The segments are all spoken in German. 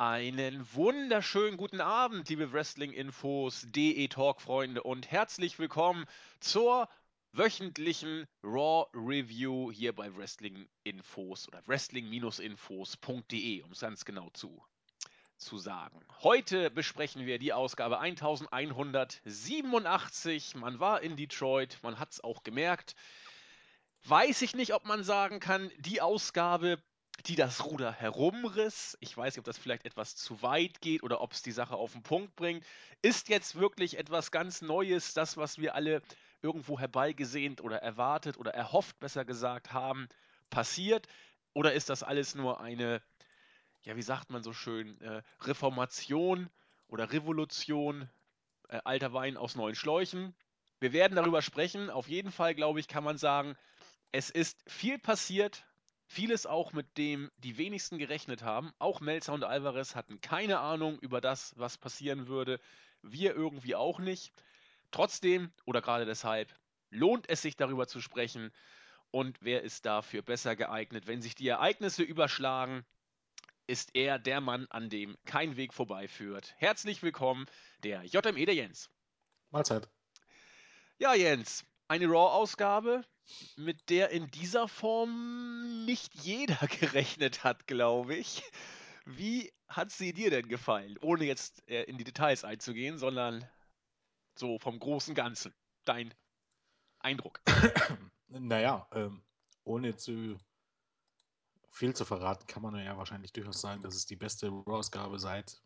Einen wunderschönen guten Abend, liebe Wrestling-Infos, DE-Talk-Freunde und herzlich willkommen zur wöchentlichen Raw-Review hier bei Wrestling-Infos oder wrestling-infos.de, um es ganz genau zu, zu sagen. Heute besprechen wir die Ausgabe 1187. Man war in Detroit, man hat es auch gemerkt. Weiß ich nicht, ob man sagen kann, die Ausgabe die das Ruder herumriss. Ich weiß nicht, ob das vielleicht etwas zu weit geht oder ob es die Sache auf den Punkt bringt. Ist jetzt wirklich etwas ganz Neues, das, was wir alle irgendwo herbeigesehnt oder erwartet oder erhofft, besser gesagt haben, passiert? Oder ist das alles nur eine, ja, wie sagt man so schön, äh, Reformation oder Revolution, äh, alter Wein aus neuen Schläuchen? Wir werden darüber sprechen. Auf jeden Fall, glaube ich, kann man sagen, es ist viel passiert, Vieles auch, mit dem die wenigsten gerechnet haben. Auch Melzer und Alvarez hatten keine Ahnung über das, was passieren würde. Wir irgendwie auch nicht. Trotzdem, oder gerade deshalb, lohnt es sich darüber zu sprechen. Und wer ist dafür besser geeignet? Wenn sich die Ereignisse überschlagen, ist er der Mann, an dem kein Weg vorbeiführt. Herzlich willkommen, der JME der Jens. Mahlzeit. Ja, Jens, eine Raw-Ausgabe, mit der in dieser Form nicht jeder gerechnet hat, glaube ich. Wie hat sie dir denn gefallen? Ohne jetzt äh, in die Details einzugehen, sondern so vom großen Ganzen. Dein Eindruck. naja, ähm, ohne zu viel zu verraten, kann man ja wahrscheinlich durchaus sagen, dass es die beste Raw-Ausgabe seit.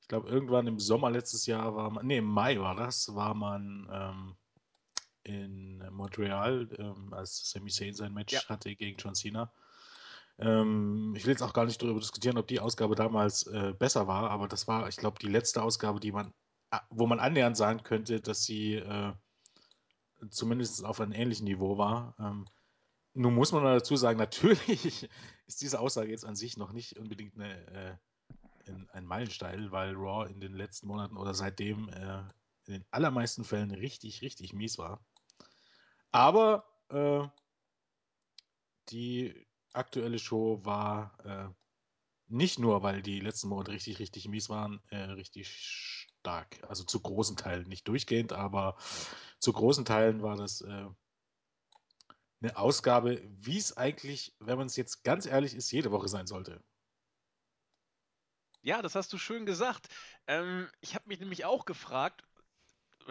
Ich glaube, irgendwann im Sommer letztes Jahr war man. Nee, im Mai war das, war man. Ähm, in Montreal, ähm, als Sami Zayn sein Match ja. hatte gegen John Cena. Ähm, ich will jetzt auch gar nicht darüber diskutieren, ob die Ausgabe damals äh, besser war, aber das war, ich glaube, die letzte Ausgabe, die man, wo man annähernd sagen könnte, dass sie äh, zumindest auf einem ähnlichen Niveau war. Ähm, nun muss man dazu sagen, natürlich ist diese Aussage jetzt an sich noch nicht unbedingt eine, äh, ein Meilenstein, weil Raw in den letzten Monaten oder seitdem äh, in den allermeisten Fällen richtig, richtig mies war. Aber äh, die aktuelle Show war äh, nicht nur, weil die letzten Monate richtig, richtig mies waren, äh, richtig stark. Also zu großen Teilen, nicht durchgehend, aber zu großen Teilen war das äh, eine Ausgabe, wie es eigentlich, wenn man es jetzt ganz ehrlich ist, jede Woche sein sollte. Ja, das hast du schön gesagt. Ähm, ich habe mich nämlich auch gefragt,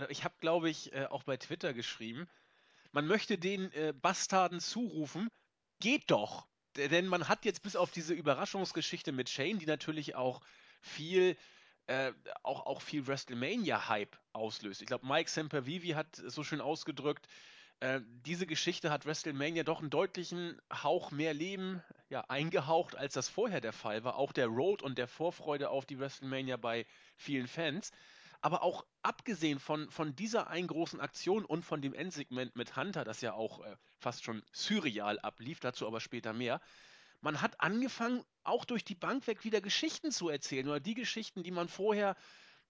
ich habe, glaube ich, äh, auch bei Twitter geschrieben, man möchte den äh, Bastarden zurufen, geht doch. Denn man hat jetzt bis auf diese Überraschungsgeschichte mit Shane, die natürlich auch viel, äh, auch, auch viel WrestleMania-Hype auslöst. Ich glaube, Mike Sempervivi hat so schön ausgedrückt, äh, diese Geschichte hat WrestleMania doch einen deutlichen Hauch mehr Leben ja, eingehaucht, als das vorher der Fall war. Auch der Road und der Vorfreude auf die WrestleMania bei vielen Fans. Aber auch abgesehen von, von dieser einen großen Aktion und von dem Endsegment mit Hunter, das ja auch äh, fast schon surreal ablief, dazu aber später mehr, man hat angefangen, auch durch die Bank weg wieder Geschichten zu erzählen oder die Geschichten, die man vorher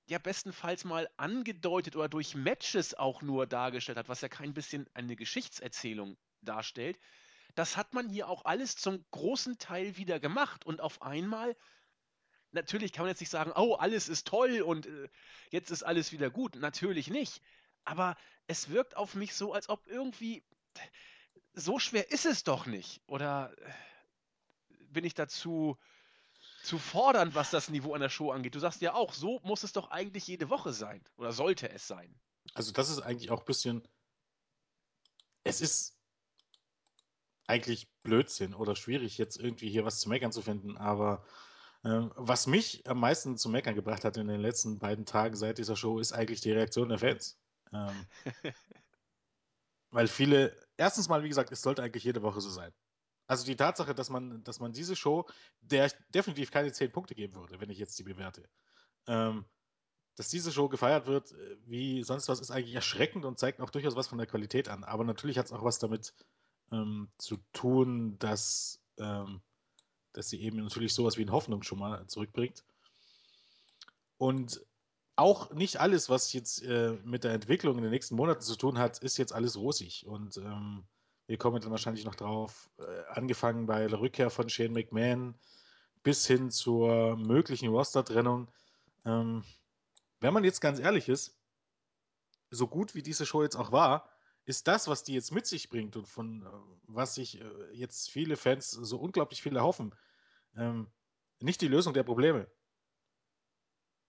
ja bestenfalls mal angedeutet oder durch Matches auch nur dargestellt hat, was ja kein bisschen eine Geschichtserzählung darstellt. Das hat man hier auch alles zum großen Teil wieder gemacht und auf einmal natürlich kann man jetzt nicht sagen, oh, alles ist toll und äh, jetzt ist alles wieder gut. Natürlich nicht. Aber es wirkt auf mich so, als ob irgendwie so schwer ist es doch nicht. Oder äh, bin ich dazu zu fordern, was das Niveau an der Show angeht? Du sagst ja auch, so muss es doch eigentlich jede Woche sein. Oder sollte es sein. Also das ist eigentlich auch ein bisschen. Es ist eigentlich Blödsinn oder schwierig, jetzt irgendwie hier was zu meckern zu finden, aber was mich am meisten zu meckern gebracht hat in den letzten beiden Tagen seit dieser Show, ist eigentlich die Reaktion der Fans. Ähm, weil viele, erstens mal, wie gesagt, es sollte eigentlich jede Woche so sein. Also die Tatsache, dass man, dass man diese Show, der ich definitiv keine 10 Punkte geben würde, wenn ich jetzt die bewerte, ähm, dass diese Show gefeiert wird, äh, wie sonst was, ist eigentlich erschreckend und zeigt auch durchaus was von der Qualität an. Aber natürlich hat es auch was damit ähm, zu tun, dass ähm, dass sie eben natürlich sowas wie eine Hoffnung schon mal zurückbringt. Und auch nicht alles, was jetzt äh, mit der Entwicklung in den nächsten Monaten zu tun hat, ist jetzt alles rosig. Und ähm, wir kommen dann wahrscheinlich noch drauf, äh, angefangen bei der Rückkehr von Shane McMahon, bis hin zur möglichen Roster-Trennung. Ähm, wenn man jetzt ganz ehrlich ist, so gut wie diese Show jetzt auch war, ist das, was die jetzt mit sich bringt und von äh, was sich äh, jetzt viele Fans so unglaublich viel erhoffen, ähm, nicht die Lösung der Probleme.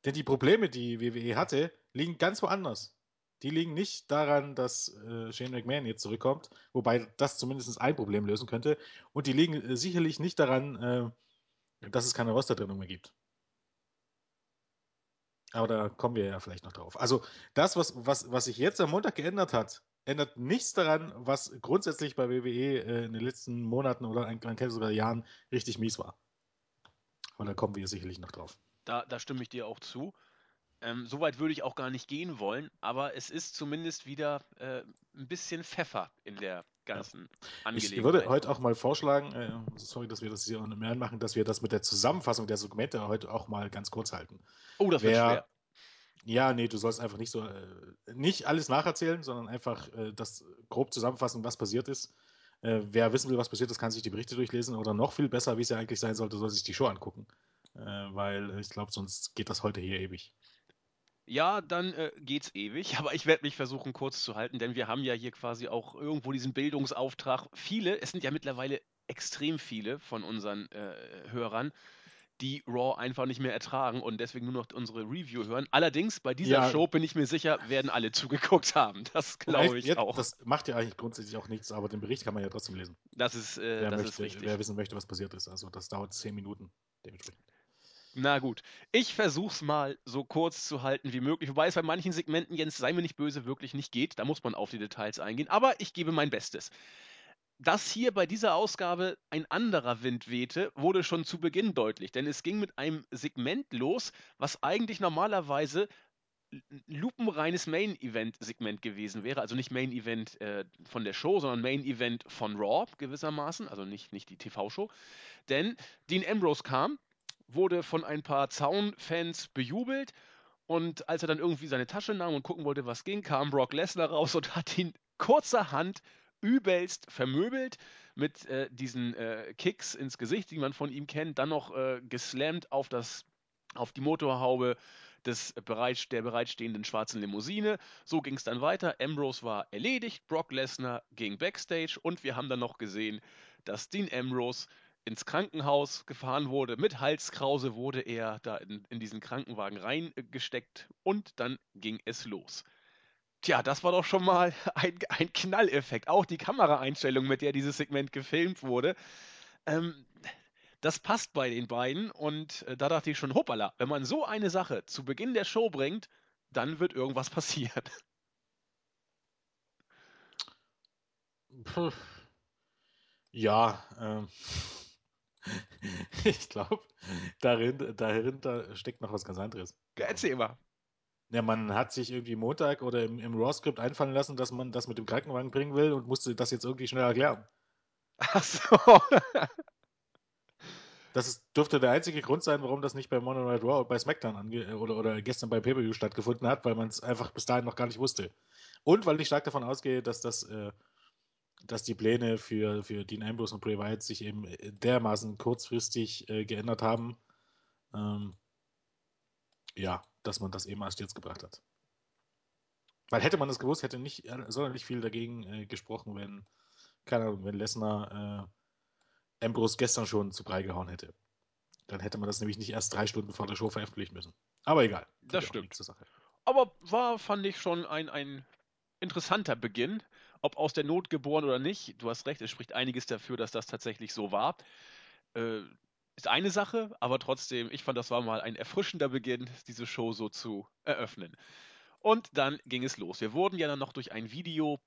Denn die Probleme, die WWE hatte, liegen ganz woanders. Die liegen nicht daran, dass äh, Shane McMahon jetzt zurückkommt, wobei das zumindest ein Problem lösen könnte. Und die liegen äh, sicherlich nicht daran, äh, dass es keine Rostertrennung mehr gibt. Aber da kommen wir ja vielleicht noch drauf. Also das, was, was, was sich jetzt am Montag geändert hat, ändert nichts daran, was grundsätzlich bei WWE äh, in den letzten Monaten oder man kennt sogar Jahren richtig mies war. Aber da kommen wir sicherlich noch drauf. Da, da stimme ich dir auch zu. Ähm, Soweit würde ich auch gar nicht gehen wollen, aber es ist zumindest wieder äh, ein bisschen Pfeffer in der ganzen ja. Angelegenheit. Ich würde heute auch mal vorschlagen, äh, sorry, dass wir das hier mehr machen, dass wir das mit der Zusammenfassung der Segmente heute auch mal ganz kurz halten. Oh, das wird schwer. Ja, nee, du sollst einfach nicht so, äh, nicht alles nacherzählen, sondern einfach äh, das grob zusammenfassen, was passiert ist. Äh, wer wissen will, was passiert ist, kann sich die Berichte durchlesen oder noch viel besser, wie es ja eigentlich sein sollte, soll sich die Show angucken. Äh, weil ich glaube, sonst geht das heute hier ewig. Ja, dann äh, geht's ewig, aber ich werde mich versuchen kurz zu halten, denn wir haben ja hier quasi auch irgendwo diesen Bildungsauftrag. Viele, es sind ja mittlerweile extrem viele von unseren äh, Hörern, die Raw einfach nicht mehr ertragen und deswegen nur noch unsere Review hören. Allerdings, bei dieser ja. Show bin ich mir sicher, werden alle zugeguckt haben. Das glaube ich jetzt, auch. Das macht ja eigentlich grundsätzlich auch nichts, aber den Bericht kann man ja trotzdem lesen. Das ist, äh, wer das möchte, ist richtig. Wer wissen möchte, was passiert ist. Also das dauert zehn Minuten dementsprechend. Na gut, ich versuch's mal so kurz zu halten wie möglich, wobei es bei manchen Segmenten, Jens, sei mir nicht böse, wirklich nicht geht. Da muss man auf die Details eingehen, aber ich gebe mein Bestes. Dass hier bei dieser Ausgabe ein anderer Wind wehte, wurde schon zu Beginn deutlich, denn es ging mit einem Segment los, was eigentlich normalerweise ein lupenreines Main-Event-Segment gewesen wäre. Also nicht Main-Event äh, von der Show, sondern Main-Event von Raw gewissermaßen, also nicht, nicht die TV-Show. Denn Dean Ambrose kam, wurde von ein paar Zaun-Fans bejubelt. Und als er dann irgendwie seine Tasche nahm und gucken wollte, was ging, kam Brock Lesnar raus und hat ihn kurzerhand übelst vermöbelt mit äh, diesen äh, Kicks ins Gesicht, die man von ihm kennt, dann noch äh, geslammt auf, das, auf die Motorhaube des bereit, der bereitstehenden schwarzen Limousine. So ging es dann weiter. Ambrose war erledigt, Brock Lesnar ging backstage und wir haben dann noch gesehen, dass Dean Ambrose ins Krankenhaus gefahren wurde. Mit Halskrause wurde er da in, in diesen Krankenwagen reingesteckt und dann ging es los. Tja, das war doch schon mal ein, ein Knalleffekt. Auch die Kameraeinstellung, mit der dieses Segment gefilmt wurde. Ähm, das passt bei den beiden und äh, da dachte ich schon, hoppala, wenn man so eine Sache zu Beginn der Show bringt, dann wird irgendwas passieren. Ja, ähm, ich glaube, darin, dahinter steckt noch was ganz anderes. Erzähl mal. Ja, man hat sich irgendwie Montag oder im, im Raw-Skript einfallen lassen, dass man das mit dem Krankenwagen bringen will und musste das jetzt irgendwie schnell erklären. Ach so. das ist, dürfte der einzige Grund sein, warum das nicht bei Monday Night Raw bei SmackDown ange oder, oder gestern bei Pay-Per-View stattgefunden hat, weil man es einfach bis dahin noch gar nicht wusste. Und weil ich stark davon ausgehe, dass das äh, dass die Pläne für, für Dean Ambrose und Bray Wyatt sich eben äh, dermaßen kurzfristig äh, geändert haben, ähm, ja, dass man das eben erst jetzt gebracht hat. Weil hätte man das gewusst, hätte nicht äh, sonderlich viel dagegen äh, gesprochen, wenn, keine Ahnung, wenn Lesnar äh, Ambrose gestern schon zu Brei gehauen hätte. Dann hätte man das nämlich nicht erst drei Stunden vor der Show veröffentlichen müssen. Aber egal. Das stimmt. Aber war, fand ich schon ein, ein interessanter Beginn ob aus der Not geboren oder nicht, du hast recht, es spricht einiges dafür, dass das tatsächlich so war. Äh, ist eine Sache, aber trotzdem, ich fand, das war mal ein erfrischender Beginn, diese Show so zu eröffnen. Und dann ging es los. Wir wurden ja dann noch durch ein Video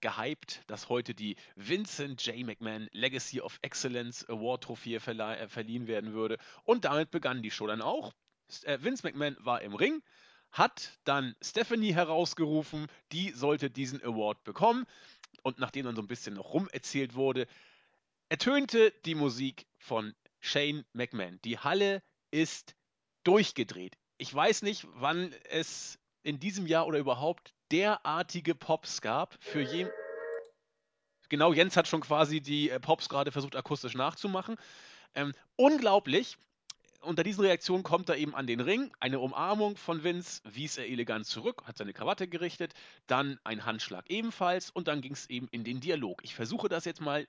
gehypt, dass heute die Vincent J. McMahon Legacy of Excellence Award Trophäe verlie äh, verliehen werden würde. Und damit begann die Show dann auch. Äh, Vince McMahon war im Ring, hat dann Stephanie herausgerufen, die sollte diesen Award bekommen. Und nachdem dann so ein bisschen noch rumerzählt wurde, ertönte die Musik von Shane McMahon. Die Halle ist durchgedreht. Ich weiß nicht, wann es in diesem Jahr oder überhaupt derartige Pops gab für jeden. Genau, Jens hat schon quasi die äh, Pops gerade versucht akustisch nachzumachen. Ähm, unglaublich. unter diesen Reaktionen kommt er eben an den Ring, eine Umarmung von Vince, wies er elegant zurück, hat seine Krawatte gerichtet, dann ein Handschlag ebenfalls und dann ging es eben in den Dialog. Ich versuche das jetzt mal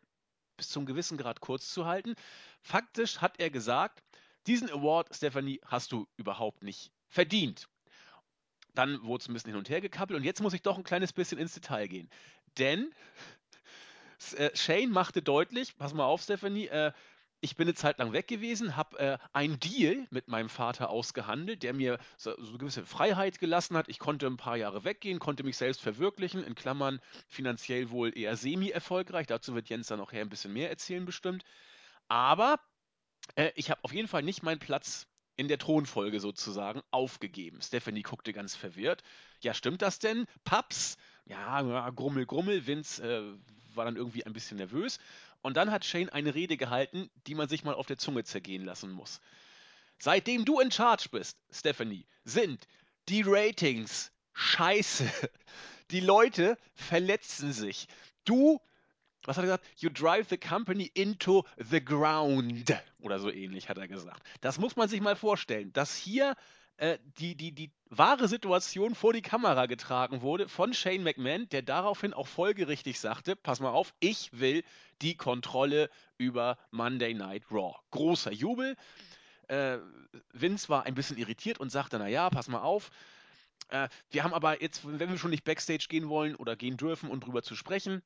bis zum gewissen Grad kurz zu halten. Faktisch hat er gesagt, diesen Award, Stephanie, hast du überhaupt nicht verdient. Dann wurde es ein bisschen hin und her gekappelt und jetzt muss ich doch ein kleines bisschen ins Detail gehen. Denn äh, Shane machte deutlich, pass mal auf, Stephanie, äh, ich bin eine Zeit lang weg gewesen, habe äh, einen Deal mit meinem Vater ausgehandelt, der mir so, so, eine gewisse Freiheit gelassen hat. Ich konnte ein paar Jahre weggehen, konnte mich selbst verwirklichen, in Klammern finanziell wohl eher semi-erfolgreich. Dazu wird Jens dann nachher ein bisschen mehr erzählen, bestimmt. Aber äh, ich habe auf jeden Fall nicht meinen Platz in der Thronfolge sozusagen aufgegeben. Stephanie guckte ganz verwirrt. Ja, stimmt das denn? Paps? Ja, Grummel, Grummel. Vince äh, war dann irgendwie ein bisschen nervös. Und dann hat Shane eine Rede gehalten, die man sich mal auf der Zunge zergehen lassen muss. Seitdem du in Charge bist, Stephanie, sind die Ratings scheiße. Die Leute verletzen sich. Du was hat er gesagt? You drive the company into the ground. Oder so ähnlich hat er gesagt. Das muss man sich mal vorstellen, dass hier äh, die, die, die wahre Situation vor die Kamera getragen wurde von Shane McMahon, der daraufhin auch folgerichtig sagte: Pass mal auf, ich will die Kontrolle über Monday Night Raw. Großer Jubel. Äh, Vince war ein bisschen irritiert und sagte: Naja, pass mal auf. Äh, wir haben aber jetzt, wenn wir schon nicht backstage gehen wollen oder gehen dürfen um drüber zu sprechen,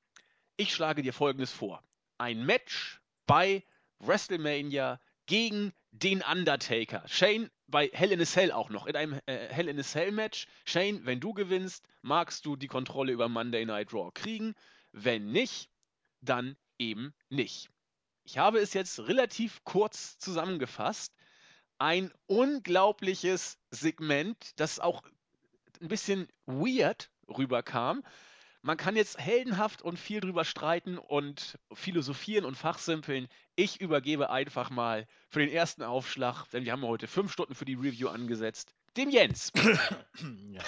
ich schlage dir folgendes vor. Ein Match bei WrestleMania gegen den Undertaker. Shane bei Hell in a Cell auch noch. In einem äh, Hell in a Cell Match. Shane, wenn du gewinnst, magst du die Kontrolle über Monday Night Raw kriegen. Wenn nicht, dann eben nicht. Ich habe es jetzt relativ kurz zusammengefasst. Ein unglaubliches Segment, das auch ein bisschen weird rüberkam, man kann jetzt heldenhaft und viel drüber streiten und philosophieren und fachsimpeln. Ich übergebe einfach mal für den ersten Aufschlag, denn wir haben heute fünf Stunden für die Review angesetzt, dem Jens. ja,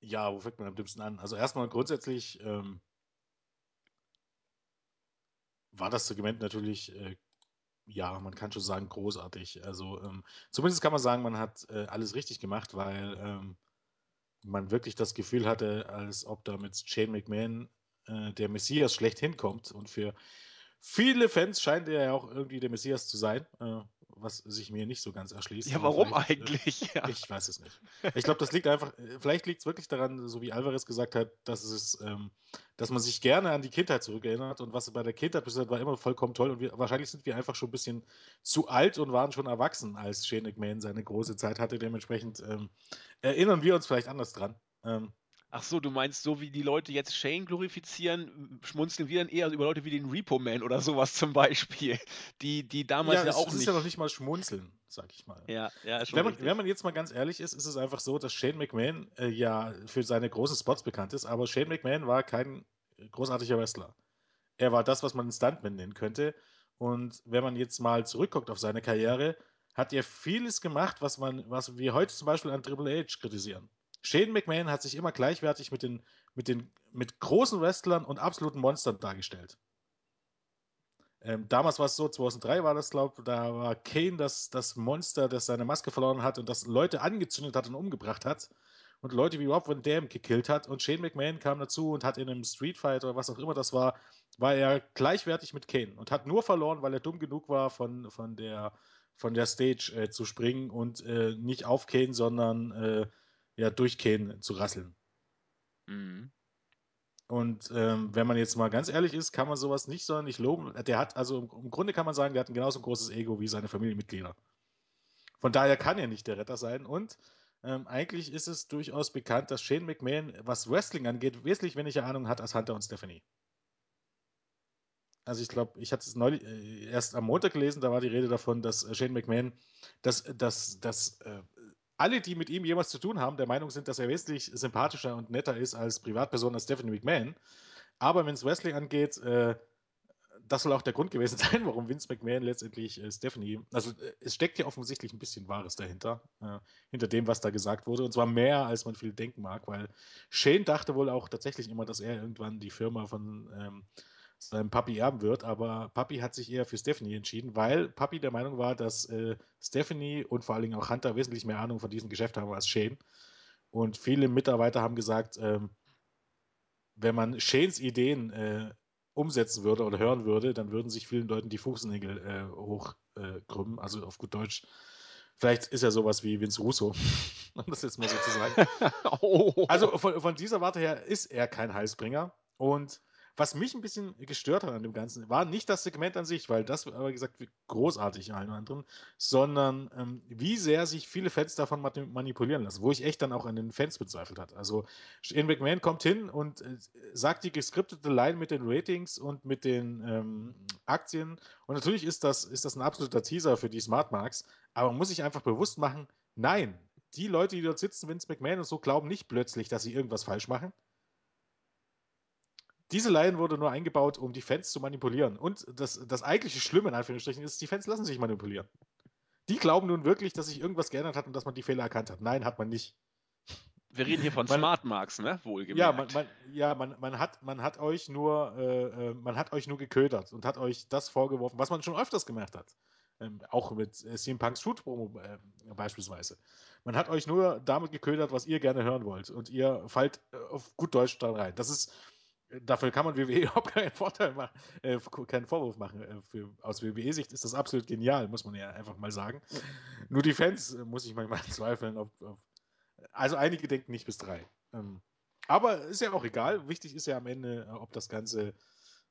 ja, wo fängt man am dümmsten an? Also erstmal grundsätzlich ähm, war das Segment natürlich, äh, ja, man kann schon sagen, großartig. Also ähm, zumindest kann man sagen, man hat äh, alles richtig gemacht, weil ähm, man wirklich das Gefühl hatte, als ob da mit Shane McMahon äh, der Messias schlecht hinkommt. Und für viele Fans scheint er ja auch irgendwie der Messias zu sein, äh, was sich mir nicht so ganz erschließt. Ja, warum eigentlich? Äh. Ich weiß es nicht. Ich glaube, das liegt einfach, äh, vielleicht liegt es wirklich daran, so wie Alvarez gesagt hat, dass es, ähm, dass man sich gerne an die Kindheit zurückerinnert und was bei der Kindheit bisher war immer vollkommen toll und wir, wahrscheinlich sind wir einfach schon ein bisschen zu alt und waren schon erwachsen, als Shane McMahon seine große Zeit hatte. Dementsprechend ähm, erinnern wir uns vielleicht anders dran. Ähm, Ach so, du meinst, so wie die Leute jetzt Shane glorifizieren, schmunzeln wir dann eher über Leute wie den Repo Man oder sowas zum Beispiel, die, die damals ja, ja auch es nicht... ist ja noch nicht mal schmunzeln, sag ich mal. Ja, ja, schon wenn man, wenn man jetzt mal ganz ehrlich ist, ist es einfach so, dass Shane McMahon äh, ja für seine großen Spots bekannt ist, aber Shane McMahon war kein großartiger Wrestler. Er war das, was man einen Stuntman nennen könnte. Und wenn man jetzt mal zurückguckt auf seine Karriere, hat er vieles gemacht, was man, was wir heute zum Beispiel an Triple H kritisieren. Shane McMahon hat sich immer gleichwertig mit den, mit den mit großen Wrestlern und absoluten Monstern dargestellt. Ähm, damals war es so, 2003 war das, glaube ich, da war Kane das, das Monster, das seine Maske verloren hat und das Leute angezündet hat und umgebracht hat. Und Leute wie Rob Van Dam gekillt hat. Und Shane McMahon kam dazu und hat in einem Street Fight oder was auch immer das war, war er gleichwertig mit Kane und hat nur verloren, weil er dumm genug war, von, von, der, von der Stage äh, zu springen und äh, nicht auf Kane, sondern äh, ja, durch Kane zu rasseln. Mhm. Und ähm, wenn man jetzt mal ganz ehrlich ist, kann man sowas nicht sondern nicht loben. Der hat, also im, im, Grunde kann man sagen, der hat ein genauso großes Ego wie seine Familienmitglieder. Von daher kann er nicht der Retter sein. Und ähm, eigentlich ist es durchaus bekannt, dass Shane McMahon, was Wrestling angeht, wesentlich weniger Ahnung hat als Hunter und Stephanie. Also ich glaube, ich hatte es neulich äh, erst am Montag gelesen, da war die Rede davon, dass äh, Shane McMahon, dass, dass, dass äh, alle, die mit ihm jemals zu tun haben, der Meinung sind, dass er wesentlich sympathischer und netter ist als Privatperson als Stephanie McMahon. Aber wenn es Wrestling angeht, äh, das soll auch der Grund gewesen sein, warum Vince McMahon letztendlich äh, Stephanie, also äh, es steckt ja offensichtlich ein bisschen Wahres dahinter, äh, hinter dem, was da gesagt wurde. Und zwar mehr, als man viel denken mag, weil Shane dachte wohl auch tatsächlich immer, dass er irgendwann die Firma von ähm, seinem Papi erben wird, aber Papi hat sich eher für Stephanie entschieden, weil Papi der Meinung war, dass äh, Stephanie und vor allen Dingen auch Hunter wesentlich mehr Ahnung von diesem Geschäft haben als Shane. Und viele Mitarbeiter haben gesagt, ähm, wenn man Shanes Ideen äh, umsetzen würde oder hören würde, dann würden sich vielen Leuten die Fußnägel äh, hochkrümmen, äh, also auf gut Deutsch. Vielleicht ist er sowas wie Vince Russo, um das jetzt mal so zu sagen. oh. Also von, von, dieser Warte her ist er kein Heißbringer. Und was mich ein bisschen gestört hat an dem Ganzen, war nicht das Segment an sich, weil das, aber gesagt, großartig allen anderen, sondern ähm, wie sehr sich viele Fans davon manipulieren lassen, wo ich echt dann auch an den Fans bezweifelt hat. Also Shane McMahon kommt hin und äh, sagt die geskriptete Line mit den Ratings und mit den ähm, Aktien. Und natürlich ist das, ist das ein absoluter Teaser für die Smart Marks, aber man muss sich einfach bewusst machen, nein, die Leute, die dort sitzen, Vince McMahon und so, glauben nicht plötzlich, dass sie irgendwas falsch machen diese Line wurde nur eingebaut, um die Fans zu manipulieren. Und das, das eigentliche Schlimme in Anführungsstrichen ist, die Fans lassen sich manipulieren. Die glauben nun wirklich, dass sich irgendwas geändert hat und dass man die Fehler erkannt hat. Nein, hat man nicht. Wir reden hier von man, Smart Marks, ne? Wohlgemerkt. Ja, man, man, ja, man, man, hat, man hat euch nur, äh, äh, man hat euch nur geködert und hat euch das vorgeworfen, was man schon öfters gemacht hat. Ähm, auch mit äh, CM Punks Shoot Promo äh, beispielsweise. Man hat euch nur damit geködert, was ihr gerne hören wollt. Und ihr fallt äh, auf gut Deutsch da rein. Das ist, dafür kann man WWE überhaupt keinen Vorteil machen, äh, keinen Vorwurf machen. Äh, für, aus WWE-Sicht ist das absolut genial, muss man ja einfach mal sagen. Nur die Fans äh, muss ich manchmal zweifeln. Ob, ob, also einige denken nicht bis drei. Ähm, aber ist ja auch egal. Wichtig ist ja am Ende, äh, ob das Ganze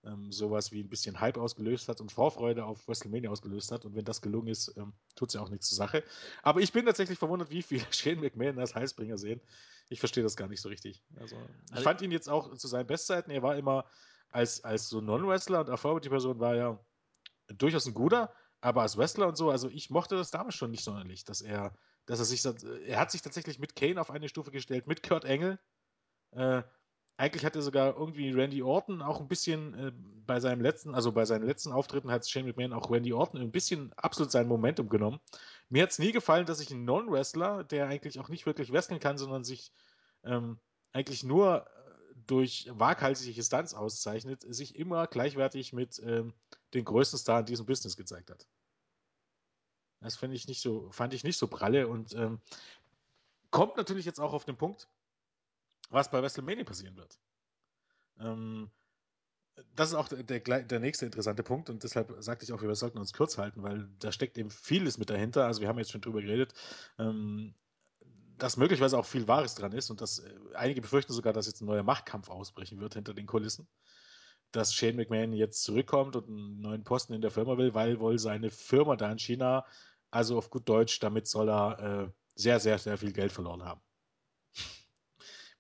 ähm, sowas wie ein bisschen Hype ausgelöst hat und Vorfreude auf WrestleMania ausgelöst hat. Und wenn das gelungen ist, ähm, tut es ja auch nichts zur Sache. Aber ich bin tatsächlich verwundert, wie viele Shane McMahon als Heißbringer sehen. Ich verstehe das gar nicht so richtig. Also, ich also, fand ihn jetzt auch zu seinen Bestzeiten. Er war immer als, als so Non-Wrestler und Authority-Person war er durchaus ein guter, aber als Wrestler und so, also ich mochte das damals schon nicht sonderlich, dass er, dass er sich, er hat sich tatsächlich mit Kane auf eine Stufe gestellt, mit Kurt Engel. Äh, eigentlich hat er sogar irgendwie Randy Orton auch ein bisschen äh, bei seinem letzten, also bei seinen letzten Auftritten hat Shane McMahon auch Randy Orton ein bisschen absolut sein Momentum genommen. Mir hat es nie gefallen, dass sich ein Non-Wrestler, der eigentlich auch nicht wirklich wresteln kann, sondern sich ähm, eigentlich nur äh, durch waghalsige Stunts auszeichnet, sich immer gleichwertig mit ähm, den größten Star in diesem Business gezeigt hat. Das finde ich nicht so, fand ich nicht so pralle und ähm, kommt natürlich jetzt auch auf den Punkt, was bei WrestleMania passieren wird. Ähm, das ist auch der, der, der, nächste interessante Punkt und deshalb sagte ich auch, wir sollten uns kurz halten, weil da steckt eben vieles mit dahinter. Also wir haben jetzt schon drüber geredet, ähm, dass möglicherweise auch viel Wahres dran ist und dass äh, einige befürchten sogar, dass jetzt ein neuer Machtkampf ausbrechen wird hinter den Kulissen. Dass Shane McMahon jetzt zurückkommt und einen neuen Posten in der Firma will, weil wohl seine Firma da in China, also auf gut Deutsch, damit soll er äh, sehr, sehr, sehr viel Geld verloren haben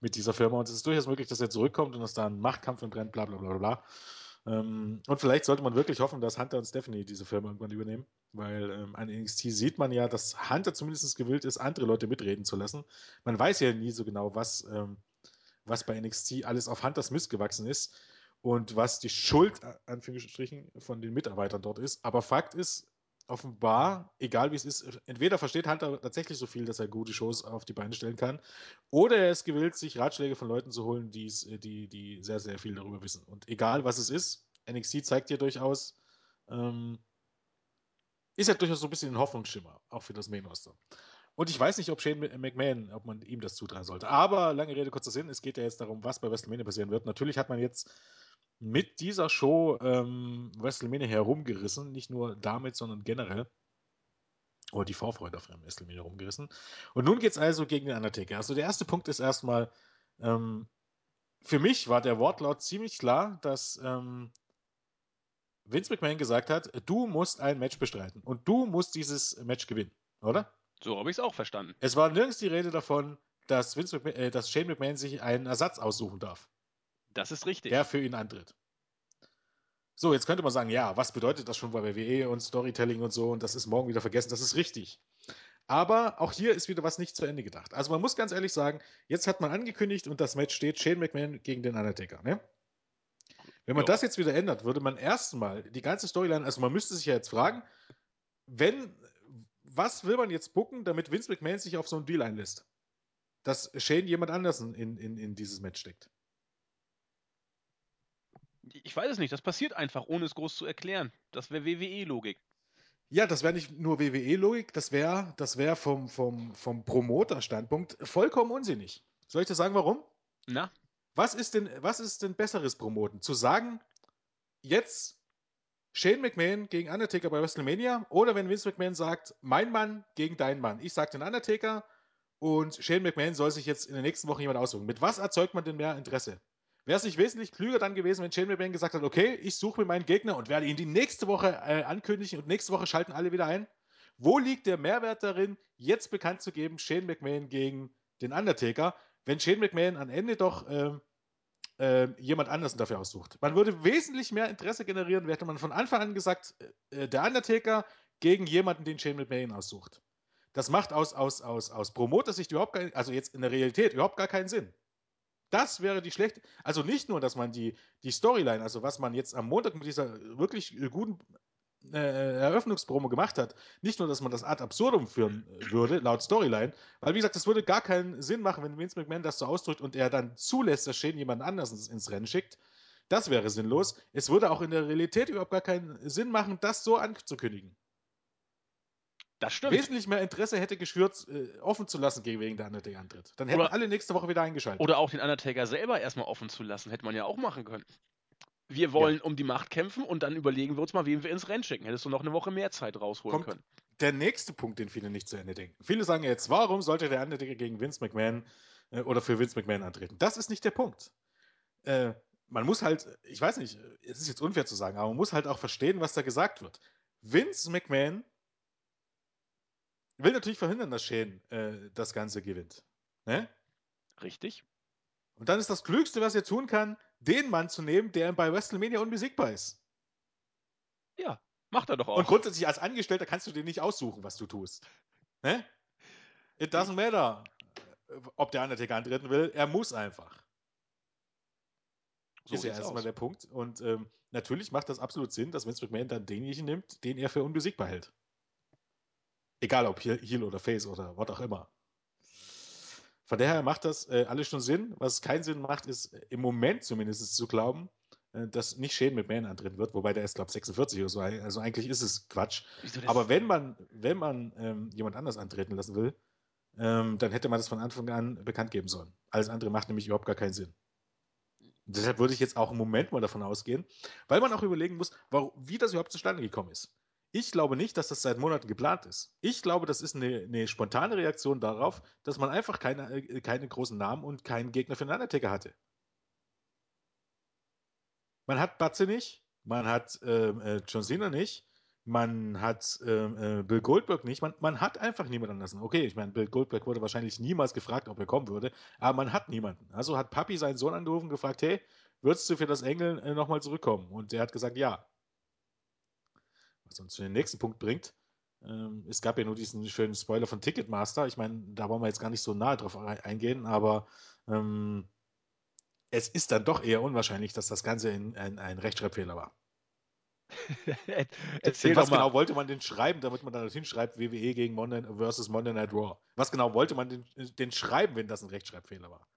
mit dieser Firma. Und es ist durchaus möglich, dass er zurückkommt und dass da ein Machtkampf entbrennt, bla bla bla bla. Ähm, und vielleicht sollte man wirklich hoffen, dass Hunter und Stephanie diese Firma irgendwann übernehmen, weil ähm, an NXT sieht man ja, dass Hunter zumindest gewillt ist, andere Leute mitreden zu lassen. Man weiß ja nie so genau, was, ähm, was bei NXT alles auf Hunters Mist gewachsen ist und was die Schuld, Anführungsstrichen, von den Mitarbeitern dort ist. Aber Fakt ist, offenbar, egal wie es ist, entweder versteht Hunter tatsächlich so viel, dass er gute Shows auf die Beine stellen kann, oder er ist gewillt, sich Ratschläge von Leuten zu holen, die, die sehr, sehr viel darüber wissen. Und egal was es ist, NXT zeigt dir durchaus, ähm, ist ja durchaus so ein bisschen ein Hoffnungsschimmer, auch für das Main Roster. Und ich weiß nicht, ob Shane McMahon, ob man ihm das zutrauen sollte. Aber lange Rede, kurzer Sinn, es geht ja jetzt darum, was bei WrestleMania passieren wird. Natürlich hat man jetzt mit dieser Show ähm, WrestleMania herumgerissen. Nicht nur damit, sondern generell. Oder die Vorfreude auf WrestleMania herumgerissen. Und nun geht es also gegen den Undertaker. Also der erste Punkt ist erstmal, ähm, für mich war der Wortlaut ziemlich klar, dass ähm, Vince McMahon gesagt hat, du musst ein Match bestreiten und du musst dieses Match gewinnen, oder? So habe ich es auch verstanden. Es war nirgends die Rede davon, dass, Vince McMahon, äh, dass Shane McMahon sich einen Ersatz aussuchen darf. Das ist richtig. Der für ihn antritt. So, jetzt könnte man sagen, ja, was bedeutet das schon bei WWE und Storytelling und so und das ist morgen wieder vergessen. Das ist richtig. Aber auch hier ist wieder was nicht zu Ende gedacht. Also man muss ganz ehrlich sagen, jetzt hat man angekündigt und das Match steht Shane McMahon gegen den Undertaker. Ne? Wenn man jo. das jetzt wieder ändert, würde man erstmal die ganze Storyline, also man müsste sich ja jetzt fragen, wenn, was will man jetzt bucken, damit Vince McMahon sich auf so einen Deal einlässt? Dass Shane jemand anders in, in, in dieses Match steckt. Ich weiß es nicht, das passiert einfach, ohne es groß zu erklären. Das wäre WWE-Logik. Ja, das wäre nicht nur WWE-Logik, das wäre das wär vom, vom, vom Promoter-Standpunkt vollkommen unsinnig. Soll ich dir sagen, warum? Na? Was ist denn, was ist denn besseres Promoten? Zu sagen, jetzt Shane McMahon gegen Undertaker bei WrestleMania oder wenn Vince McMahon sagt, mein Mann gegen deinen Mann. Ich sage den Undertaker und Shane McMahon soll sich jetzt in der nächsten Woche jemand aussuchen. Mit was erzeugt man denn mehr Interesse? Wäre es nicht wesentlich klüger dann gewesen, wenn Shane McMahon gesagt hat, okay, ich suche mir meinen Gegner und werde ihn die nächste Woche äh, ankündigen und nächste Woche schalten alle wieder ein? Wo liegt der Mehrwert darin, jetzt bekannt zu geben, Shane McMahon gegen den Undertaker, wenn Shane McMahon am Ende doch äh, äh, jemand anders dafür aussucht? Man würde wesentlich mehr Interesse generieren, hätte man von Anfang an gesagt, äh, der Undertaker gegen jemanden, den Shane McMahon aussucht. Das macht aus, aus, aus, aus Promoter-Sicht überhaupt gar, also jetzt in der Realität überhaupt gar keinen Sinn. Das wäre die schlechte, also nicht nur, dass man die, die Storyline, also was man jetzt am Montag mit dieser wirklich guten äh, Eröffnungspromo gemacht hat, nicht nur, dass man das ad absurdum führen würde, laut Storyline, weil wie gesagt, das würde gar keinen Sinn machen, wenn Vince McMahon das so ausdrückt und er dann zulässt, dass Shane jemand anders ins, ins Rennen schickt. Das wäre sinnlos. Es würde auch in der Realität überhaupt gar keinen Sinn machen, das so anzukündigen. Das stimmt. Wesentlich mehr Interesse hätte geschürt, äh, offen zu lassen wegen der Undertaker-Antritt. Dann hätten Oder- alle nächste Woche wieder eingeschaltet. Oder auch den Undertaker selber erstmal offen zu lassen, hätte man ja auch machen können. Wir wollen um die Macht kämpfen und dann überlegen wir uns mal, wen wir ins Rennen schicken. Hättest du noch eine Woche mehr Zeit rausholen Kommt können. der nächste Punkt, den viele nicht zu Ende denken. Viele sagen jetzt, warum sollte der Undertaker gegen Vince McMahon äh, oder für Vince McMahon antreten? Das ist nicht der Punkt. Äh, man muss halt, ich weiß nicht, es ist jetzt unfair zu sagen, aber man muss halt auch verstehen, was da gesagt wird. Vince McMahon will natürlich verhindern, dass Shane äh, das Ganze gewinnt. Ne? Richtig? Und dann ist das Klügste, was er tun kann, den Mann zu nehmen, der bei WrestleMania unbesiegbar ist. Ja, macht er doch auch. Und grundsätzlich als Angestellter kannst du dir nicht aussuchen, was du tust. Ne? It doesn't matter, ob der Undertaker antreten will. Er muss einfach. so ist ja erstmal aus. der Punkt. Und ähm, natürlich macht das absolut Sinn, dass Vince McMahon dann denjenigen nimmt, den er für unbesiegbar hält. Egal ob Heel oder Face oder was auch immer. Von daher macht das äh, alles schon Sinn. Was keinen Sinn macht, ist äh, im Moment zumindest zu glauben, äh, dass nicht Shane McMahon antreten wird, wobei der ist, glaube ich, 46 oder so. Also eigentlich ist es Quatsch. Aber wenn man, wenn man ähm, jemand anders antreten lassen will, ähm, dann hätte man das von Anfang an bekannt geben sollen. Alles andere macht nämlich überhaupt gar keinen Sinn. Und deshalb würde ich jetzt auch im Moment mal davon ausgehen, weil man auch überlegen muss, warum, wie das überhaupt zustande gekommen ist. Ich glaube nicht, dass das seit Monaten geplant ist. Ich glaube, das ist eine, eine spontane Reaktion darauf, dass man einfach keine, äh, keine großen Namen und keinen Gegner für den Undertaker hatte. Man hat Batze nicht, man hat ähm, äh, John Cena nicht, man hat ähm, äh, Bill Goldberg nicht, man, man hat einfach niemanden anders. Okay, ich meine, Bill Goldberg wurde wahrscheinlich niemals gefragt, ob er kommen würde, aber man hat niemanden. Also hat Papi seinen Sohn angerufen und gefragt, hey, würdest du für das Engel äh, nochmal zurückkommen? Und der hat gesagt, ja. Was uns zu dem nächsten Punkt bringt, ähm, es gab ja nur diesen schönen Spoiler von Ticketmaster. Ich meine, da wollen wir jetzt gar nicht so nahe drauf ein- eingehen, aber ähm, es ist dann doch eher unwahrscheinlich, dass das Ganze ein, ein, ein Rechtschreibfehler war. Erzähl was mal. genau wollte man denn schreiben, damit man dann dorthin schreibt, WWE gegen Monday versus Monday Night Raw? Was genau wollte man denn, denn schreiben, wenn das ein Rechtschreibfehler war?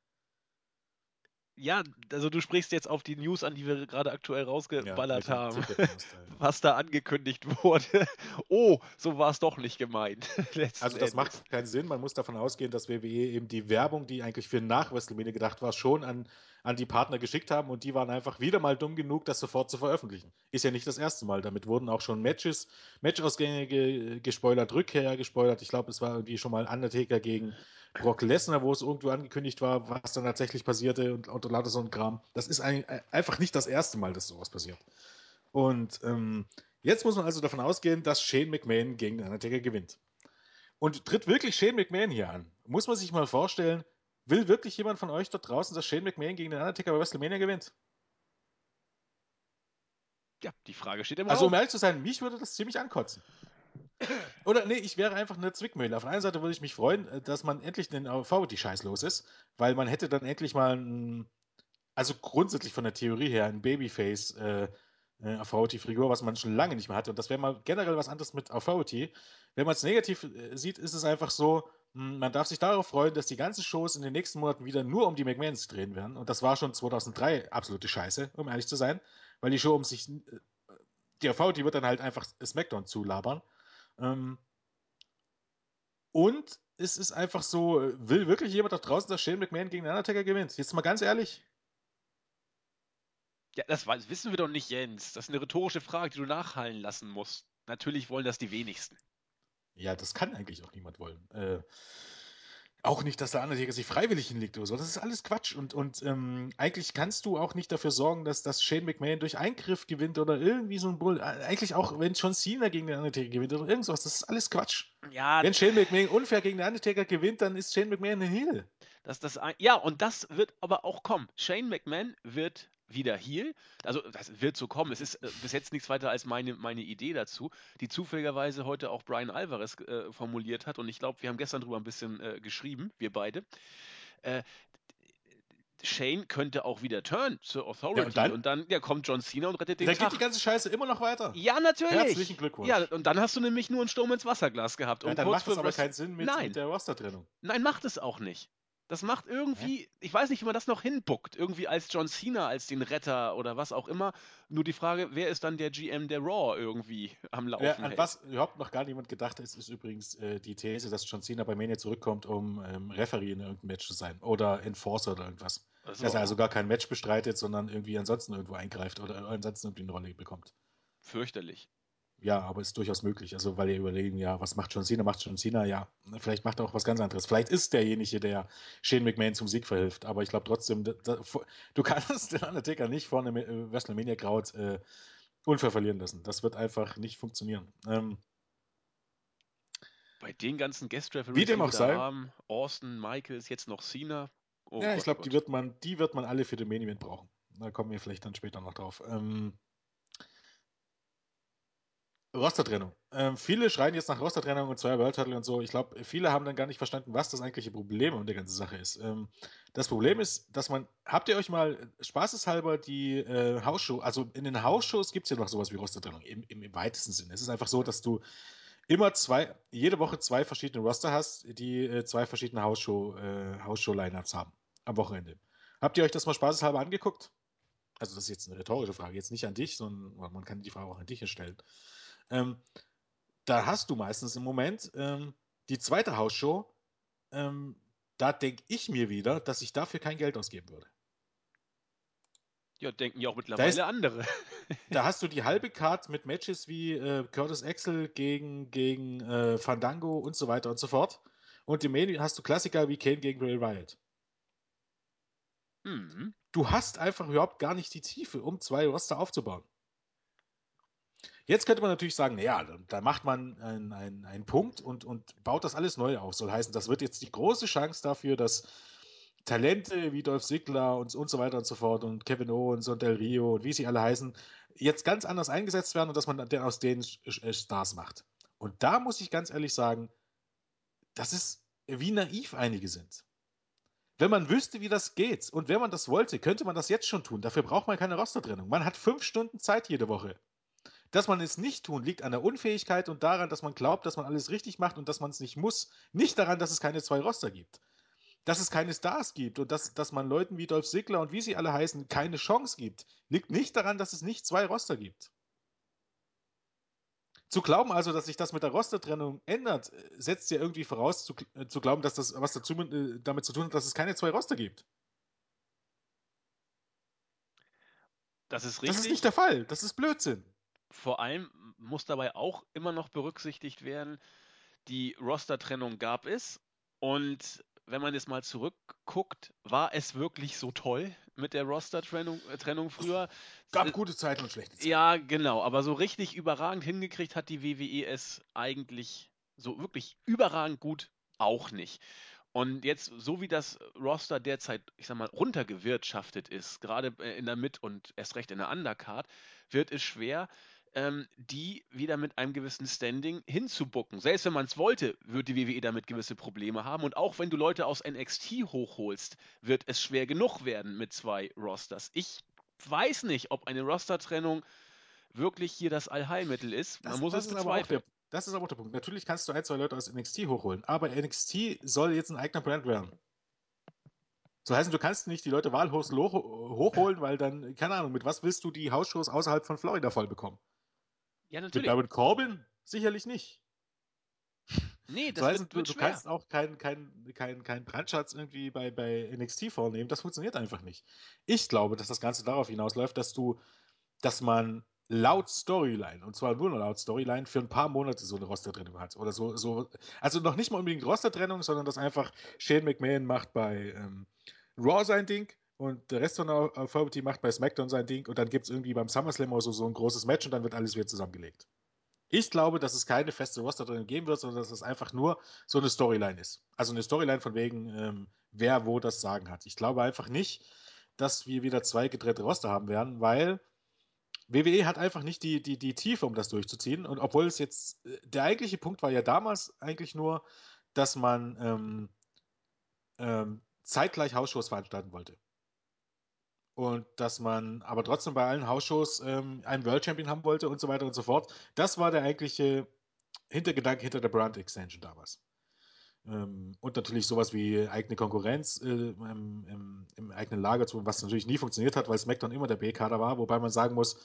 Ja, also du sprichst jetzt auf die News an, die wir gerade aktuell rausgeballert dem haben. Ja. Was da angekündigt wurde. Oh, so war es doch nicht gemeint. Also das Endes. macht keinen Sinn. Man muss davon ausgehen, dass WWE eben die Werbung, die eigentlich für nach WrestleMania gedacht war, schon an, an die Partner geschickt haben und die waren einfach wieder mal dumm genug, das sofort zu veröffentlichen. Ist ja nicht das erste Mal. Damit wurden auch schon Matches, Matchausgänge ge gespoilert, Rückkehr gespoilert. Ich glaube, es war irgendwie schon mal Undertaker gegen Brock Lesnar, wo es irgendwo angekündigt war, was dann tatsächlich passierte und, und lauter so ein Kram. Das ist ein, einfach nicht das erste Mal, dass sowas passiert. Und ähm, jetzt muss man also davon ausgehen, dass Shane McMahon gegen den Undertaker gewinnt. Und tritt wirklich Shane McMahon hier an? Muss man sich mal vorstellen, will wirklich jemand von euch dort draußen, dass Shane McMahon gegen den Undertaker bei WrestleMania gewinnt? Ja, die Frage steht im Also, um ehrlich zu sein, mich würde das ziemlich ankotzen. Oder nee, ich wäre einfach eine Zwickmühle. Auf der einen Seite würde ich mich freuen, äh, dass man endlich den Authority-Scheiß los ist, weil man hätte dann endlich mal ein, also grundsätzlich von der Theorie her ein Babyface äh, äh, Authority-Figur, was man schon lange nicht mehr hatte. Und das wäre mal generell was anderes mit Authority. Wenn man es negativ äh, sieht, ist es einfach so, Hm, Man darf sich darauf freuen, dass die ganzen Shows in den nächsten Monaten wieder nur um die McMahons drehen werden. Und das war schon 2003 absolute Scheiße, um ehrlich zu sein. Weil die Show um sich. Die die wird dann halt einfach SmackDown zulabern. Ähm, und es ist einfach so, will wirklich jemand da draußen, dass Shane McMahon gegen den Undertaker gewinnt? Jetzt mal ganz ehrlich. Ja, das wissen wir doch nicht, Jens. Das ist eine rhetorische Frage, die du nachhallen lassen musst. Natürlich wollen das die wenigsten. Ja, das kann eigentlich auch niemand wollen. Äh, auch nicht, dass der Undertaker sich freiwillig hinlegt oder so. Das ist alles Quatsch. Und, und ähm, eigentlich kannst du auch nicht dafür sorgen, dass, dass Shane McMahon durch Eingriff gewinnt oder irgendwie so ein Bull. Äh, Eigentlich auch, wenn John Cena gegen den Undertaker gewinnt oder irgendwas. Das ist alles Quatsch. Ja, Wenn Shane McMahon unfair gegen den Undertaker gewinnt, dann ist Shane McMahon ein Heel. das, das, ein- ja, und das wird aber auch kommen. Shane McMahon wird wieder Heel. Also, das wird so kommen. Es ist äh, bis jetzt nichts weiter als meine, meine Idee dazu, die zufälligerweise heute auch Brian Alvarez äh, formuliert hat. Und ich glaube, wir haben gestern drüber ein bisschen äh, geschrieben, wir beide. Äh, Shane könnte auch wieder turn zur Authority. dann? und dann ja, kommt John Cena und rettet den Da Tag. geht die ganze Scheiße immer noch weiter. Ja, natürlich. Herzlichen Glückwunsch. Ja, und dann hast du nämlich nur einen Sturm ins Wasserglas gehabt. Ja, und dann kurz macht das vor aber keinen Sinn mit, Nein. mit der Roster-Trennung. Nein, macht es auch nicht. Das macht irgendwie, ich weiß nicht, wie man das noch hinbuckt. Irgendwie als John Cena, als den Retter oder was auch immer. Nur die Frage, wer ist dann der GM der Raw irgendwie am Laufen Ja, an hält? was überhaupt noch gar niemand gedacht ist, ist übrigens äh, die These, dass John Cena bei Mania zurückkommt, um ähm, Referee in irgendeinem Match zu sein. Oder Enforcer oder irgendwas. Ist Dass er also gar kein Match bestreitet, sondern irgendwie ansonsten irgendwo eingreift oder ansonsten irgendwie eine Rolle bekommt. fürchterlich. Ja, aber ist durchaus möglich. Also, weil ihr überlegen, ja, was macht John Cena? Macht John Cena, ja, vielleicht macht er auch was ganz anderes. Vielleicht ist derjenige, der Shane McMahon zum Sieg verhilft. Aber ich glaube trotzdem, da, da, du kannst den Undertaker nicht vor einem äh, WrestleMania Crowd äh, unfair verlieren lassen. Das wird einfach nicht funktionieren. Ähm, Bei den ganzen guest Wie dem auch sei. haben, Austin, Michaels, jetzt noch Cena. Oh ja, Gott, ich glaube, die wird man, die wird man alle für den Main Event brauchen. Da kommen wir vielleicht dann später noch drauf. Ähm, Rostertrennung. Ähm, viele schreien jetzt nach Rostertrennung und zwei World Title und so. Ich glaube, viele haben dann gar nicht verstanden, was das eigentliche Problem an der ganzen Sache ist. Ähm, das Problem ist, dass man, habt ihr euch mal spaßeshalber die äh, Hausshow, also in den Hausshows gibt es ja noch sowas wie Rostertrennung, im, im, im weitesten Sinne. Es ist einfach so, dass du immer zwei, jede Woche zwei verschiedene Roster hast, die äh, zwei verschiedene Hausshow, äh, Hausshow-Lineups haben am Wochenende. Habt ihr euch das mal spaßeshalber angeguckt? Also, das ist jetzt eine rhetorische Frage, jetzt nicht an dich, sondern man kann die Frage auch an dich stellen. Ähm, da hast du meistens im Moment ähm, die zweite Hausshow. Ähm, da denke ich mir wieder, dass ich dafür kein Geld ausgeben würde. Ja, denken ja auch mittlerweile ist- andere. Da hast du die halbe Card mit Matches wie äh, Curtis Axel gegen, gegen äh, Fandango und so weiter und so fort. Und im Main hast du Klassiker wie Kane gegen Bray Wyatt. Hm. Du hast einfach überhaupt gar nicht die Tiefe, um zwei Roster aufzubauen. Jetzt könnte man natürlich sagen, naja, da, macht man einen, einen, einen Punkt und, und baut das alles neu auf. Soll heißen, das wird jetzt die große Chance dafür, dass Talente wie Dolph Ziggler und, und so weiter und so fort und Kevin Owens und Del Rio und wie sie alle heißen, jetzt ganz anders eingesetzt werden und dass man aus denen Stars macht. Und da muss ich ganz ehrlich sagen, das ist, wie naiv einige sind. Wenn man wüsste, wie das geht und wenn man das wollte, könnte man das jetzt schon tun. Dafür braucht man keine Rostertrennung. Man hat fünf Stunden Zeit jede Woche. Dass man es nicht tun, liegt an der Unfähigkeit und daran, dass man glaubt, dass man alles richtig macht und dass man es nicht muss. Nicht daran, dass es keine zwei Roster gibt. Dass es keine Stars gibt und dass, dass man Leuten wie Dolph Ziggler und wie sie alle heißen keine Chance gibt, liegt nicht daran, dass es nicht zwei Roster gibt. Zu glauben also, dass sich das mit der Rostertrennung ändert, setzt ja irgendwie voraus, zu, äh, zu glauben, dass das was dazu, äh, damit zu tun hat, dass es keine zwei Roster gibt. Das ist Das richtig. ist nicht der Fall. Das ist Blödsinn. Vor allem muss dabei auch immer noch berücksichtigt werden, die Roster-Trennung gab es. Und wenn man jetzt mal zurückguckt, war es wirklich so toll mit der Roster-Trennung äh, Trennung früher? Gab Äh, gute Zeiten und schlechte Zeiten. Ja, genau. Aber so richtig überragend hingekriegt hat die WWE es eigentlich so wirklich überragend gut auch nicht. Und jetzt, so wie das Roster derzeit, ich sag mal, runtergewirtschaftet ist, gerade äh, in der Mid- und erst recht in der Undercard, wird es schwer, ähm, die wieder mit einem gewissen Standing hinzubucken. Selbst wenn man es wollte, wird die WWE damit gewisse Probleme haben. Und auch wenn du Leute aus NXT hochholst, wird es schwer genug werden mit zwei Rosters. Ich weiß nicht, ob eine Rostertrennung wirklich hier das Allheilmittel ist. Man Das, muss das es ist aber auch der, bezweifeln. Das ist aber der Punkt. Natürlich kannst du ein, zwei Leute aus NXT hochholen, aber NXT soll jetzt ein eigener Brand werden. So heißen, du kannst nicht die Leute wahllos hochholen, weil dann, keine Ahnung, mit was willst du die Hausshows außerhalb von Florida voll bekommen? Ja, natürlich. Mit Baron Corbin? Sicherlich nicht. Nee, das so heißt, wird, du, wird du schwer. kannst auch keinen kein, kein, kein Brandschatz irgendwie bei, bei NXT vornehmen. Das funktioniert einfach nicht. Ich glaube, dass das Ganze darauf hinausläuft, dass du, dass man laut Storyline, und zwar nur laut Storyline, für ein paar Monate so eine Rostertrennung hat. Oder so, so, also noch nicht mal unbedingt Rostertrennung, sondern dass einfach Shane McMahon macht bei ähm, Raw sein Ding und der Rest von der Authority macht bei SmackDown sein Ding und dann gibt es irgendwie beim SummerSlam oder so, so ein großes Match und dann wird alles wieder zusammengelegt. Ich glaube, dass es keine feste Rostertrennung geben wird, sondern dass es einfach nur so eine Storyline ist. Also eine Storyline von wegen, ähm, wer wo das Sagen hat. Ich glaube einfach nicht, dass wir wieder zwei getrennte Roster haben werden, weil WWE hat einfach nicht die, die, die Tiefe, um das durchzuziehen. Und obwohl es jetzt, der eigentliche Punkt war ja damals eigentlich nur, dass man ähm, ähm, zeitgleich Hausshows veranstalten wollte. Und dass man aber trotzdem bei allen Hausshows ähm, einen World Champion haben wollte und so weiter und so fort. Das war der eigentliche Hintergedanke hinter der Brand Extension damals. Ähm, und natürlich sowas wie eigene Konkurrenz äh, im, im, im, eigenen Lager zu, was natürlich nie funktioniert hat, weil SmackDown immer der B-Kader war, wobei man sagen muss,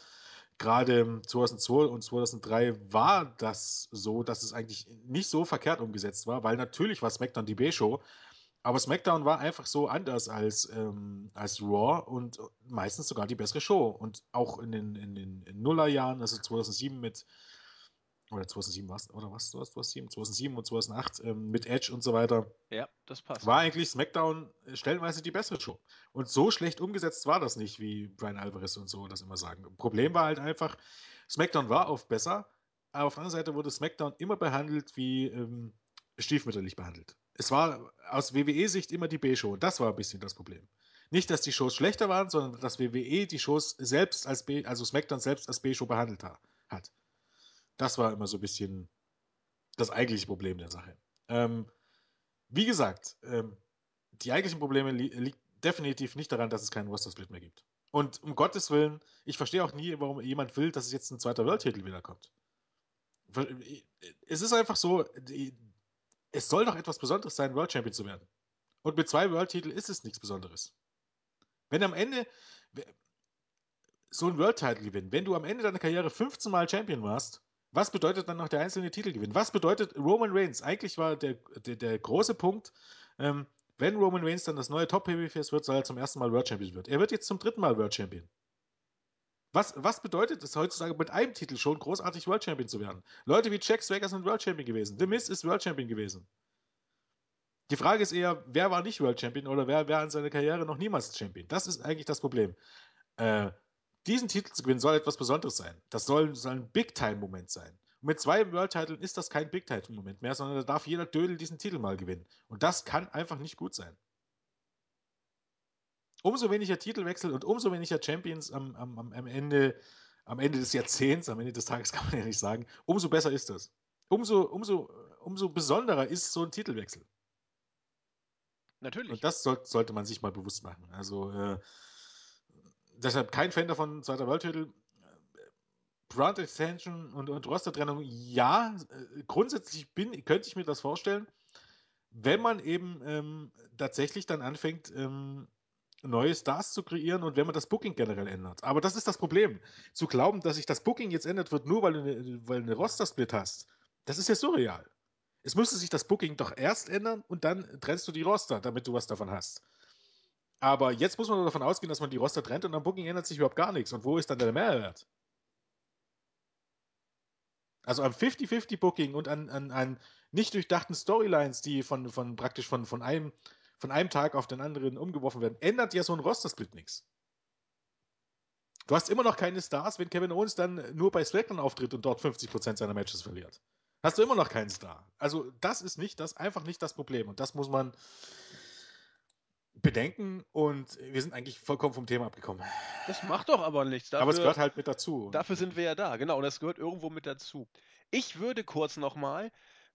gerade 2002 und 2003 war das so, dass es eigentlich nicht so verkehrt umgesetzt war, weil natürlich war SmackDown die B-Show, aber SmackDown war einfach so anders als, ähm, als Raw und meistens sogar die bessere Show. Und auch in den, in den in Nullerjahren, also 2007 mit, oder 2007 was, oder was, 2007, 2007 und 2008 ähm, mit Edge und so weiter. Ja, das passt. War eigentlich SmackDown stellenweise die bessere Show. Und so schlecht umgesetzt war das nicht, wie Brian Alvarez und so das immer sagen. Problem war halt einfach, SmackDown war oft besser, aber auf der anderen Seite wurde SmackDown immer behandelt wie ähm, stiefmütterlich behandelt. Es war aus WWE-Sicht immer die B-Show. Das war ein bisschen das Problem. Nicht, dass die Shows schlechter waren, sondern dass WWE die Shows selbst als B, also SmackDown selbst als B-Show behandelt hat. Das war immer so ein bisschen das eigentliche Problem der Sache. Ähm, wie gesagt, ähm, die eigentlichen Probleme li liegen definitiv nicht daran, dass es keinen Roster-Split mehr gibt. Und um Gottes Willen, ich verstehe auch nie, warum jemand will, dass es jetzt ein zweiter World-Titel wiederkommt. Es ist einfach so, die, es soll doch etwas Besonderes sein, World Champion zu werden. Und mit zwei World-Titeln ist es nichts Besonderes. Wenn am Ende so ein World-Title gewinnen, wenn du am Ende deiner Karriere 15 Mal Champion warst, was bedeutet dann noch der einzelne Titelgewinn? Was bedeutet Roman Reigns? Eigentlich war der, der, der große Punkt, ähm, wenn Roman Reigns dann das neue Top-Babyface wird, soll er zum ersten Mal World Champion wird. Er wird jetzt zum dritten Mal World Champion. Was, was bedeutet es heutzutage mit einem Titel schon großartig World Champion zu werden? Leute wie Jack Swagger sind World Champion gewesen. The Miz ist World Champion gewesen. Die Frage ist eher, wer war nicht World Champion oder wer war in seiner Karriere noch niemals Champion? Das ist eigentlich das Problem. Äh, diesen Titel zu gewinnen soll etwas Besonderes sein. Das soll, soll ein Big-Time-Moment sein. Und mit zwei World-Titeln ist das kein Big-Time-Moment mehr, sondern da darf jeder Dödel diesen Titel mal gewinnen. Und das kann einfach nicht gut sein. Umso weniger Titelwechsel und umso weniger Champions am, am, am, Ende, am Ende des Jahrzehnts, am Ende des Tages kann man ja nicht sagen, umso besser ist das. Umso, umso, umso besonderer ist so ein Titelwechsel. Natürlich. Und das soll, sollte man sich mal bewusst machen. Also äh, deshalb kein Fan davon, zweiter World-Titel. Brand Extension und, und Roster-Trennung, ja, äh, grundsätzlich bin, könnte ich mir das vorstellen, wenn man eben ähm, tatsächlich dann anfängt, ähm, neue Stars zu kreieren und wenn man das Booking generell ändert. Aber das ist das Problem. Zu glauben, dass sich das Booking jetzt ändert wird, nur weil du eine, weil Roster-Split hast, das ist ja surreal. Es müsste sich das Booking doch erst ändern und dann trennst du die Roster, damit du was davon hast. Aber jetzt muss man davon ausgehen, dass man die Roster trennt und am Booking ändert sich überhaupt gar nichts. Und wo ist dann der Mehrwert? Also am 50-50 Booking und an, an, an nicht durchdachten Storylines, die von, von praktisch von, von, einem, von einem Tag auf den anderen umgeworfen werden, ändert ja so ein Roster-Split nichts. Du hast immer noch keine Stars, wenn Kevin Owens dann nur bei SmackDown auftritt und dort 50% seiner Matches verliert. Hast du immer noch keinen Star. Also das ist nicht das, einfach nicht das Problem. Und das muss man bedenken und wir sind eigentlich vollkommen vom Thema abgekommen. Das macht doch aber nichts. Dafür, aber es gehört halt mit dazu. Dafür sind wir ja da, genau. Und das gehört irgendwo mit dazu. Ich würde kurz nochmal,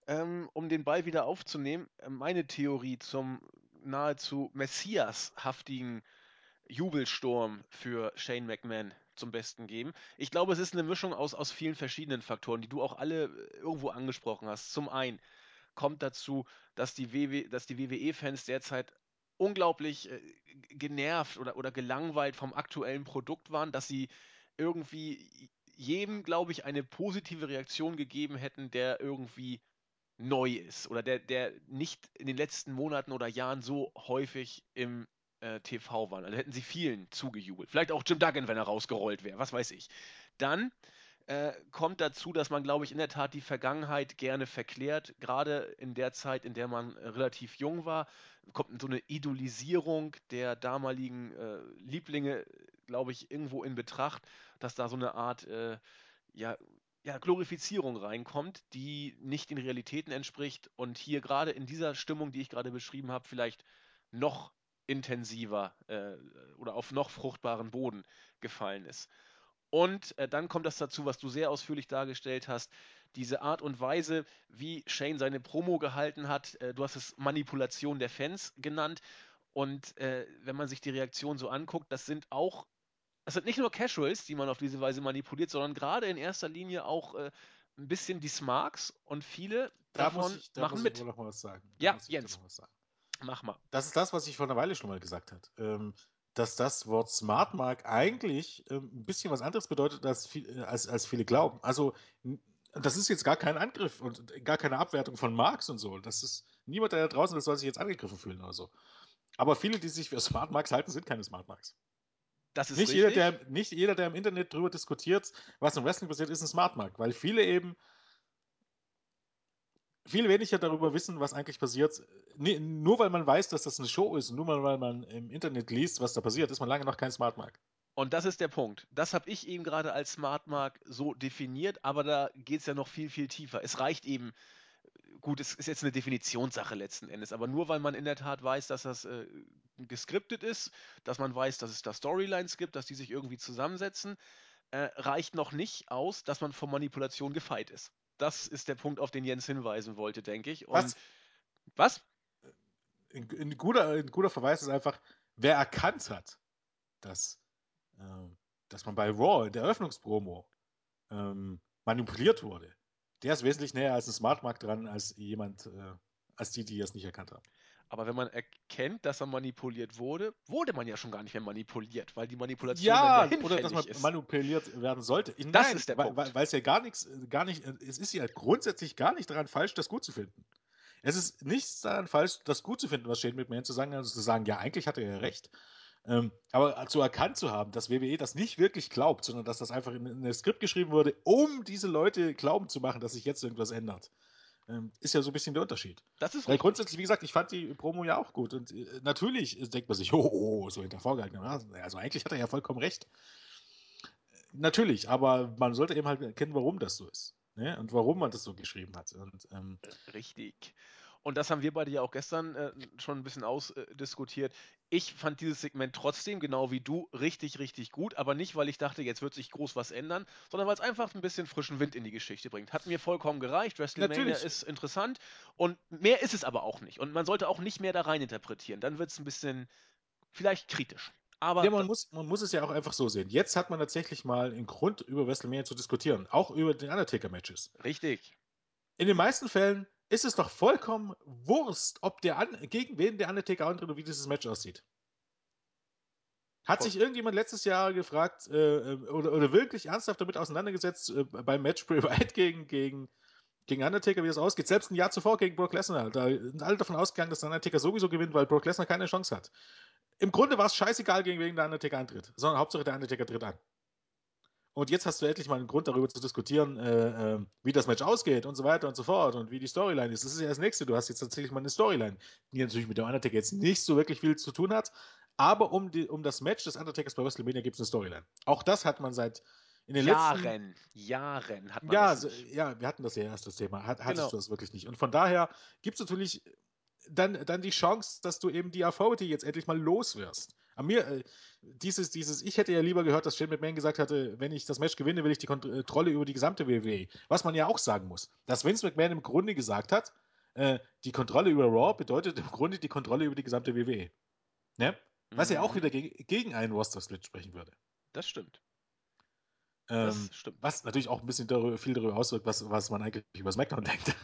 ähm, um den Ball wieder aufzunehmen, meine Theorie zum nahezu messiashaftigen Jubelsturm für Shane McMahon zum Besten geben. Ich glaube, es ist eine Mischung aus, aus vielen verschiedenen Faktoren, die du auch alle äh, irgendwo angesprochen hast. Zum einen kommt dazu, dass die, WW, dass die WWE-Fans derzeit unglaublich äh, genervt oder, oder gelangweilt vom aktuellen Produkt waren, dass sie irgendwie jedem, glaube ich, eine positive Reaktion gegeben hätten, der irgendwie neu ist oder der, der nicht in den letzten Monaten oder Jahren so häufig im äh, TV waren. Also hätten sie vielen zugejubelt. Vielleicht auch Jim Duggan, wenn er rausgerollt wäre, was weiß ich. Dann äh, kommt dazu, dass man, glaube ich, in der Tat die Vergangenheit gerne verklärt. Gerade in der Zeit, in der man äh, relativ jung war, kommt so eine Idolisierung der damaligen äh, Lieblinge, glaube ich, irgendwo in Betracht, dass da so eine Art äh, ja, ja, Glorifizierung reinkommt, die nicht den Realitäten entspricht und hier gerade in dieser Stimmung, die ich gerade beschrieben habe, vielleicht noch intensiver äh, oder auf noch fruchtbaren Boden gefallen ist. Und äh, dann kommt das dazu, was du sehr ausführlich dargestellt hast, diese Art und Weise, wie Shane seine Promo gehalten hat. Äh, du hast es Manipulation der Fans genannt. Und äh, wenn man sich die Reaktion so anguckt, das sind auch es sind nicht nur Casuals, die man auf diese Weise manipuliert, sondern gerade in erster Linie auch äh, ein bisschen die Smarks und viele Da davon ich, da machen mit. noch mal was sagen. Da Ja, muss ich Jens. sagen. Mach mal. Das ist das, was ich vor einer Weile schon mal gesagt habe. Ähm, dass das Wort Smart Mark eigentlich ähm, ein bisschen was anderes bedeutet, als, viel, äh, als, als viele glauben. Also, das ist jetzt gar kein Angriff und gar keine Abwertung von Marks und so. Das ist niemand, der da draußen ist, soll sich jetzt angegriffen fühlen oder so. Aber viele, die sich für Smart Marks halten, sind keine Smart Marks. Das ist Nicht richtig. jeder, der, nicht jeder, der im Internet drüber diskutiert, was im Wrestling passiert, ist ein Smart Mark, weil viele eben viel weniger darüber wissen, was eigentlich passiert. Nee, nur weil man weiß, dass das eine Show ist, nur weil man im Internet liest, was da passiert, ist man lange noch kein Smart Mark. Und das ist der Punkt. Das habe ich eben gerade als Smart Mark so definiert, aber da geht es ja noch viel, viel tiefer. Es reicht eben, gut, es ist jetzt eine Definitionssache letzten Endes, aber nur weil man in der Tat weiß, dass das äh, geskriptet ist, dass man weiß, dass es da Storylines gibt, dass die sich irgendwie zusammensetzen, äh, reicht noch nicht aus, dass man vor Manipulation gefeit ist. Das ist der Punkt, auf den Jens hinweisen wollte, denke ich. Und Was? was? Ein, ein, guter, ein guter Verweis ist einfach, wer erkannt hat, dass, ähm, dass man bei Raw in der Eröffnungspromo ähm, manipuliert wurde, der ist wesentlich näher als ein Smart Mark dran, als jemand, äh, als die, die es nicht erkannt haben. Aber wenn man erkennt, dass er manipuliert wurde, wurde man ja schon gar nicht mehr manipuliert, weil die Manipulation Ja, dann oder dass man ist. manipuliert werden sollte. Das Nein, ist der weil, Punkt. weil, es ja gar nichts, gar nicht, es ist ja grundsätzlich gar nicht daran falsch, das gut zu finden. Es ist nichts daran falsch, das gut zu finden, was Shane McMahon zu sagen hat, also zu sagen, ja, eigentlich hat er ja recht. Ähm, aber zu erkannt zu haben, dass WWE das nicht wirklich glaubt, sondern dass das einfach in, in das Skript geschrieben wurde, um diese Leute glauben zu machen, dass sich jetzt irgendwas ändert, ist ja so ein bisschen der Unterschied. Das ist Weil grundsätzlich, wie gesagt, ich fand die Promo ja auch gut. Und äh, natürlich denkt man sich, oh, oh, oh, so hinter vorgehalten. Also eigentlich hat er ja vollkommen recht. Natürlich, aber man sollte eben halt erkennen, warum das so ist. Ne? Und warum man das so geschrieben hat. Und ähm, Richtig. Und das haben wir beide ja auch gestern äh, schon ein bisschen ausdiskutiert. Ich fand dieses Segment trotzdem, genau wie du, richtig, richtig gut, aber nicht, weil ich dachte, jetzt wird sich groß was ändern, sondern weil es einfach ein bisschen frischen Wind in die Geschichte bringt. Hat mir vollkommen gereicht. WrestleMania Natürlich. ist interessant und mehr ist es aber auch nicht. Und man sollte auch nicht mehr da rein interpretieren. Dann wird es ein bisschen vielleicht kritisch. Aber ja, man, muss, man muss es ja auch einfach so sehen. Jetzt hat man tatsächlich mal einen Grund, über WrestleMania zu diskutieren. Auch über den Undertaker-Matches. richtig. In den meisten Fällen ist es doch vollkommen Wurst, ob der an, gegen wen der Undertaker antritt und wie dieses Match aussieht. Hat sich irgendjemand letztes Jahr gefragt äh, äh, oder, oder wirklich ernsthaft damit auseinandergesetzt äh, beim Match Wyatt gegen, gegen, gegen Undertaker, wie das ausgeht? Selbst ein Jahr zuvor gegen Brock Lesnar. Da sind alle davon ausgegangen, dass der Undertaker sowieso gewinnt, weil Brock Lesnar keine Chance hat. Im Grunde war es scheißegal, gegen wen der Undertaker antritt, sondern Hauptsache der Undertaker tritt an. Und jetzt hast du endlich mal einen Grund darüber zu diskutieren, äh, äh, wie das Match ausgeht und so weiter und so fort und wie die Storyline ist. Das ist ja das Nächste. Du hast jetzt tatsächlich mal eine Storyline, die natürlich mit dem Undertaker jetzt nicht so wirklich viel zu tun hat, aber um, die, um das Match des Undertakers bei WrestleMania gibt es eine Storyline. Auch das hat man seit in den letzten Jahren, Jahren hat man ja, das so, ja, wir hatten das ja erst das Thema. Hat, hattest Genau. du das wirklich nicht. Und von daher gibt es natürlich dann, dann die Chance, dass du eben die Authority jetzt endlich mal los wirst. An mir, äh, dieses, dieses, ich hätte ja lieber gehört, dass Shane McMahon gesagt hatte, wenn ich das Match gewinne, will ich die Kontrolle über die gesamte WWE. Was man ja auch sagen muss. Dass Vince McMahon im Grunde gesagt hat, äh, die Kontrolle über Raw bedeutet im Grunde die Kontrolle über die gesamte WWE. Ne? Was ja auch Mhm. wieder ge gegen einen Roster-Split sprechen würde. Das stimmt. Das Ähm, stimmt. was natürlich auch ein bisschen darüber, viel darüber auswirkt, was, was man eigentlich über SmackDown denkt.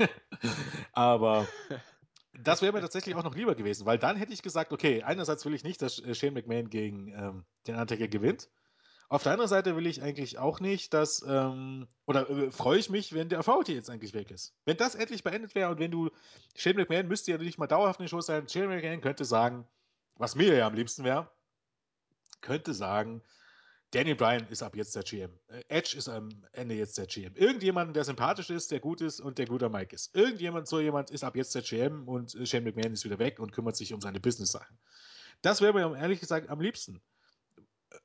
Aber das wäre mir tatsächlich auch noch lieber gewesen, weil dann hätte ich gesagt, okay, einerseits will ich nicht, dass äh, Shane McMahon gegen ähm, den Undertaker gewinnt. Auf der anderen Seite will ich eigentlich auch nicht, dass, ähm, oder äh, freue ich mich, wenn der Authority jetzt eigentlich weg ist. Wenn das endlich beendet wäre und wenn du, Shane McMahon müsste ja nicht mal dauerhaft in der Show sein, Shane McMahon könnte sagen, was mir ja am liebsten wäre, könnte sagen, Daniel Bryan ist ab jetzt der GM. Äh, Edge ist am Ende jetzt der GM. Irgendjemand, der sympathisch ist, der gut ist und der guter Mike ist. Irgendjemand, so jemand ist ab jetzt der GM und äh, Shane McMahon ist wieder weg und kümmert sich um seine Business-Sachen. Das wäre mir ehrlich gesagt am liebsten.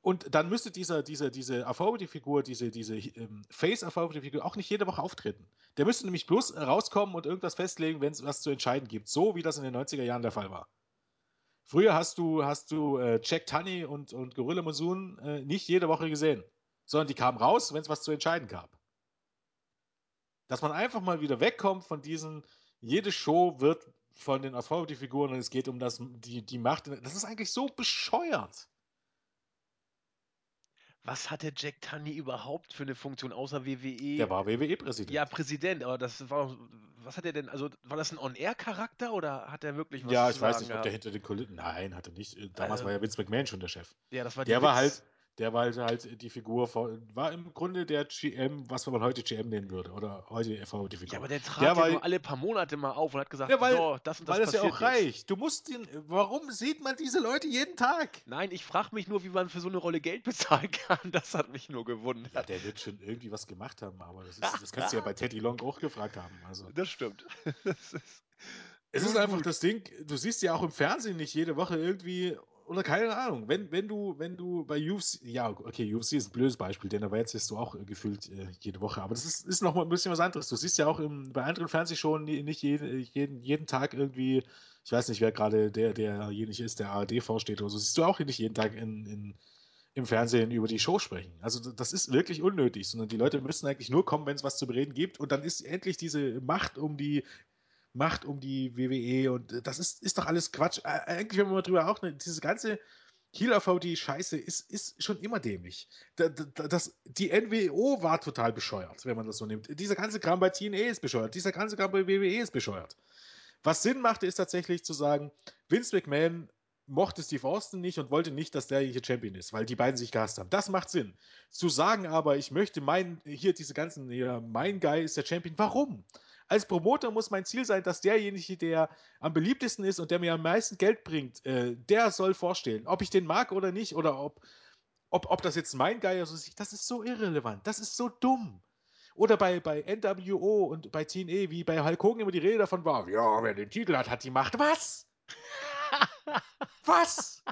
Und dann müsste dieser, dieser, diese Authority-Figur, diese, diese ähm, Face-Authority-Figur auch nicht jede Woche auftreten. Der müsste nämlich bloß rauskommen und irgendwas festlegen, wenn es was zu entscheiden gibt. So wie das in den 90er Jahren der Fall war. Früher hast du, hast du äh, Jack Tunney und, und Gorilla Monsoon äh, nicht jede Woche gesehen, sondern die kamen raus, wenn es was zu entscheiden gab. Dass man einfach mal wieder wegkommt von diesen, jede Show wird von den Authority-Figuren und es geht um das, die, die Macht. Das ist eigentlich so bescheuert. Was hat der Jack Tunney überhaupt für eine Funktion außer WWE? Der war WWE-Präsident. Ja, Präsident, aber das war was hat er denn, also war das ein On-Air-Charakter oder hat er wirklich was Ja, ich weiß nicht, ob der hinter den Kulissen. Nein, hat er nicht. Damals Also- war ja Vince McMahon schon der Chef. Ja, das war die Der war Witz- halt, der war halt, halt die Figur von, war im Grunde der GM, was man heute GM nennen würde. Oder heute FV die Figur. Ja, aber der trat der ja war, nur alle paar Monate mal auf und hat gesagt, Ja, weil- so, das und das weil das ja auch reicht. Du musst den, warum sieht man diese Leute jeden Tag? Nein, ich frage mich nur, wie man für so eine Rolle Geld bezahlen kann. Das hat mich nur gewundert. Ja, der wird schon irgendwie was gemacht haben, aber das, ist, das kannst du ja bei Teddy Long auch gefragt haben. Also. Das stimmt. Das ist, Es ist einfach das Ding, du siehst ja auch im Fernsehen nicht jede Woche irgendwie, oder keine Ahnung, wenn, wenn du, wenn du bei UFC, ja, okay, UFC ist ein blödes Beispiel, denn da siehst du auch äh, gefühlt äh, jede Woche, aber das ist, ist noch mal ein bisschen was anderes. Du siehst ja auch im, bei anderen Fernsehshows nicht jeden, jeden, jeden Tag irgendwie, ich weiß nicht, wer gerade der, derjenige ist, der ARD vorsteht oder so, siehst du auch nicht jeden Tag in, in, im Fernsehen über die Show sprechen. Also das ist wirklich unnötig, sondern die Leute müssen eigentlich nur kommen, wenn es was zu bereden gibt und dann ist endlich diese Macht um die Macht um die WWE und äh, das ist, ist doch alles Quatsch. Eigentlich, wenn man mal drüber auch, ne, diese ganze Heal-AVD-Scheiße ist, ist schon immer dämlich. Da, da, das, die NWO war total bescheuert, wenn man das so nimmt. Dieser ganze Kram bei TNA ist bescheuert. Dieser ganze Kram bei WWE ist bescheuert. Was Sinn machte, ist tatsächlich zu sagen, Vince McMahon mochte Steve Austin nicht und wollte nicht, dass der hier Champion ist, weil die beiden sich gehasst haben. Das macht Sinn. Zu sagen aber, ich möchte meinen, hier diese ganzen, hier, mein Guy ist der Champion. Warum? Als Promoter muss mein Ziel sein, dass derjenige, der am beliebtesten ist und der mir am meisten Geld bringt, äh, der soll vorstellen. Ob ich den mag oder nicht, oder ob, ob, ob das jetzt mein Guy ist, oder nicht, das ist so irrelevant. Das ist so dumm. Oder bei, bei NWO und bei TNA, wie bei Hulk Hogan immer die Rede davon war, ja, wer den Titel hat, hat die Macht. Was? Was?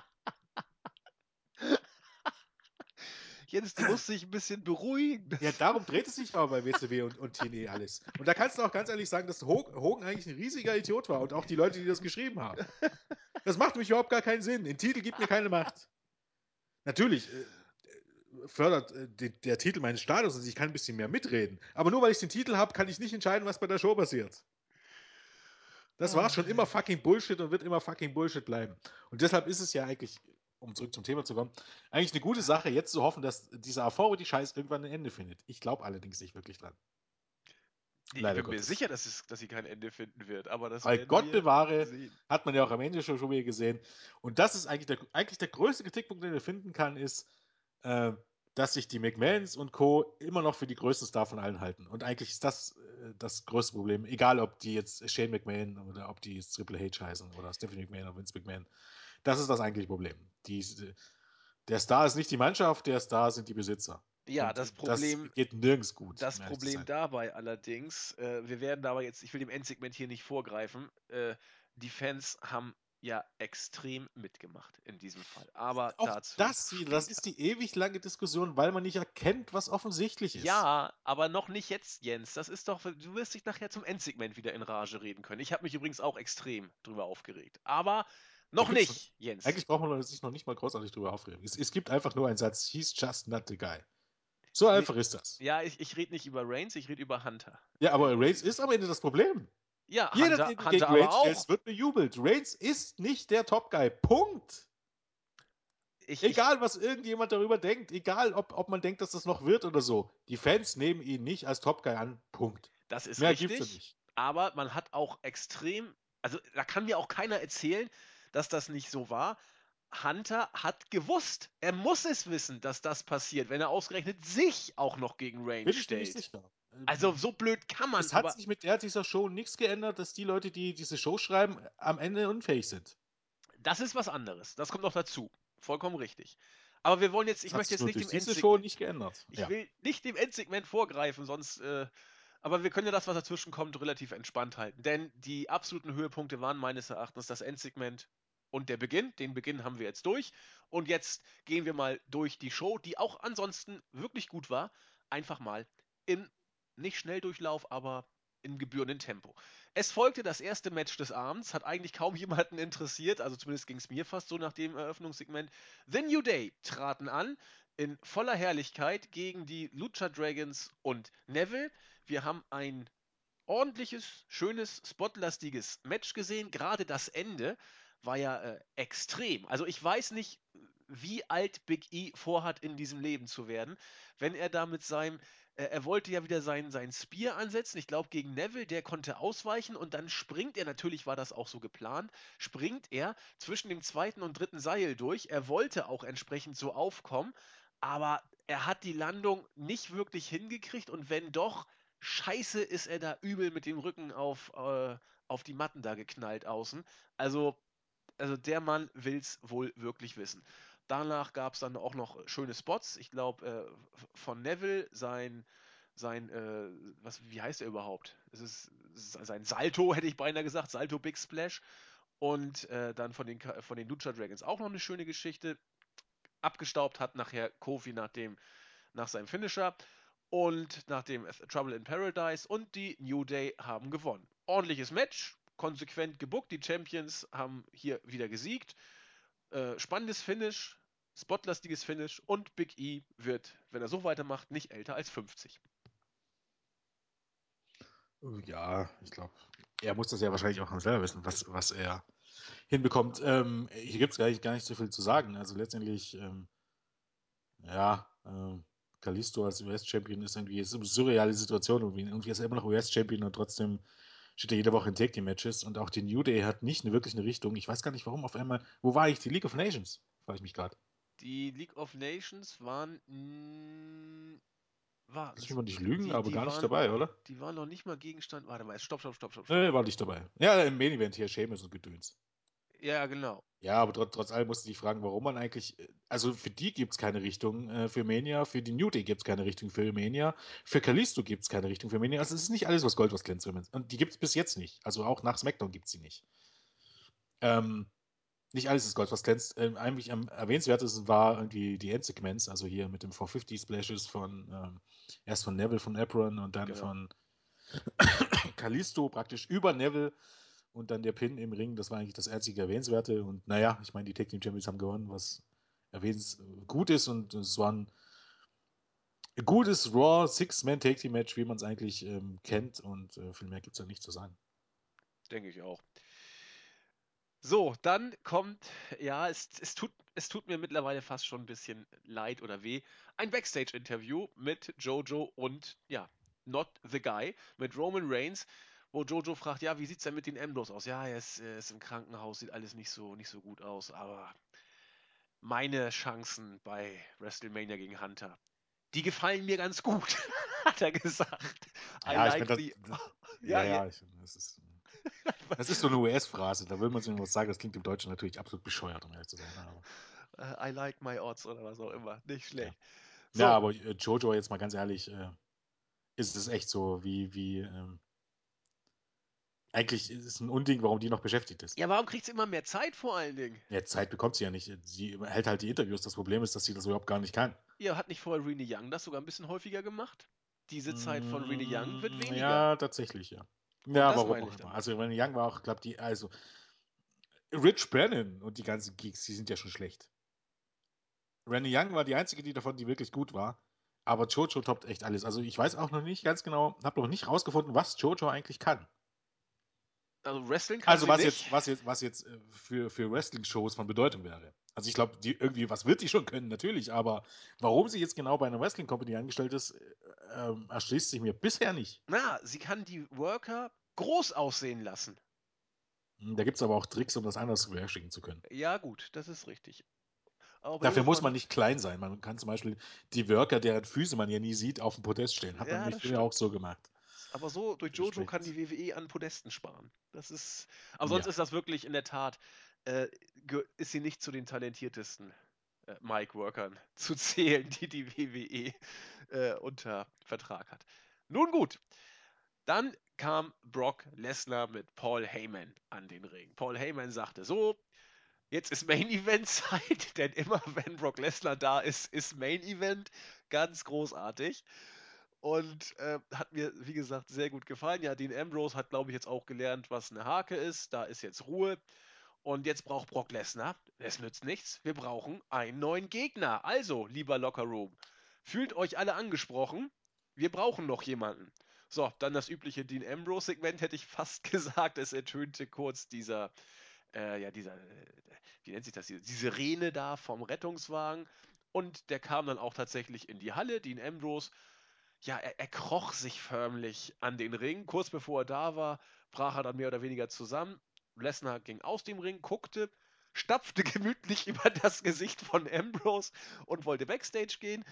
Jens, du musst dich ein bisschen beruhigen. Ja, darum dreht es sich aber bei WCW und, und TNA alles. Und da kannst du auch ganz ehrlich sagen, dass Hog- Hogan eigentlich ein riesiger Idiot war und auch die Leute, die das geschrieben haben. Das macht nämlich überhaupt gar keinen Sinn. Ein Titel gibt mir keine Macht. Natürlich äh, fördert äh, die, der Titel meinen Status und ich kann ein bisschen mehr mitreden. Aber nur weil ich den Titel habe, kann ich nicht entscheiden, was bei der Show passiert. Das war schon immer fucking Bullshit und wird immer fucking Bullshit bleiben. Und deshalb ist es ja eigentlich, um zurück zum Thema zu kommen, eigentlich eine gute Sache, jetzt zu hoffen, dass dieser Authority-Scheiß irgendwann ein Ende findet. Ich glaube allerdings nicht wirklich dran. Ich Leider bin mir Gottes. sicher, dass, es, dass sie kein Ende finden wird, aber das Weil Gott wir bewahre, sehen. hat man ja auch am Ende schon, schon wieder gesehen. Und das ist eigentlich der, eigentlich der größte Kritikpunkt, den er finden kann, ist, äh, dass sich die McMahons und Co. immer noch für die größten Star von allen halten. Und eigentlich ist das äh, das größte Problem. Egal, ob die jetzt Shane McMahon oder ob die jetzt Triple H heißen oder Stephanie McMahon oder Vince McMahon. Das ist das eigentliche Problem. Die, der Star ist nicht die Mannschaft, der Star sind die Besitzer. Ja, Und das Problem, Das geht nirgends gut. das Problem dabei allerdings, äh, wir werden dabei jetzt, ich will dem Endsegment hier nicht vorgreifen, äh, die Fans haben ja extrem mitgemacht in diesem Fall. Aber Auch dazu. das das ist die ewig lange Diskussion, weil man nicht erkennt, was offensichtlich ist. Ja, aber noch nicht jetzt, Jens. Das ist doch, du wirst dich nachher zum Endsegment wieder in Rage reden können. Ich habe mich übrigens auch extrem drüber aufgeregt. Aber noch nicht, Jens. Eigentlich braucht man sich noch nicht mal großartig drüber aufregen. Es, es gibt einfach nur einen Satz, he's just not the guy. So einfach ist das. Ja, ich, ich rede nicht über Reigns, ich rede über Hunter. Ja, aber Reigns ist am Ende das Problem. Ja, Jeder, Hunter, Hunter Reigns auch. stellt, wird bejubelt. Reigns ist nicht der Top Guy. Punkt. Ich, Egal, was irgendjemand darüber denkt, egal, ob, ob man denkt, dass das noch wird oder so. Die Fans nehmen ihn nicht als Top Guy an. Punkt. Ich, das ist Mehr richtig. gibt's ja nicht. Aber man hat auch extrem, also da kann mir auch keiner erzählen, dass das nicht so war. Hunter hat gewusst, er muss es wissen, dass das passiert, wenn er ausgerechnet sich auch noch gegen mir stellt. sicher. Also so blöd kann man, es hat sich mit der dieser Show nichts geändert, dass die Leute, die diese Show schreiben, am Ende unfähig sind. das ist was anderes. Das kommt noch dazu. Vollkommen richtig. Aber wir wollen jetzt, ich Das möchte jetzt nicht diese Endsegment, Show nicht geändert. ich Ja. will nicht dem Endsegment vorgreifen, sonst, äh, aber wir können ja das, was dazwischen kommt, relativ entspannt halten. Denn die absoluten Höhepunkte waren meines Erachtens das Endsegment und der Beginn. Den Beginn haben wir jetzt durch. Und jetzt gehen wir mal durch die Show, die auch ansonsten wirklich gut war. Einfach mal im, nicht Schnelldurchlauf, aber in gebührendem Tempo. Es folgte das erste Match des Abends, hat eigentlich kaum jemanden interessiert, also zumindest ging es mir fast so nach dem Eröffnungssegment. The New Day traten an in voller Herrlichkeit gegen die Lucha Dragons und Neville. Wir haben ein ordentliches, schönes, spotlastiges Match gesehen. Gerade das Ende war ja äh, extrem. Also ich weiß nicht, wie alt Big E vorhat, in diesem Leben zu werden. Wenn er da mit seinem, äh, er wollte ja wieder sein, sein Spear ansetzen, ich glaube gegen Neville, der konnte ausweichen und dann springt er, natürlich war das auch so geplant, springt er zwischen dem zweiten und dritten Seil durch. Er wollte auch entsprechend so aufkommen, aber er hat die Landung nicht wirklich hingekriegt und wenn doch, scheiße ist er da übel mit dem Rücken auf, äh, auf die Matten da geknallt außen. Also, also der Mann will's wohl wirklich wissen. Danach gab es dann auch noch schöne Spots. Ich glaube, äh, von Neville sein, sein äh, was, wie heißt er überhaupt? Es ist, es sein Salto, hätte ich beinahe gesagt, Salto Big Splash. Und äh, dann von den, von den Lucha Dragons auch noch eine schöne Geschichte. Abgestaubt hat nachher Kofi nach, dem, nach seinem Finisher und nach dem Trouble in Paradise und die New Day haben gewonnen. Ordentliches Match, konsequent gebuckt. Die Champions haben hier wieder gesiegt. Äh, spannendes Finish, spotlastiges Finish und Big E wird, wenn er so weitermacht, nicht älter als 50. Ja, ich glaube, er muss das ja wahrscheinlich auch selber wissen, was, was er hinbekommt. Ähm, hier gibt es gar nicht, gar nicht so viel zu sagen. Also letztendlich, ähm, ja, ähm, Kalisto als US-Champion ist irgendwie ist eine surreale Situation. Irgendwie, irgendwie ist er immer noch US-Champion und trotzdem steht er jede Woche in Take-Team-Matches. Und auch die New Day hat nicht eine, wirklich eine Richtung. Ich weiß gar nicht, warum auf einmal. Wo war eigentlich die League of Nations? Frage ich mich gerade. Die League of Nations waren. Mh, war, Lass mich mal nicht lügen, die- aber die gar nicht waren- dabei, oder? Die waren noch nicht mal Gegenstand. Warte mal, stopp, stopp, stopp, stopp. stopp. Nee, war nicht dabei. Ja, im Main-Event hier, Seamus und Gedöns. Ja, genau. Ja, aber trotz, trotz allem musste ich fragen, warum man eigentlich, äh, also für die gibt es keine Richtung äh, für Mania, für die New Day gibt es keine Richtung für Mania, für Kalisto gibt es keine Richtung für Mania. Also es ist nicht alles, was Gold, was glänzt. Und die gibt es bis jetzt nicht. Also auch nach SmackDown gibt es sie nicht. Ähm, nicht alles ist Gold, was glänzt. Ähm, eigentlich am erwähnenswertesten war irgendwie die Endsequenz, also hier mit dem 450 Splashes von, ähm, erst von Neville von Apron und dann Genau. von Kalisto praktisch über Neville und dann der Pin im Ring, das war eigentlich das einzige Erwähnenswerte. Und naja, ich meine, die Tag Team Champions haben gewonnen, was erwähnens gut ist. Und es war ein gutes Raw Six-Man Tag Team Match, wie man es eigentlich ähm, kennt. Und äh, viel mehr gibt es da nicht zu sagen. Denke ich auch. So, dann kommt, ja, es, es, tut, es tut mir mittlerweile fast schon ein bisschen leid oder weh. Ein Backstage-Interview mit Jojo und, ja, Not the Guy, mit Roman Reigns, wo Jojo fragt, ja, wie sieht's denn mit den Emblos aus? Ja, er ist, er ist im Krankenhaus, sieht alles nicht so, nicht so gut aus, aber meine Chancen bei WrestleMania gegen Hunter, die gefallen mir ganz gut, hat er gesagt. I Ja, ich like das, das, Ja, ja, ja. ja, ich, das ist. Das ist so eine US-Phrase, da will man sich was sagen, das klingt im Deutschen natürlich absolut bescheuert, um ehrlich zu sein. Aber, äh, I like my odds oder was auch immer. Nicht schlecht. Ja, aber äh, Jojo, jetzt mal ganz ehrlich, äh, ist es echt so, wie, wie, ähm, eigentlich ist es ein Unding, warum die noch beschäftigt ist. Ja, warum kriegt sie immer mehr Zeit vor allen Dingen? Ja, Zeit bekommt sie ja nicht. Sie hält halt die Interviews. Das Problem ist, dass sie das überhaupt gar nicht kann. Ihr hat nicht vorher Rene Young das sogar ein bisschen häufiger gemacht? Diese Zeit von Rene Young wird Mm, weniger. Ja, tatsächlich, ja. Ja, das warum auch immer. Also, Renee Young war auch, glaube die, also, Rich Brennan und die ganzen Geeks, die sind ja schon schlecht. Renee Young war die einzige, die davon, die wirklich gut war. Aber Jojo toppt echt alles. Also, ich weiß auch noch nicht ganz genau, habe noch nicht rausgefunden, was Jojo eigentlich kann. Also Wrestling kann Also sie was nicht. jetzt, was jetzt, was jetzt äh, für, für Wrestling-Shows von Bedeutung wäre. Also ich glaube, irgendwie, was wird die schon können, natürlich, aber warum sie jetzt genau bei einer Wrestling-Company angestellt ist, äh, erschließt sich mir bisher nicht. Na, sie kann die Worker groß aussehen lassen. Hm, Da gibt es aber auch Tricks, um das anders beherrschen zu können. Ja, gut, das ist richtig. Dafür muss man nicht klein sein. Man kann zum Beispiel die Worker, deren Füße man ja nie sieht, auf dem Podest stellen. Hat man Ja, nämlich das früher auch so gemacht. Aber so durch Jojo kann die. WWE an Podesten sparen. Das ist. Aber sonst Ja. ist das wirklich in der Tat, äh, ist sie nicht zu den talentiertesten äh, Mic-Workern zu zählen, die die WWE äh, unter Vertrag hat. Nun gut, dann kam Brock Lesnar mit Paul Heyman an den Ring. Paul Heyman sagte so, jetzt ist Main Event Zeit, denn immer wenn Brock Lesnar da ist, ist Main Event. Ganz großartig. Und äh, hat mir, wie gesagt, sehr gut gefallen. Ja, Dean Ambrose hat, glaube ich, jetzt auch gelernt, was eine Hake ist. Da ist jetzt Ruhe. Und jetzt braucht Brock Lesnar, es nützt nichts, wir brauchen einen neuen Gegner. Also, lieber Locker Room, fühlt euch alle angesprochen. Wir brauchen noch jemanden. So, dann das übliche Dean Ambrose-Segment, hätte ich fast gesagt. Es ertönte kurz dieser, äh, ja, dieser, äh, wie nennt sich das, diese Sirene da vom Rettungswagen. Und der kam dann auch tatsächlich in die Halle. Dean Ambrose ja, er, er kroch sich förmlich an den Ring. Kurz bevor er da war, brach er dann mehr oder weniger zusammen. Lesnar ging aus dem Ring, guckte, stapfte gemütlich über das Gesicht von Ambrose und wollte backstage gehen.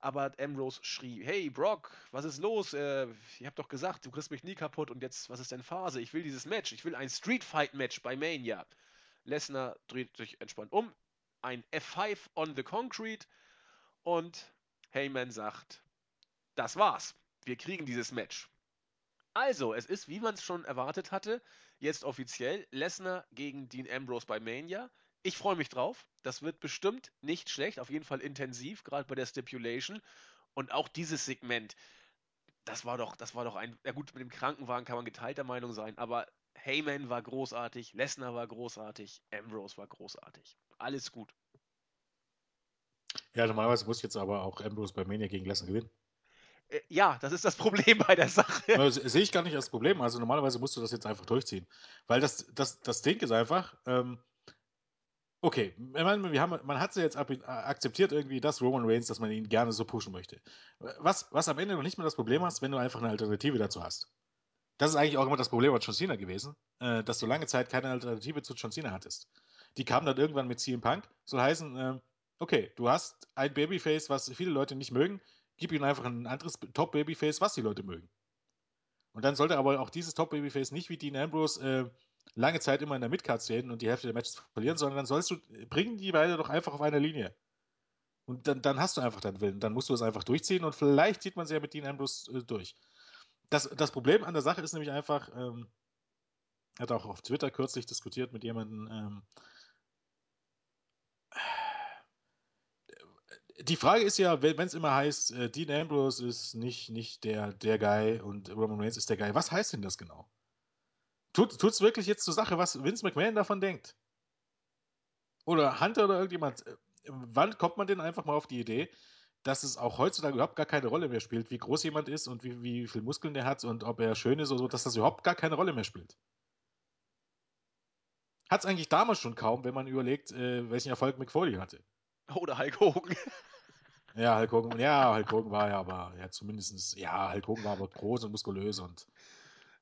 Aber Ambrose schrie: Hey Brock, was ist los? Äh, ihr habt doch gesagt, du kriegst mich nie kaputt und jetzt, was ist denn Phase? Ich will dieses Match. Ich will ein Street Fight Match bei Mania. Lesnar dreht sich entspannt um. Ein F5 on the Concrete. Und Heyman sagt: das war's. Wir kriegen dieses Match. Also, es ist, wie man es schon erwartet hatte, jetzt offiziell Lesnar gegen Dean Ambrose bei Mania. Ich freue mich drauf. Das wird bestimmt nicht schlecht, auf jeden Fall intensiv, gerade bei der Stipulation. Und auch dieses Segment, das war doch, das war doch ein, ja gut, mit dem Krankenwagen kann man geteilter Meinung sein, aber Heyman war großartig, Lesnar war großartig, Ambrose war großartig. Alles gut. Ja, normalerweise muss jetzt aber auch Ambrose bei Mania gegen Lesnar gewinnen. Äh, ja, das ist das Problem bei der Sache. Aber se- Sehe ich gar nicht als Problem. Also normalerweise musst du das jetzt einfach durchziehen. Weil das, das, das Ding ist einfach, ähm, okay, meine, wir haben, man hat ja jetzt äh, akzeptiert irgendwie, dass Roman Reigns, dass man ihn gerne so pushen möchte. Was, was am Ende noch nicht mehr das Problem hast, wenn du einfach eine Alternative dazu hast. Das ist eigentlich auch immer das Problem bei John Cena gewesen, äh, dass du lange Zeit keine Alternative zu John Cena hattest. Die kam dann irgendwann mit CM Punk, soll heißen, äh, okay, du hast ein Babyface, was viele Leute nicht mögen, gib ihm einfach ein anderes Top-Babyface, was die Leute mögen. Und dann sollte aber auch dieses Top-Babyface nicht wie Dean Ambrose äh, lange Zeit immer in der Midcard stehen und die Hälfte der Matches verlieren, sondern dann sollst du, bringen die beide doch einfach auf einer Linie. Und dann, dann hast du einfach deinen Willen. Dann musst du es einfach durchziehen und vielleicht zieht man es ja mit Dean Ambrose äh, durch. Das, das Problem an der Sache ist nämlich einfach, ähm, hat auch auf Twitter kürzlich diskutiert mit jemandem, ähm, die Frage ist ja, wenn es immer heißt, äh, Dean Ambrose ist nicht, nicht der, der Guy und Roman Reigns ist der Guy, was heißt denn das genau? Tut es wirklich jetzt zur Sache, was Vince McMahon davon denkt? Oder Hunter oder irgendjemand? Äh, Wann kommt man denn einfach mal auf die Idee, dass es auch heutzutage überhaupt gar keine Rolle mehr spielt, wie groß jemand ist und wie, wie viel Muskeln der hat und ob er schön ist oder so, dass das überhaupt gar keine Rolle mehr spielt? Hat es eigentlich damals schon kaum, wenn man überlegt, äh, welchen Erfolg Mick Foley hatte. Oder Hulk Hogan. Ja, Hulk Hogan, ja, Hulk Hogan war ja aber, ja, zumindest, ja, Hulk Hogan war aber groß und muskulös und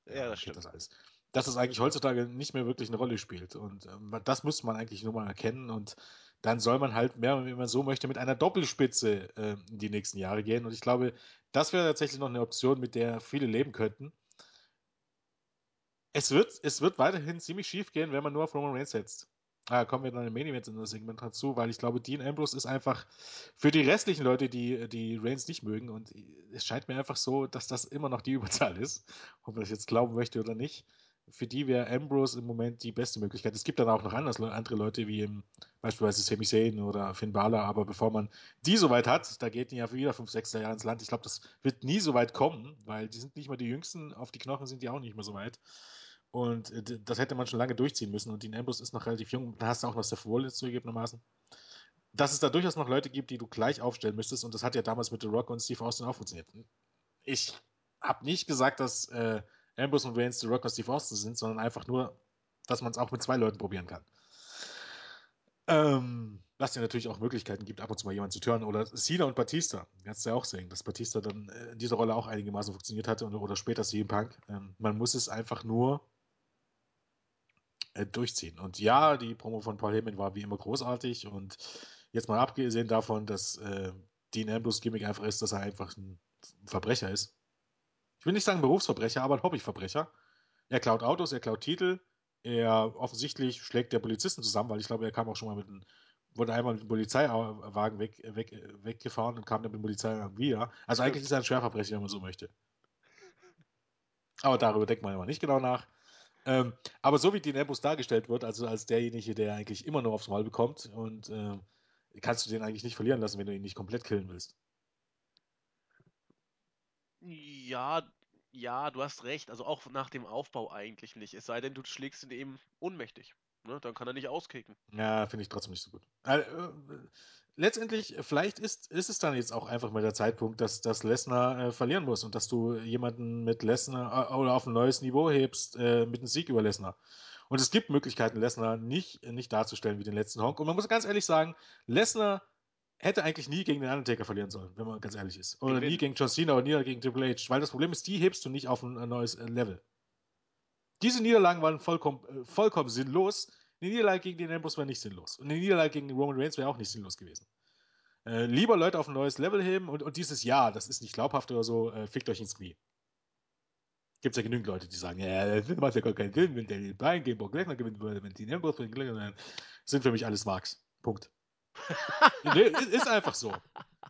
Ja, das stimmt. das alles. Dass es eigentlich heutzutage nicht mehr wirklich eine Rolle spielt. Und ähm, das müsste man eigentlich nur mal erkennen. Und dann soll man halt mehr, wenn man so möchte, mit einer Doppelspitze äh, in die nächsten Jahre gehen. Und ich glaube, das wäre tatsächlich noch eine Option, mit der viele leben könnten. Es wird, es wird weiterhin ziemlich schief gehen, wenn man nur auf Roman Reigns setzt. Da kommen wir dann im Main Event in das Segment dazu, weil ich glaube, Dean Ambrose ist einfach für die restlichen Leute, die, die Reigns nicht mögen, und es scheint mir einfach so, dass das immer noch die Überzahl ist, ob man das jetzt glauben möchte oder nicht. Für die wäre Ambrose im Moment die beste Möglichkeit. Es gibt dann auch noch anders, andere Leute, wie im, beispielsweise Sami Zayn oder Finn Balor, aber bevor man die so weit hat, da geht die ja wieder 5, 6 Jahre ins Land. Ich glaube, das wird nie so weit kommen, weil die sind nicht mehr die Jüngsten, auf die Knochen sind die auch nicht mehr so weit. Und äh, das hätte man schon lange durchziehen müssen. Und Dean Ambrose ist noch relativ jung. Da hast du auch noch Seth Rollins zugegebenermaßen. Dass es da durchaus noch Leute gibt, die du gleich aufstellen müsstest. Und das hat ja damals mit The Rock und Steve Austin auch funktioniert. Ich habe nicht gesagt, dass äh, Ambrose und Reigns, The Rock und Steve Austin sind, sondern einfach nur, dass man es auch mit zwei Leuten probieren kann. Ähm, was ja natürlich auch Möglichkeiten gibt, ab und zu mal jemanden zu turnen. Oder Cena und Batista. Kannst du ja auch sehen, dass Batista dann äh, in dieser Rolle auch einigermaßen funktioniert hatte oder, oder später CM Punk. Ähm, man muss es einfach nur äh, durchziehen. Und ja, die Promo von Paul Heyman war wie immer großartig und jetzt mal abgesehen davon, dass äh, Dean Ambrose Gimmick einfach ist, dass er einfach ein Verbrecher ist. Ich will nicht sagen Berufsverbrecher, aber ein Hobbyverbrecher. Er klaut Autos, er klaut Titel, er offensichtlich schlägt der Polizisten zusammen, weil ich glaube, er kam auch schon mal mit einem, wurde einmal mit einem Polizeiwagen weg, weg, weggefahren und kam dann mit dem Polizeiwagen wieder. Also eigentlich ist er ein Schwerverbrecher, wenn man so möchte. Aber darüber denkt man immer nicht genau nach. Ähm, aber so wie Dean Ambrose dargestellt wird, also als derjenige, der eigentlich immer nur aufs Mal bekommt und äh, kannst du den eigentlich nicht verlieren lassen, wenn du ihn nicht komplett killen willst. Ja, ja, du hast recht. Also auch nach dem Aufbau eigentlich nicht. Es sei denn, du schlägst ihn eben ohnmächtig. Ne? Dann kann er nicht auskicken. Ja, finde ich trotzdem nicht so gut. Äh, letztendlich, vielleicht ist, ist es dann jetzt auch einfach mal der Zeitpunkt, dass, dass Lesnar äh, verlieren muss und dass du jemanden mit Lesnar äh, oder auf ein neues Niveau hebst äh, mit einem Sieg über Lesnar. Und es gibt Möglichkeiten, Lesnar nicht, nicht darzustellen wie den letzten Honk. Und man muss ganz ehrlich sagen, Lesnar hätte eigentlich nie gegen den Undertaker verlieren sollen, wenn man ganz ehrlich ist. Oder Gewinnen. nie gegen John Cena oder nie gegen Triple H. Weil das Problem ist, die hebst du nicht auf ein, ein neues äh, Level. Diese Niederlagen waren vollkommen, äh, vollkommen sinnlos. Die Niederlage gegen den Ambrose wäre nicht sinnlos. Und die Niederlage gegen Roman Reigns wäre auch nicht sinnlos gewesen. Äh, lieber Leute auf ein neues Level heben und, und dieses Jahr, das ist nicht glaubhaft oder so, äh, fickt euch ins Knie. Gibt es ja genügend Leute, die sagen, ja, das macht ja gar keinen Sinn, wenn Daniel Bryan gegen Brock Lesnar gewinnen würde, wenn Dean Ambrose gegen Lesnar sind für mich alles Marks. Punkt. nee, ist, ist einfach so.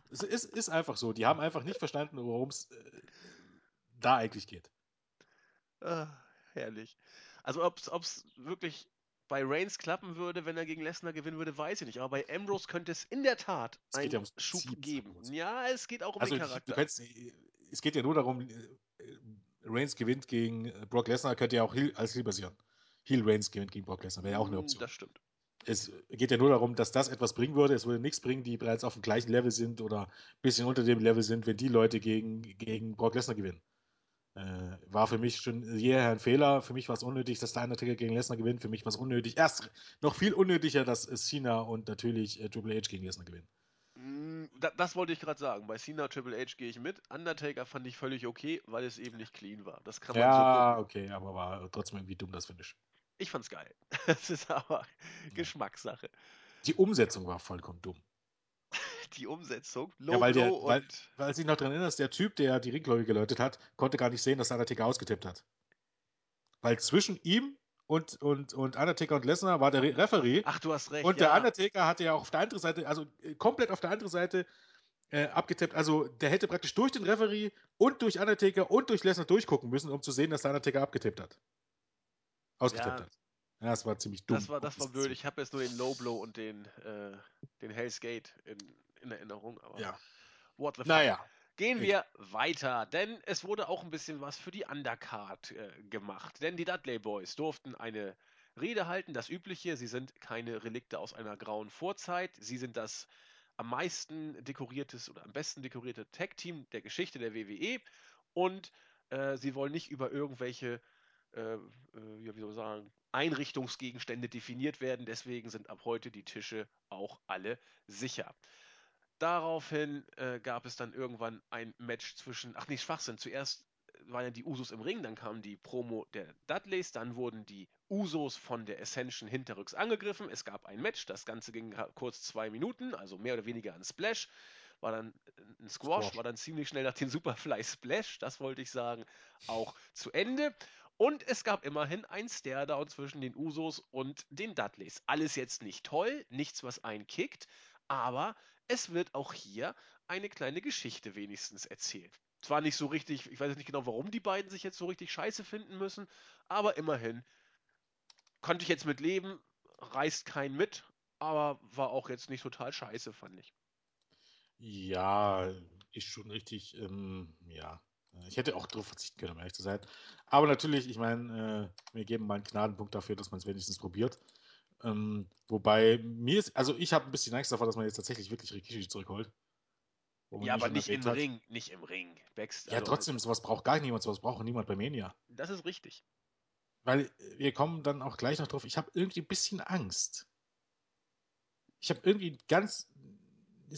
Es ist, ist einfach so. Die haben einfach nicht verstanden, worum es äh, da eigentlich geht. Ah, herrlich. Also ob es wirklich bei Reigns klappen würde, wenn er gegen Lesnar gewinnen würde, weiß ich nicht. Aber bei Ambrose könnte es in der Tat Es einen ja Schub Prinzip, geben. Ja, es geht auch um Also den ich- du Charakter. kannst, es geht ja nur darum, äh, Reigns gewinnt gegen äh, Brock Lesnar, könnte ja auch Heel, als Heel passieren. Heel Reigns gewinnt gegen Brock Lesnar, wäre ja auch eine Mm, Option. Das stimmt. Es geht ja nur darum, dass das etwas bringen würde. Es würde nichts bringen, die bereits auf dem gleichen Level sind oder ein bisschen unter dem Level sind, wenn die Leute gegen, gegen Brock Lesnar gewinnen. Äh, war für mich schon jeher ein Fehler. Für mich war es unnötig, dass der Undertaker gegen Lesnar gewinnt. Für mich war es unnötig. Erst noch viel unnötiger, dass Cena und natürlich äh, Triple H gegen Lesnar gewinnen. Mm, da, das wollte ich gerade sagen. Bei Cena Triple H gehe ich mit. Undertaker fand ich völlig okay, weil es eben nicht clean war. Das kann man so Ja, gucken. okay, aber war trotzdem irgendwie dumm, das Finish. Ich fand's geil. Das ist aber Geschmackssache. Die Umsetzung war vollkommen dumm. Die Umsetzung, Ja, Low weil der, weil, weil sich noch dran erinnerst, der Typ, der die Ringglocke geläutet hat, konnte gar nicht sehen, dass der Undertaker ausgetippt hat. Weil zwischen ihm und, und, und Undertaker und Lesnar war der Re Referee Ach, du hast recht. und der ja. Undertaker hatte ja auch auf der anderen Seite, also äh, komplett auf der anderen Seite äh, abgetippt. Also der hätte praktisch durch den Referee und durch Undertaker und durch Lesnar durchgucken müssen, um zu sehen, dass der Undertaker abgetippt hat. Ausgetippt Ja. hat. Ja, das war ziemlich dumm. Das war, das war blöd. Ich habe jetzt nur den Low Blow und den, äh, den Hell's Gate in, in Erinnerung. Aber Ja. what the fuck. Naja. Gehen wir weiter, denn es wurde auch ein bisschen was für die Undercard äh, gemacht. Denn die Dudley Boys durften eine Rede halten, das Übliche. Sie sind keine Relikte aus einer grauen Vorzeit. Sie sind das am meisten dekoriertes oder am besten dekorierte Tag-Team der Geschichte der WWE. Und äh, sie wollen nicht über irgendwelche, äh, äh, wie soll man sagen, Einrichtungsgegenstände definiert werden. Deswegen sind ab heute die Tische auch alle sicher. Daraufhin äh, gab es dann irgendwann ein Match zwischen, ach nee, Schwachsinn, zuerst waren ja die Usos im Ring, dann kam die Promo der Dudleys, dann wurden die Usos von der Ascension hinterrücks angegriffen. Es gab ein Match, das Ganze ging kurz zwei Minuten, also mehr oder weniger ein Splash, war dann äh, ein Squash, Squash. war dann ziemlich schnell nach dem Superfly Splash, das wollte ich sagen, auch zu Ende. Und es gab immerhin ein Stare-Down zwischen den Usos und den Dudleys. Alles jetzt nicht toll, nichts, was einen kickt, aber es wird auch hier eine kleine Geschichte wenigstens erzählt. Zwar nicht so richtig, ich weiß nicht genau, warum die beiden sich jetzt so richtig scheiße finden müssen, aber immerhin konnte ich jetzt mit leben, reißt keinen mit, aber war auch jetzt nicht total scheiße, fand ich. Ja, ist schon richtig, ähm, ja. Ich hätte auch darauf verzichten können, um ehrlich zu sein. Aber natürlich, ich meine, äh, wir geben mal einen Gnadenpunkt dafür, dass man es wenigstens probiert. Ähm, wobei mir ist, also ich habe ein bisschen Angst davor, dass man jetzt tatsächlich wirklich Rikishi zurückholt. Ja, aber nicht im hat. Ring, nicht im Ring. Backst Ja, also, trotzdem, sowas braucht gar niemand, sowas braucht niemand bei Mania. Das ist richtig. Weil äh, wir kommen dann auch gleich noch drauf, ich habe irgendwie ein bisschen Angst. Ich habe irgendwie ganz,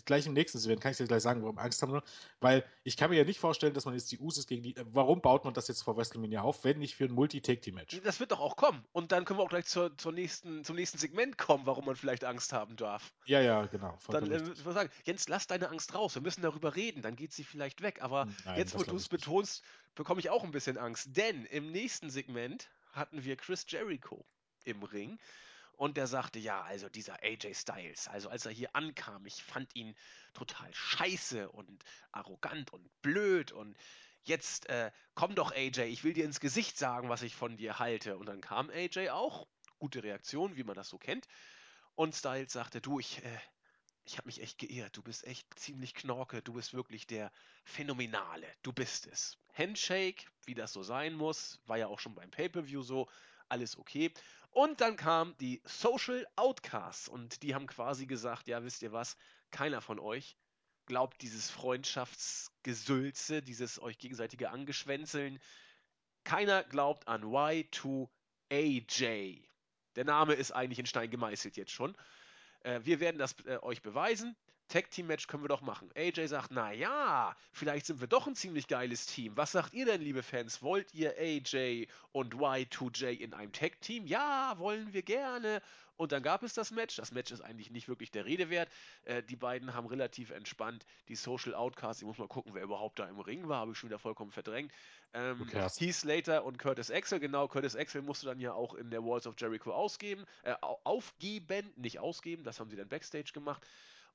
gleich im nächsten Event kann ich dir gleich sagen, warum Angst haben wir, weil ich kann mir ja nicht vorstellen, dass man jetzt die Usos gegen die, warum baut man das jetzt vor WrestleMania auf, wenn nicht für ein Multi-Take-Team-Match? Das wird doch auch kommen. Und dann können wir auch gleich zur, zur nächsten, zum nächsten Segment kommen, warum man vielleicht Angst haben darf. Ja, ja, genau, Dann äh, ich sagen, Jens, lass deine Angst raus. Wir müssen darüber reden, dann geht sie vielleicht weg. Aber Nein, jetzt, wo du es betonst, bekomme ich auch ein bisschen Angst. Denn im nächsten Segment hatten wir Chris Jericho im Ring. Und der sagte, ja, also dieser AJ Styles, also als er hier ankam, ich fand ihn total scheiße und arrogant und blöd und jetzt äh, komm doch AJ, ich will dir ins Gesicht sagen, was ich von dir halte. Und dann kam AJ auch, gute Reaktion, wie man das so kennt. Und Styles sagte, du, ich, äh, ich habe mich echt geirrt. Du bist echt ziemlich knorke. Du bist wirklich der Phänomenale. Du bist es. Handshake, wie das so sein muss, war ja auch schon beim Pay-Per-View so. Alles okay. Und dann kamen die Social Outcasts und die haben quasi gesagt, ja, wisst ihr was? Keiner von euch glaubt dieses Freundschaftsgesülze, dieses euch gegenseitige Angeschwänzeln. Keiner glaubt an Y2AJ. Der Name ist eigentlich in Stein gemeißelt jetzt schon. Äh, wir werden das äh, euch beweisen. Tag Team Match können wir doch machen. AJ sagt, na ja, vielleicht sind wir doch ein ziemlich geiles Team. Was sagt ihr denn, liebe Fans? Wollt ihr AJ und Y2J in einem Tag Team? Ja, wollen wir gerne. Und dann gab es das Match. Das Match ist eigentlich nicht wirklich der Rede wert. Äh, die beiden haben relativ entspannt die Social Outcasts. Ich muss mal gucken, wer überhaupt da im Ring war. Habe ich schon wieder vollkommen verdrängt. Ähm, cares? Heath Slater und Curtis Axel, genau. Curtis Axel musste dann ja auch in der Walls of Jericho ausgeben, äh, au- aufgeben, nicht ausgeben. Das haben sie dann Backstage gemacht.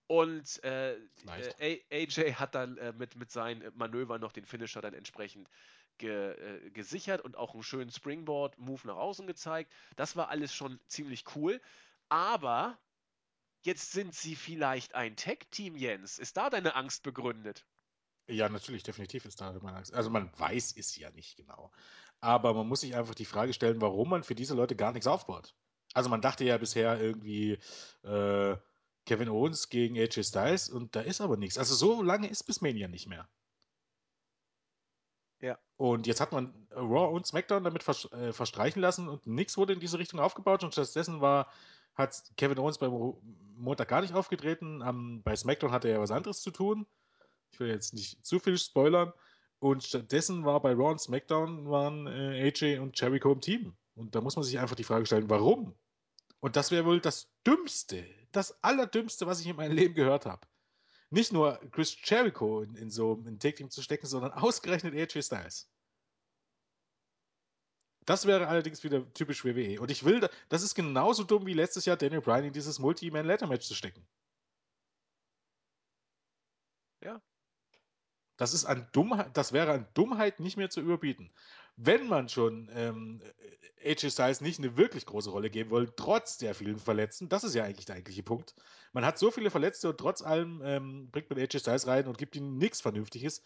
Und äh, äh, AJ hat dann äh, mit, mit seinen Manövern noch den Finisher dann entsprechend ge, äh, gesichert und auch einen schönen Springboard-Move nach außen gezeigt. Das war alles schon ziemlich cool. Aber jetzt sind sie vielleicht ein Tag-Team, Jens. Ist da deine Angst begründet? Ja, natürlich, definitiv ist da meine Angst. Also man weiß es ja nicht genau. Aber man muss sich einfach die Frage stellen, warum man für diese Leute gar nichts aufbaut. Also man dachte ja bisher irgendwie äh, Kevin Owens gegen AJ Styles und da ist aber nichts. Also so lange ist bis Mania nicht mehr. Ja. Und jetzt hat man Raw und SmackDown damit vers äh, verstreichen lassen und nichts wurde in diese Richtung aufgebaut und stattdessen war, hat Kevin Owens beim Ro- Montag gar nicht aufgetreten. Am, bei SmackDown hatte er was anderes zu tun. Ich will jetzt nicht zu viel spoilern. Und stattdessen war bei Raw und SmackDown waren äh, AJ und Jericho im Team. Und da muss man sich einfach die Frage stellen, warum? Und das wäre wohl das Dümmste, das Allerdümmste, was ich in meinem Leben gehört habe. Nicht nur Chris Jericho in, in so ein Take-Team zu stecken, sondern ausgerechnet AJ Styles. Das wäre allerdings wieder typisch WWE. Und ich will, da- das ist genauso dumm wie letztes Jahr Daniel Bryan in dieses Multi-Man-Ladder-Match zu stecken. Ja. Das ist an Dummheit, das wäre an Dummheit nicht mehr zu überbieten. Wenn man schon ähm, AJ Styles nicht eine wirklich große Rolle geben will, trotz der vielen Verletzten, das ist ja eigentlich der eigentliche Punkt. Man hat so viele Verletzte und trotz allem ähm, bringt man AJ Styles rein und gibt ihm nichts Vernünftiges.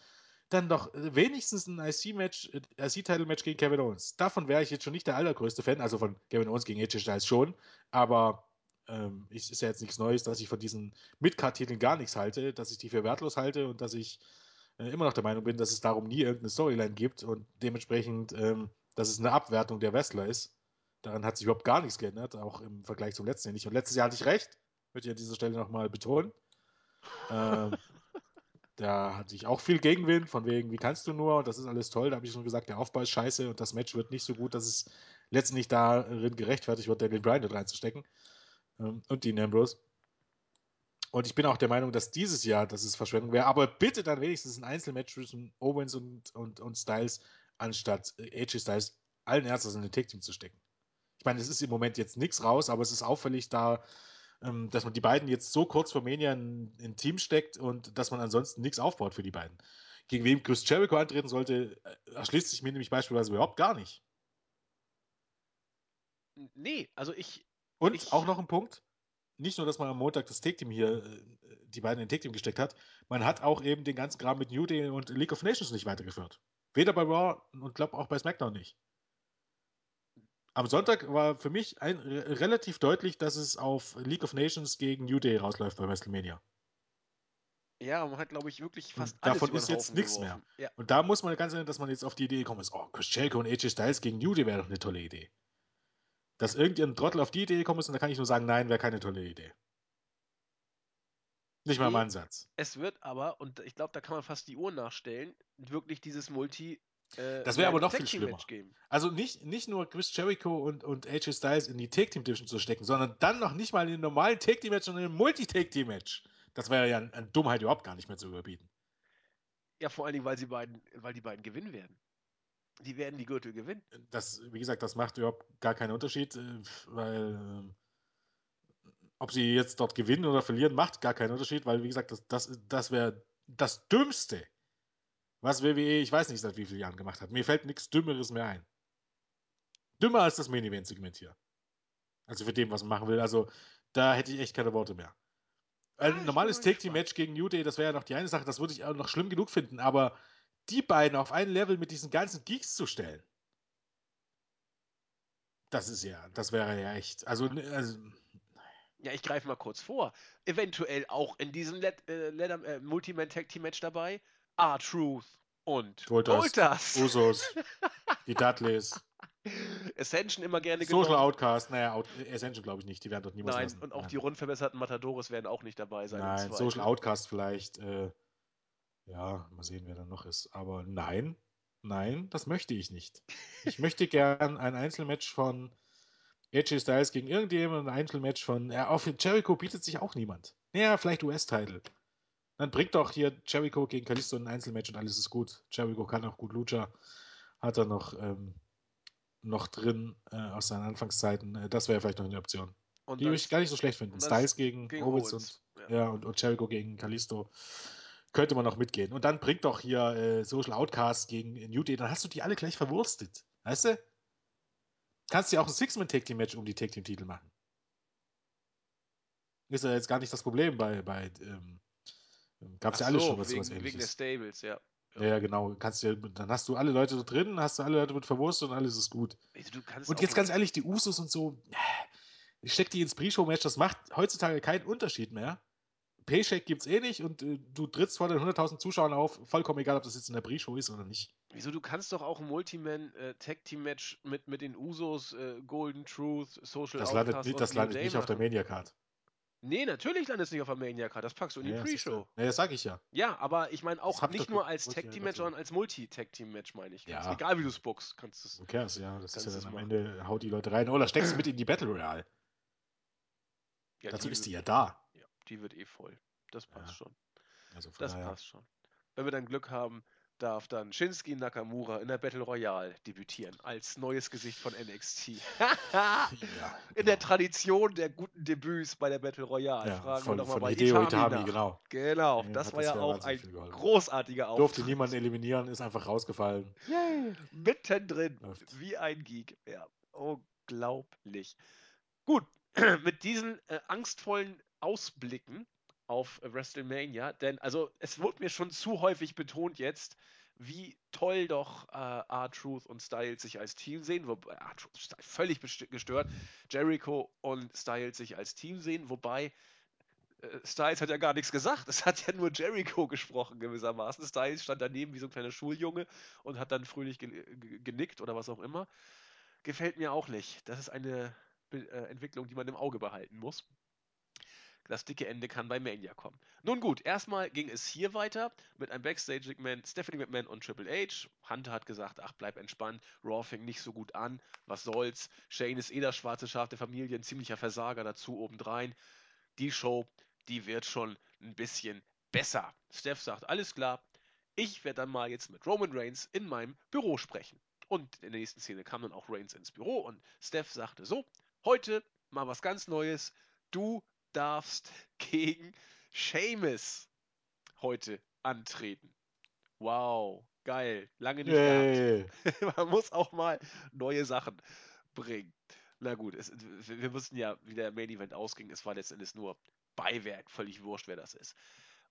Dann doch äh, wenigstens ein IC-Match, äh, IC-Title-Match gegen Kevin Owens. Davon wäre ich jetzt schon nicht der allergrößte Fan, also von Kevin Owens gegen AJ Styles schon, aber ähm, es ist ja jetzt nichts Neues, dass ich von diesen Mid-Card-Titeln gar nichts halte, dass ich die für wertlos halte und dass ich äh, immer noch der Meinung bin, dass es darum nie irgendeine Storyline gibt und dementsprechend, ähm, dass es eine Abwertung der Wrestler ist. Daran hat sich überhaupt gar nichts geändert, auch im Vergleich zum letzten Jahr nicht. Und letztes Jahr hatte ich recht, möchte ich an dieser Stelle nochmal betonen. Ähm, da hatte ich auch viel Gegenwind, von wegen, wie kannst du nur, und das ist alles toll. Da habe ich schon gesagt, der Aufbau ist scheiße und das Match wird nicht so gut, dass es letztendlich darin gerechtfertigt wird, Daniel Bryan dort reinzustecken. Ähm, und Dean Ambrose. Und ich bin auch der Meinung, dass dieses Jahr, dass es Verschwendung wäre, aber bitte dann wenigstens ein Einzelmatch zwischen Owens und, und, und Styles, anstatt äh, AJ Styles allen Ernstes in ein Tag-Team zu stecken. Ich meine, es ist im Moment jetzt nichts raus, aber es ist auffällig da, ähm, dass man die beiden jetzt so kurz vor Mania in ein Team steckt und dass man ansonsten nichts aufbaut für die beiden. Gegen wem Chris Jericho antreten sollte, äh, erschließt sich mir nämlich beispielsweise überhaupt gar nicht. Nee, also ich, Und ich, auch noch ein Punkt, nicht nur, dass man am Montag das Take-Team hier, äh, die beiden in ein Take-Team gesteckt hat, man hat auch eben den ganzen Kram mit New Day und League of Nations nicht weitergeführt. Weder bei Raw und glaube auch bei SmackDown nicht. Am Sonntag war für mich ein, re- relativ deutlich, dass es auf League of Nations gegen New Day rausläuft bei WrestleMania. Ja, man hat, glaube ich, wirklich fast Und alles davon ist jetzt nichts mehr. Ja. Und da muss man ganz ehrlich, dass man jetzt auf die Idee gekommen ist, oh, Chris Jericho und AJ Styles gegen New Day wäre doch eine tolle Idee. Dass irgendein Trottel auf die Idee gekommen ist und da kann ich nur sagen, nein, wäre keine tolle Idee. Nicht mal mein Ansatz. Es wird aber, und ich glaube, da kann man fast die Uhr nachstellen, wirklich dieses Multi- äh, Das wäre aber noch viel schlimmer. Also nicht, nicht nur Chris Jericho und, und AJ Styles in die Take Team Division zu stecken, sondern dann noch nicht mal in den normalen Take Team Match, sondern in ein Multi-Take Team Match. Das wäre ja an, an Dummheit überhaupt gar nicht mehr zu überbieten. Ja, vor allen Dingen, weil sie beiden, weil die beiden gewinnen werden. Die werden die Gürtel gewinnen. Das, wie gesagt, das macht überhaupt gar keinen Unterschied, äh, weil äh, ob sie jetzt dort gewinnen oder verlieren, macht gar keinen Unterschied, weil, wie gesagt, das, das, das wäre das Dümmste, was WWE, ich weiß nicht seit wie vielen Jahren gemacht hat. Mir fällt nichts Dümmeres mehr ein. Dümmer als das Main Event Segment hier. Also für dem, was man machen will. Also da hätte ich echt keine Worte mehr. Ah, Ein ich bin normales mal Take Team gespannt. Match gegen New Day, das wäre ja noch die eine Sache, das würde ich auch noch schlimm genug finden, aber die beiden auf ein Level mit diesen ganzen Geeks zu stellen, das ist ja, das wäre ja echt. Also, ne, also Ja, ich greife mal kurz vor. Eventuell auch in diesem Let äh, Leather- äh, Multi-Man Tag Team Match dabei. R-Truth und Goldust. Usos, die Dudleys, Ascension immer gerne Social genommen. Outcast, naja, Out Ascension glaube ich nicht, die werden dort niemals Nein, lassen. und auch Nein. die rundverbesserten Matadores werden auch nicht dabei sein. Nein. Social Outcast vielleicht. Äh, ja, mal sehen, wer da noch ist. Aber nein, nein, das möchte ich nicht. Ich möchte gern ein Einzelmatch von AJ Styles gegen irgendjemanden, ein Einzelmatch von. Ja, auf Jericho bietet sich auch niemand. Ja, vielleicht US-Title. Dann bringt doch hier Jericho gegen Kalisto ein Einzelmatch und alles ist gut. Jericho kann auch gut Lucha. Hat er noch, ähm, noch drin äh, aus seinen Anfangszeiten. Äh, das wäre vielleicht noch eine Option. Und Die würde ich gar nicht so schlecht finden. Styles gegen, gegen Owens, und, ja. ja. und, und Jericho gegen Kalisto. Könnte man noch mitgehen. Und dann bringt doch hier äh, Social Outcast gegen New Day. Dann hast du die alle gleich verwurstet. Weißt du? Kannst dir auch ein Six-Man-Tag-Team-Match um die Tag-Team-Titel machen. Ist ja jetzt gar nicht das Problem bei, bei ähm, gab es ja Ach alles so, schon was wegen, wegen der. Stables, ja. Ja, ja, genau. Kannst dir, dann hast du alle Leute da drin, hast du alle Leute mit verwurstet und alles ist gut. Du Und jetzt ganz ehrlich, die Usos und so, ich steck die ins Pre-Show-Match, das macht heutzutage keinen Unterschied mehr. Paycheck gibt's eh nicht und äh, du trittst vor den 100.000 Zuschauern auf, vollkommen egal, ob das jetzt in der Pre-Show ist oder nicht. Wieso, du kannst doch auch ein Multiman äh, mit, mit den Usos, äh, Golden Truth, Social Das Outcast landet, nicht- das landet Day nicht auf der. Mania-Card. Nee, natürlich landet es nicht auf der Mania Card, das packst du in die Ja. Pre-Show. Ja, das sag ich ja. Ja, aber ich meine auch nicht nur als wollte ich Tag ja Team grad Match, sagen. sondern als Multi-Tag Team Match, meine ich. Ja. egal wie du es bookst, kannst du es. Cares, ja. Das ist ja dann am machen. Ende, haut die Leute rein. Oder steckst du mit in die Battle Royale. Ja, Dazu ist wird- die ja da. Ja, die wird eh voll. Das passt Ja. schon. Also Das daher. passt schon. Wenn wir dann Glück haben, darf dann Shinsuke Nakamura in der Battle Royale debütieren als neues Gesicht von NXT. Ja, In der genau. Tradition der guten Debüts bei der Battle Royale. Ja, Fragen von- wir doch mal von bei Hideo Itami, Itami, genau. Genau, Dem das war ja ja auch ein großartiger Durfte Auftritt. niemanden eliminieren, ist einfach rausgefallen. Yay, mittendrin, wie ein Geek. Ja, unglaublich. Gut, mit diesen äh, angstvollen Ausblicken auf äh, WrestleMania, denn also es wurde mir schon zu häufig betont jetzt, wie toll doch äh, R-Truth und Styles sich als Team sehen, wobei R-Truth ist völlig gestört, Jericho und Styles sich als Team sehen, wobei äh, Styles hat ja gar nichts gesagt. Es hat ja nur Jericho gesprochen, gewissermaßen. Styles stand daneben wie so ein kleiner Schuljunge und hat dann fröhlich ge ge genickt oder was auch immer. Gefällt mir auch nicht. Das ist eine äh, Entwicklung, die man im Auge behalten muss. Das dicke Ende kann bei Mania kommen. Nun gut, erstmal ging es hier weiter mit einem Backstage-Segment Stephanie McMahon und Triple H. Hunter hat gesagt, ach, bleib entspannt. Raw fängt nicht so gut an. Was soll's? Shane ist eh das schwarze Schaf der Familie, ein ziemlicher Versager dazu obendrein. Die Show, die wird schon ein bisschen besser. Steph sagt, alles klar, ich werde dann mal jetzt mit Roman Reigns in meinem Büro sprechen. Und in der nächsten Szene kam dann auch Reigns ins Büro und Steph sagte so, heute mal was ganz Neues. Du darfst gegen Seamus heute antreten. Wow, geil, lange nicht Yay. gehabt. Man muss auch mal neue Sachen bringen. Na gut, es, wir wir wussten ja, wie der Main Event ausging. Es war letztendlich nur Beiwerk, völlig wurscht, wer das ist.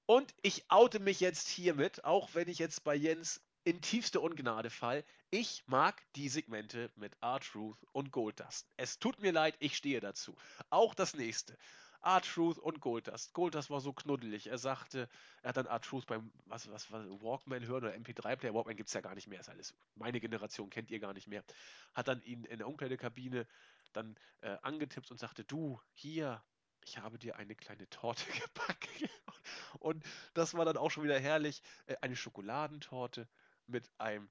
Und ich oute mich jetzt hiermit, auch wenn ich jetzt bei Jens in tiefste Ungnade fall. Ich mag die Segmente mit R-Truth und Goldust. Es tut mir leid, ich stehe dazu. Auch das nächste. R-Truth und Goldust. Goldust war so knuddelig. Er sagte, er hat dann R-Truth beim was, was, was, Walkman hören oder MP3-Player. Walkman gibt es ja gar nicht mehr. Ist alles, meine Generation kennt ihr gar nicht mehr. Hat dann ihn in der Umkleidekabine dann äh, angetippt und sagte, du, hier, ich habe dir eine kleine Torte gebacken. Und das war dann auch schon wieder herrlich. Äh, eine Schokoladentorte mit einem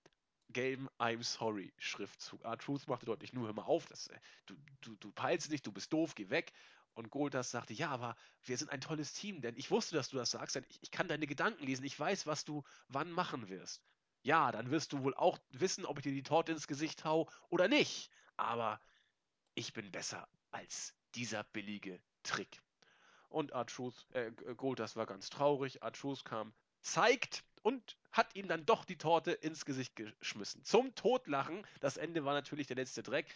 gelben I'm sorry Schriftzug. R-Truth machte deutlich, nur hör mal auf, das, äh, du, du, du peilst nicht, du bist doof, geh weg. Und Goldas sagte, ja, aber wir sind ein tolles Team, denn ich wusste, dass du das sagst, denn ich, ich kann deine Gedanken lesen, ich weiß, was du wann machen wirst. Ja, dann wirst du wohl auch wissen, ob ich dir die Torte ins Gesicht hau oder nicht. Aber ich bin besser als dieser billige Trick. Und R-Truth, äh, Goldas war ganz traurig. R-Truth kam, zeigt und hat ihm dann doch die Torte ins Gesicht geschmissen. Zum Totlachen. Das Ende war natürlich der letzte Dreck.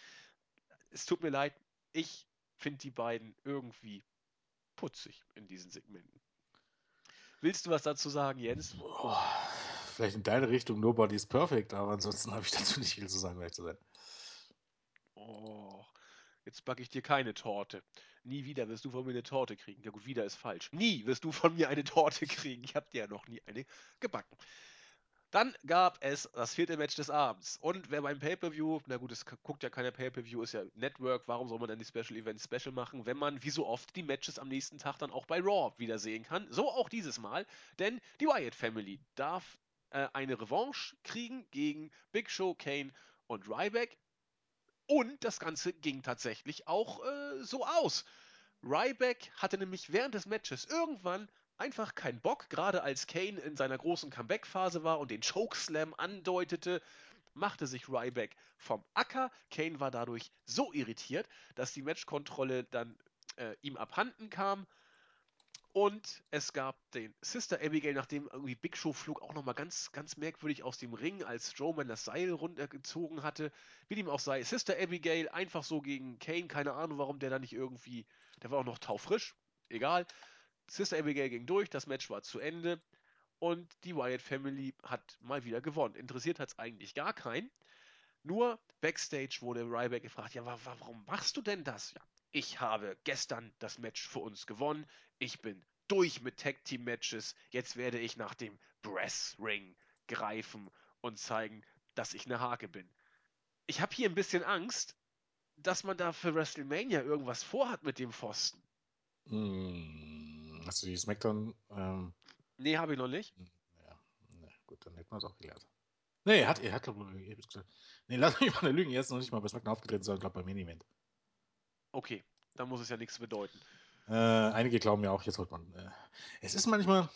Es tut mir leid, ich finde die beiden irgendwie putzig in diesen Segmenten. Willst du was dazu sagen, Jens? Oh, vielleicht in deine Richtung Nobody's Perfect, aber ansonsten habe ich dazu nicht viel zu sagen, ehrlich zu sein. Oh, jetzt backe ich dir keine Torte. Nie wieder wirst du von mir eine Torte kriegen. Ja gut, wieder ist falsch. Nie wirst du von mir eine Torte kriegen. Ich habe dir ja noch nie eine gebacken. Dann gab es das vierte Match des Abends. Und wer beim Pay-Per-View, na gut, es guckt ja keiner Pay-Per-View, ist ja Network, warum soll man dann die Special Events special machen, wenn man wie so oft die Matches am nächsten Tag dann auch bei Raw wiedersehen kann? So auch dieses Mal, denn die Wyatt Family darf äh, eine Revanche kriegen gegen Big Show, Kane und Ryback. Und das Ganze ging tatsächlich auch äh, so aus. Ryback hatte nämlich während des Matches irgendwann einfach keinen Bock, gerade als Kane in seiner großen Comeback-Phase war und den Chokeslam andeutete, machte sich Ryback vom Acker. Kane war dadurch so irritiert, dass die Matchkontrolle dann äh, ihm abhanden kam. Und es gab den Sister Abigail, nachdem irgendwie Big Show flog auch nochmal ganz, ganz merkwürdig aus dem Ring, als Strowman das Seil runtergezogen hatte. Wie dem auch sei, Sister Abigail einfach so gegen Kane, keine Ahnung, warum der da nicht irgendwie, der war auch noch taufrisch, egal. Sister Abigail ging durch, das Match war zu Ende und die Wyatt Family hat mal wieder gewonnen. Interessiert hat es eigentlich gar keinen. Nur backstage wurde Ryback gefragt, ja, warum machst du denn das? Ja, ich habe gestern das Match für uns gewonnen. Ich bin durch mit Tag Team Matches. Jetzt werde ich nach dem Brass Ring greifen und zeigen, dass ich eine Hake bin. Ich habe hier ein bisschen Angst, dass man da für WrestleMania irgendwas vorhat mit dem Pfosten. Hm, hast du die Smackdown? Ähm, nee, habe ich noch nicht. Hm, ja, ne, gut, dann hätten wir es auch gelernt. Nee, er hat, er hat, glaube ich, gesagt. Nee, lass mich mal eine Lügen. Er ist noch nicht mal bei Smackdown aufgetreten, sondern, glaube ich, beim Main-Event. Okay, dann muss es ja nichts bedeuten. Äh, einige glauben ja auch, jetzt holt man. Äh, es ist manchmal.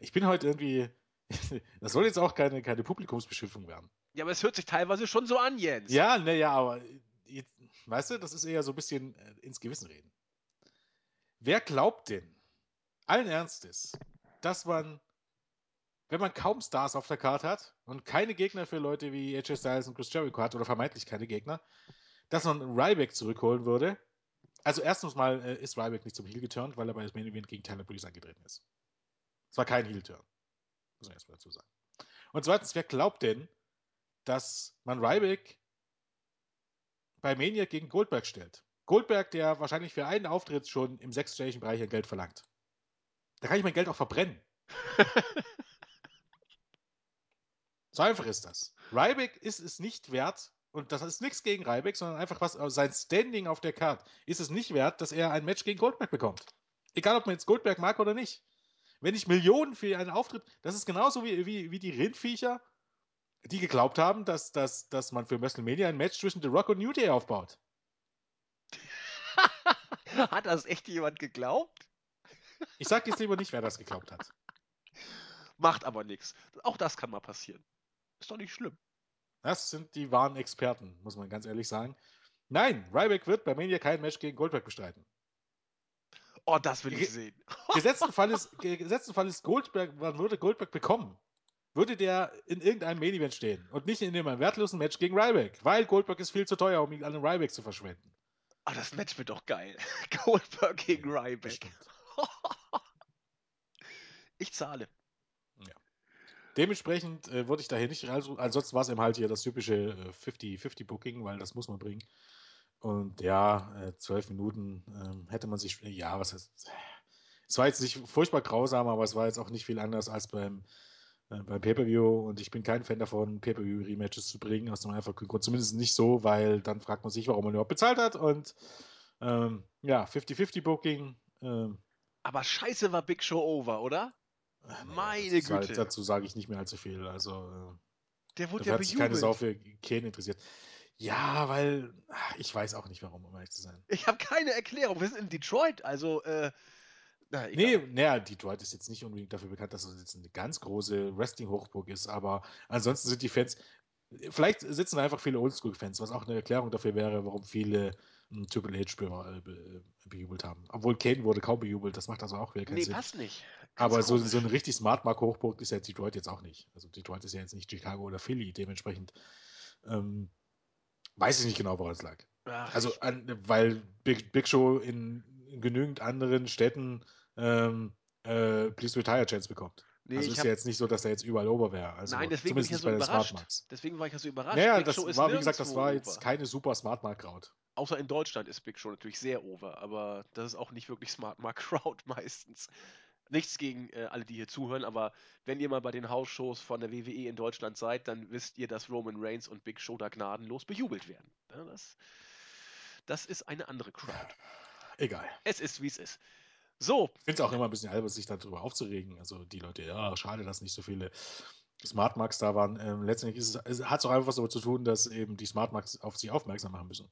Ich bin heute irgendwie. das soll jetzt auch keine, keine Publikumsbeschimpfung werden. Ja, aber es hört sich teilweise schon so an, Jens. Ja, naja, aber. Jetzt, weißt du, das ist eher so ein bisschen äh, ins Gewissen reden. Wer glaubt denn, allen Ernstes, dass man, wenn man kaum Stars auf der Karte hat und keine Gegner für Leute wie AJ Styles und Chris Jericho hat oder vermeintlich keine Gegner, dass man Ryback zurückholen würde. Also erstens mal äh, ist Ryback nicht zum Heel geturnt, weil er bei das Main Event gegen Tyler Breeze angetreten ist. Es war kein Heel-Turn. Muss man erstmal dazu sagen. Und zweitens, wer glaubt denn, dass man Ryback bei Mania gegen Goldberg stellt? Goldberg, der wahrscheinlich für einen Auftritt schon im sechsstelligen Bereich ein Geld verlangt. Da kann ich mein Geld auch verbrennen. so einfach ist das. Ryback ist es nicht wert, und das ist nichts gegen Ryback, sondern einfach was äh, sein Standing auf der Card ist es nicht wert, dass er ein Match gegen Goldberg bekommt. Egal, ob man jetzt Goldberg mag oder nicht. Wenn ich Millionen für einen Auftritt, das ist genauso wie, wie, wie die Rindviecher, die geglaubt haben, dass, dass, dass man für WrestleMania ein Match zwischen The Rock und New Day aufbaut. hat das echt jemand geglaubt? Ich sag jetzt lieber nicht, wer das geglaubt hat. Macht aber nichts. Auch das kann mal passieren. Ist doch nicht schlimm. Das sind die wahren Experten, muss man ganz ehrlich sagen. Nein, Ryback wird bei Mania kein Match gegen Goldberg bestreiten. Oh, das will ich sehen. Gesetzten Fall ist, gesetzten Fall ist Goldberg, man würde Goldberg bekommen, würde der in irgendeinem Main Event stehen und nicht in einem wertlosen Match gegen Ryback, weil Goldberg ist viel zu teuer, um ihn an den Ryback zu verschwenden. Ah, oh, das Match wird doch geil. Goldberg gegen Ryback. ich zahle. Ja. Dementsprechend äh, würde ich daher nicht, also ansonsten war es eben halt hier das typische 50-50-Booking, äh, weil das muss man bringen. Und ja, äh, zwölf Minuten ähm, hätte man sich, ja, was heißt, es war jetzt nicht furchtbar grausam, aber es war jetzt auch nicht viel anders als beim, äh, beim Pay-Per-View. Und ich bin kein Fan davon, Pay-Per-View-Rematches zu bringen, aus dem einfachen Grund. Zumindest nicht so, weil dann fragt man sich, warum man überhaupt bezahlt hat. Und ähm, ja, 50-50-Booking. Ähm, Aber scheiße war Big Show over, oder? naja, Meine ist Güte. Halt, dazu sage ich nicht mehr allzu viel. Also, äh, Der wurde ja hat sich keine Sau für Kane interessiert. Ja, weil ach, ich weiß auch nicht, warum, um ehrlich zu sein. Ich habe keine Erklärung. Wir sind in Detroit, also, äh, na, Nee, naja, Detroit ist jetzt nicht unbedingt dafür bekannt, dass es jetzt eine ganz große Wrestling-Hochburg ist, aber ansonsten sind die Fans, vielleicht sitzen einfach viele Oldschool-Fans, was auch eine Erklärung dafür wäre, warum viele hm, Triple H be be be bejubelt haben. Obwohl Kane wurde kaum bejubelt, das macht also auch wieder keinen Nee, Sinn. passt nicht. Ganz Aber so, so eine richtig Smart Mark Hochburg ist ja Detroit jetzt auch nicht. Also Detroit ist ja jetzt nicht Chicago oder Philly, dementsprechend ähm, weiß ich nicht genau, woran es lag. Ach, Also, an, weil Big, Big Show in, in genügend anderen Städten ähm, äh, Please Retire Chance bekommt. nee, Also ist habe ja jetzt nicht so, dass er jetzt überall over wäre. Nein, Also deswegen bin ich ja so überrascht. Deswegen war ich ja so überrascht. Naja, Big Show das ist war, wie gesagt, das war over. jetzt keine super Smart Mark Crowd. Außer in Deutschland ist Big Show natürlich sehr over, aber das ist auch nicht wirklich Smart Mark Crowd meistens. Nichts gegen äh, alle, die hier zuhören, aber wenn ihr mal bei den Hausshows von der WWE in Deutschland seid, dann wisst ihr, dass Roman Reigns und Big Show da gnadenlos bejubelt werden. Ja, das, das ist eine andere Crowd. Egal. Es ist, wie es ist. So, Ich finde es auch immer ein bisschen albern, sich darüber aufzuregen. Also die Leute, ja, schade, dass nicht so viele Smart Marks da waren. Ähm, letztendlich ist es, es hat es auch einfach was damit zu tun, dass eben die Smart Marks auf sich aufmerksam machen müssen.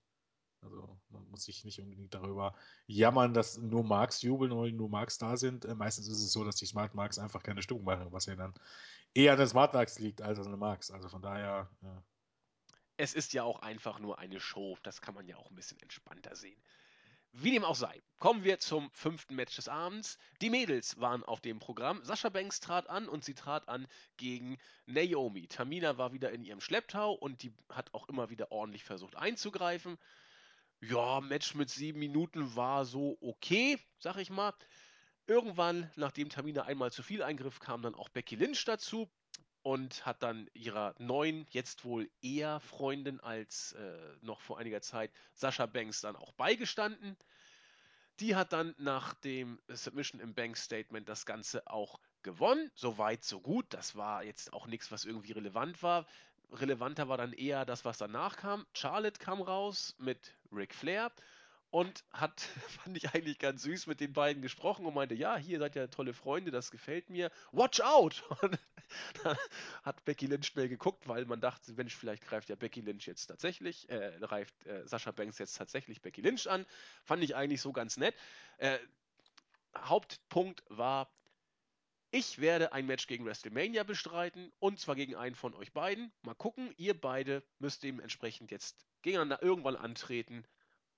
Also man muss sich nicht unbedingt darüber jammern, dass nur Marks jubeln oder nur Marks da sind. Äh, meistens ist es so, dass die Smart Marks einfach keine Stimmung machen, was ja dann eher an den Smart Marks liegt als an den Marks. Also von daher, ja. es ist ja auch einfach nur eine Show. Das kann man ja auch ein bisschen entspannter sehen. Wie dem auch sei, kommen wir zum fünften Match des Abends. Die Mädels waren auf dem Programm. Sascha Banks trat an und sie trat an gegen Naomi. Tamina war wieder in ihrem Schlepptau und die hat auch immer wieder ordentlich versucht einzugreifen. Ja, Match mit sieben Minuten war so okay, sag ich mal. Irgendwann, nachdem Tamina einmal zu viel eingriff, kam dann auch Becky Lynch dazu und hat dann ihrer neuen, jetzt wohl eher Freundin als äh, noch vor einiger Zeit, Sascha Banks, dann auch beigestanden. Die hat dann nach dem Submission im Bank Statement das Ganze auch gewonnen. Soweit, so gut. Das war jetzt auch nichts, was irgendwie relevant war. Relevanter war dann eher das, was danach kam. Charlotte kam raus mit Ric Flair und hat, fand ich eigentlich ganz süß, mit den beiden gesprochen und meinte, ja, hier seid ihr tolle Freunde, das gefällt mir. Watch out! Und dann hat Becky Lynch schnell geguckt, weil man dachte, Mensch, vielleicht greift ja Becky Lynch jetzt tatsächlich, äh, greift äh, Sascha Banks jetzt tatsächlich Becky Lynch an. Fand ich eigentlich so ganz nett. Äh, Hauptpunkt war, ich werde ein Match gegen WrestleMania bestreiten und zwar gegen einen von euch beiden. Mal gucken, ihr beide müsst dementsprechend jetzt gegeneinander irgendwann antreten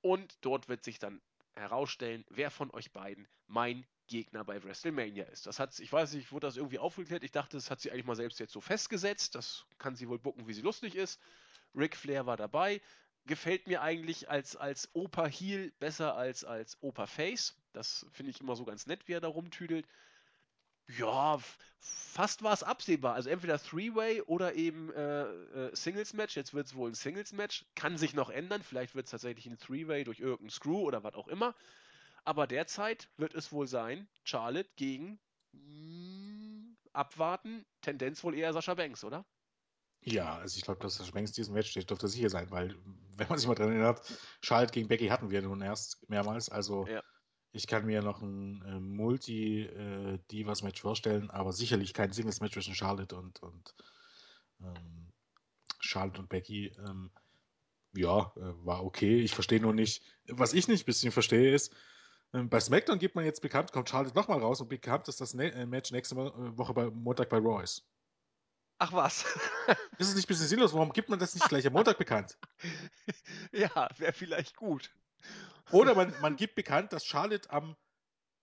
und dort wird sich dann herausstellen, wer von euch beiden mein Gegner bei WrestleMania ist. Das hat, ich weiß nicht, wurde das irgendwie aufgeklärt? Ich dachte, das hat sie eigentlich mal selbst jetzt so festgesetzt. Das kann sie wohl bucken, wie sie lustig ist. Ric Flair war dabei. Gefällt mir eigentlich als, als Opa Heel besser als als Opa Face. Das finde ich immer so ganz nett, wie er da rumtüdelt. Ja, fast war es absehbar. Also entweder Three-Way oder eben äh, äh, Singles-Match. Jetzt wird es wohl ein Singles-Match. Kann sich noch ändern. Vielleicht wird es tatsächlich ein Three-Way durch irgendeinen Screw oder was auch immer. Aber derzeit wird es wohl sein, Charlotte gegen mm, abwarten. Tendenz wohl eher Sascha Banks, oder? Ja, also ich glaube, dass das Schwenks diesen Match steht, dürfte sicher sein, weil, wenn man sich mal dran erinnert, Charlotte gegen Becky hatten wir nun erst mehrmals. Also Ja. Ich kann mir noch ein äh, Multi-Divas-Match vorstellen, aber sicherlich kein Singles-Match zwischen Charlotte und, und ähm, Charlotte und Becky. Ähm, ja, äh, war okay. Ich verstehe nur nicht, was ich nicht ein bisschen verstehe, ist, ähm, bei SmackDown gibt man jetzt bekannt, kommt Charlotte nochmal raus und bekannt, dass das ne äh, Match nächste Woche bei Montag bei Raw ist. Ach was. Ist es nicht ein bisschen sinnlos? Warum gibt man das nicht gleich am Montag bekannt? ja, wäre vielleicht gut. Oder man, man gibt bekannt, dass Charlotte am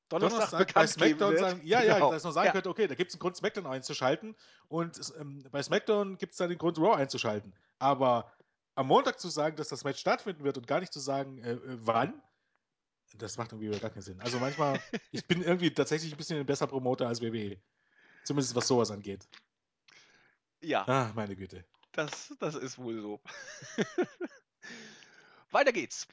Donnerstag Donnerstag bei SmackDown sagen, ja, ja, Genau. dass man sagen Ja. könnte, okay, da gibt es einen Grund, SmackDown einzuschalten und ähm, bei SmackDown gibt es dann den Grund, Raw einzuschalten. Aber am Montag zu sagen, dass das Match stattfinden wird und gar nicht zu sagen, äh, äh, wann, das macht irgendwie gar keinen Sinn. Also manchmal, ich bin irgendwie tatsächlich ein bisschen ein besser Promoter als WWE. Zumindest was sowas angeht. ja, Ah, meine Güte. das, das ist wohl so. Weiter geht's.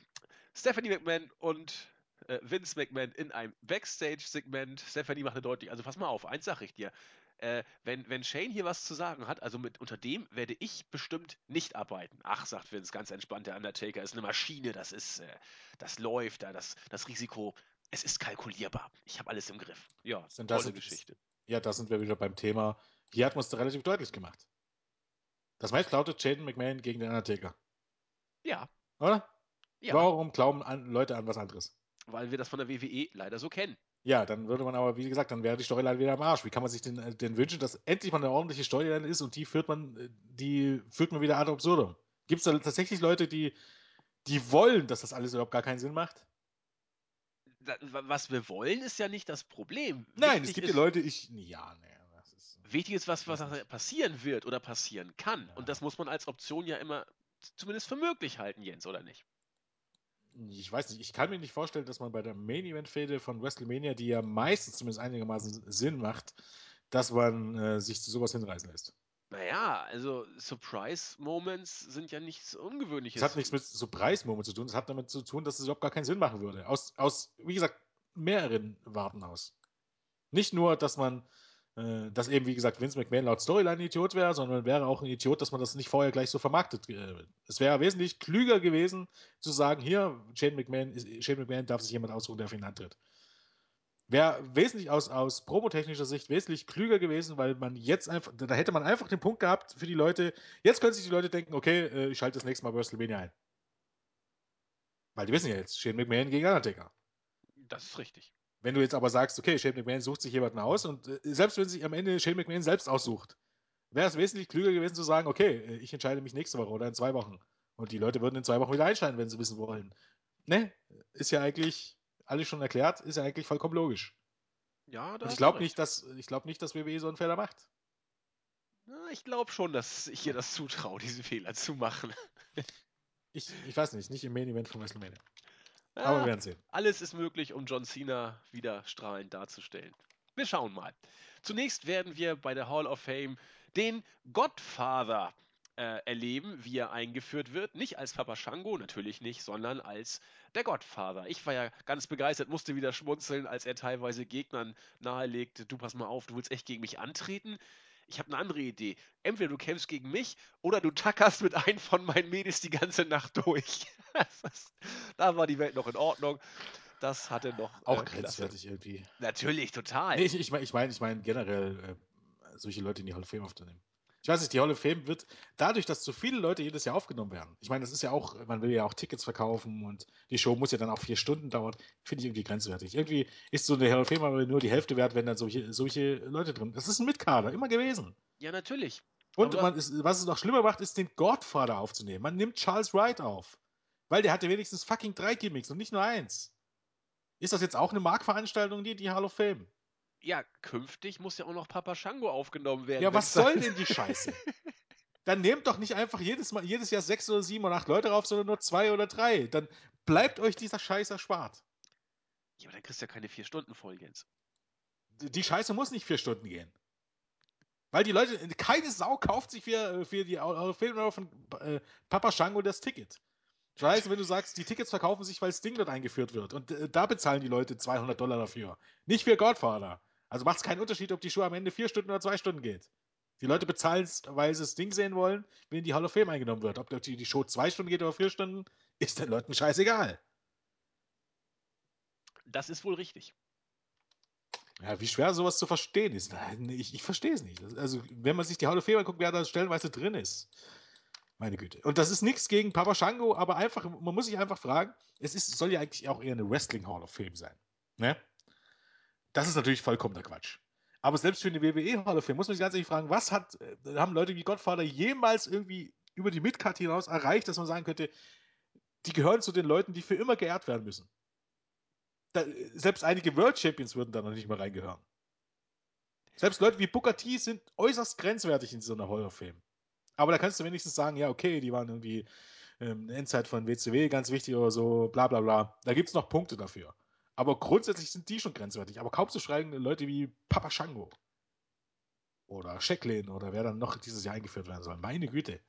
Stephanie McMahon und äh, Vince McMahon in einem Backstage-Segment. Stephanie macht deutlich, also pass mal auf, eins sag ich dir. Äh, wenn, wenn Shane hier was zu sagen hat, also mit unter dem werde ich bestimmt nicht arbeiten. Ach, sagt Vince, ganz entspannt, der Undertaker ist eine Maschine, das ist, äh, das läuft da, das, das Risiko, es ist kalkulierbar. Ich habe alles im Griff. Ja, Sind tolle das- Geschichte. Ja, da sind wir wieder beim Thema. Hier hat man es relativ deutlich gemacht. Das Match lautet Jaden McMahon gegen den Undertaker. Ja, Oder? Ja, Warum glauben an, Leute an was anderes? weil wir das von der WWE leider so kennen. Ja, dann würde man aber, wie gesagt, dann wäre die Storyline wieder am Arsch. Wie kann man sich denn, äh, denn wünschen, dass endlich mal eine ordentliche Storyline ist und die führt man, äh, die führt man wieder ad absurdum? Gibt es da tatsächlich Leute, die, die wollen, dass das alles überhaupt gar keinen Sinn macht? Was wir wollen, ist ja nicht das Problem. Nein, Wichtig es gibt die Leute, ich. Ja, ist. Wichtig ist, was, was passieren wird oder passieren kann. Ja. Und das muss man als Option ja immer zumindest für möglich halten, Jens, oder nicht? Ich weiß nicht, ich kann mir nicht vorstellen, dass man bei der Main Event Fehde von WrestleMania, die ja meistens zumindest einigermaßen Sinn macht, dass man äh, sich zu sowas hinreißen lässt. Naja, also Surprise-Moments sind ja nichts Ungewöhnliches. Das hat nichts mit so Preismoment zu tun, das hat damit zu tun, dass es überhaupt gar keinen Sinn machen würde. Aus, aus wie gesagt, mehreren Warten aus. Nicht nur, dass man, äh, dass eben, wie gesagt, Vince McMahon laut Storyline ein Idiot wäre, sondern wäre auch ein Idiot, dass man das nicht vorher gleich so vermarktet. Äh, es wäre wesentlich klüger gewesen, zu sagen, hier, Shane McMahon, Shane McMahon darf sich jemand aussuchen, der auf ihn antritt. Wäre wesentlich aus, aus promotechnischer Sicht wesentlich klüger gewesen, weil man jetzt einfach, da hätte man einfach den Punkt gehabt für die Leute, jetzt können sich die Leute denken, okay, äh, ich schalte das nächste Mal WrestleMania ein. Weil die wissen ja jetzt, Shane McMahon gegen Undertaker. Das ist richtig. Wenn du jetzt aber sagst, okay, Shane McMahon sucht sich jemanden aus und äh, selbst wenn sich am Ende Shane McMahon selbst aussucht, wäre es wesentlich klüger gewesen zu sagen, okay, äh, ich entscheide mich nächste Woche oder in zwei Wochen. Und die Leute würden in zwei Wochen wieder einschalten, wenn sie wissen wollen. Ne, ist ja eigentlich alles schon erklärt, ist ja eigentlich vollkommen logisch. Ja, da Und ich glaube nicht, dass ich glaube nicht, dass WWE so einen Fehler macht. Na, ich glaube schon, dass ich ihr das zutraue, diesen Fehler zu machen. Ich, ich weiß nicht, nicht im Main Event von WrestleMania. Aber Ja, wir werden sehen. Alles ist möglich, um John Cena wieder strahlend darzustellen. Wir schauen mal. Zunächst werden wir bei der Hall of Fame den Godfather äh, erleben, wie er eingeführt wird. Nicht als Papa Shango, natürlich nicht, sondern als der Godfather. Ich war ja ganz begeistert, musste wieder schmunzeln, als er teilweise Gegnern nahelegte, du pass mal auf, du willst echt gegen mich antreten? Ich habe eine andere Idee. Entweder du kämpfst gegen mich oder du tackerst mit einem von meinen Mädels die ganze Nacht durch. Da war die Welt noch in Ordnung. Das hatte noch Auch äh, grenzwertig irgendwie. Natürlich, total. Nee, ich, ich meine, ich meine, ich mein generell äh, solche Leute in die Hall of Fame aufzunehmen. Ich weiß nicht, die Hall of Fame wird dadurch, dass so viele Leute jedes Jahr aufgenommen werden. Ich meine, das ist ja auch, man will ja auch Tickets verkaufen und die Show muss ja dann auch vier Stunden dauern. Finde ich irgendwie grenzwertig. Irgendwie ist so eine Hall of Fame aber nur die Hälfte wert, wenn dann solche, solche Leute drin. Das ist ein Mitkader, immer gewesen. Ja, natürlich. Und man ist, was es noch schlimmer macht, ist den Godfather aufzunehmen. Man nimmt Charles Wright auf. Weil der hatte wenigstens fucking drei Gimmicks und nicht nur eins. Ist das jetzt auch eine Markveranstaltung, die, die Hall of Fame? Ja, künftig muss ja auch noch Papa Shango aufgenommen werden. Ja, was soll denn die Scheiße? Dann nehmt doch nicht einfach jedes, Mal, jedes Jahr sechs oder sieben oder acht Leute rauf, sondern nur zwei oder drei. Dann bleibt euch dieser Scheiß erspart. Ja, aber dann kriegst du ja keine vier Stunden voll, Jens. Die Scheiße muss nicht vier Stunden gehen. Weil die Leute, keine Sau kauft sich für, für die Filme von äh, Papa Shango das Ticket. Scheiße, wenn du sagst, die Tickets verkaufen sich, weil das Ding dort eingeführt wird. Und äh, da bezahlen die Leute 200 Dollar dafür. Nicht für Godfather. Also macht es keinen Unterschied, ob die Show am Ende vier Stunden oder zwei Stunden geht. Die Leute bezahlen es, weil sie das Ding sehen wollen, wenn die Hall of Fame eingenommen wird. Ob die, die Show zwei Stunden geht oder vier Stunden, ist den Leuten scheißegal. Das ist wohl richtig. Ja, wie schwer sowas zu verstehen ist. Ich, ich verstehe es nicht. Also, wenn man sich die Hall of Fame anguckt, wer da stellenweise drin ist. Meine Güte. Und das ist nichts gegen Papa Shango, aber einfach, man muss sich einfach fragen, es ist, soll ja eigentlich auch eher eine Wrestling Hall of Fame sein. Ne? Das ist natürlich vollkommener Quatsch. Aber selbst für eine WWE Hall of Fame muss man sich ganz ehrlich fragen, was hat, äh, haben Leute wie Godfather jemals irgendwie über die Midcard hinaus erreicht, dass man sagen könnte, die gehören zu den Leuten, die für immer geehrt werden müssen. Da, selbst einige World Champions würden da noch nicht mal reingehören. Selbst Leute wie Booker T sind äußerst grenzwertig in so einer Hall of Fame. Aber da kannst du wenigstens sagen, ja, okay, die waren irgendwie ähm, Endzeit von WCW ganz wichtig oder so, bla bla bla. Da gibt es noch Punkte dafür. Aber grundsätzlich sind die schon grenzwertig. Aber kaum zu schreiben Leute wie Papa Shango oder Shacklin oder wer dann noch dieses Jahr eingeführt werden soll. Meine Güte.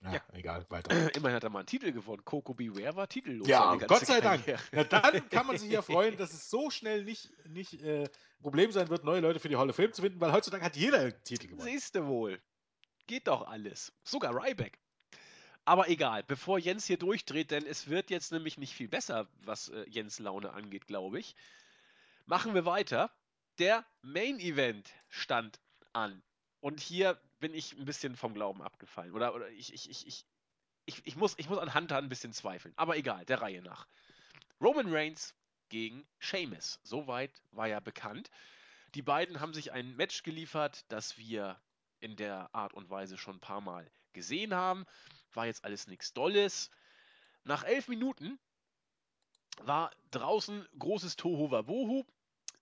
Ja, Ja. egal, weiter. Immerhin hat er mal einen Titel gewonnen. Coco Beware war titellos. Ja, Gott sei Dank. Na, dann kann man sich ja freuen, dass es so schnell nicht, nicht äh, Problem sein wird, neue Leute für die Hall of Fame zu finden, weil heutzutage hat jeder einen Titel gewonnen. Siehst du wohl. Geht doch alles. Sogar Ryback. Aber egal, bevor Jens hier durchdreht, denn es wird jetzt nämlich nicht viel besser, was äh, Jens Laune angeht, glaube ich. Machen wir weiter. Der Main Event stand an. Und hier bin ich ein bisschen vom Glauben abgefallen. Oder, oder ich, ich, ich, ich, ich, ich, muss, ich muss an Hunter ein bisschen zweifeln. Aber egal, der Reihe nach. Roman Reigns gegen Sheamus. Soweit war ja bekannt. Die beiden haben sich ein Match geliefert, das wir in der Art und Weise schon ein paar Mal gesehen haben. War jetzt alles nichts Dolles. Nach elf Minuten war draußen großes Tohuwabohu.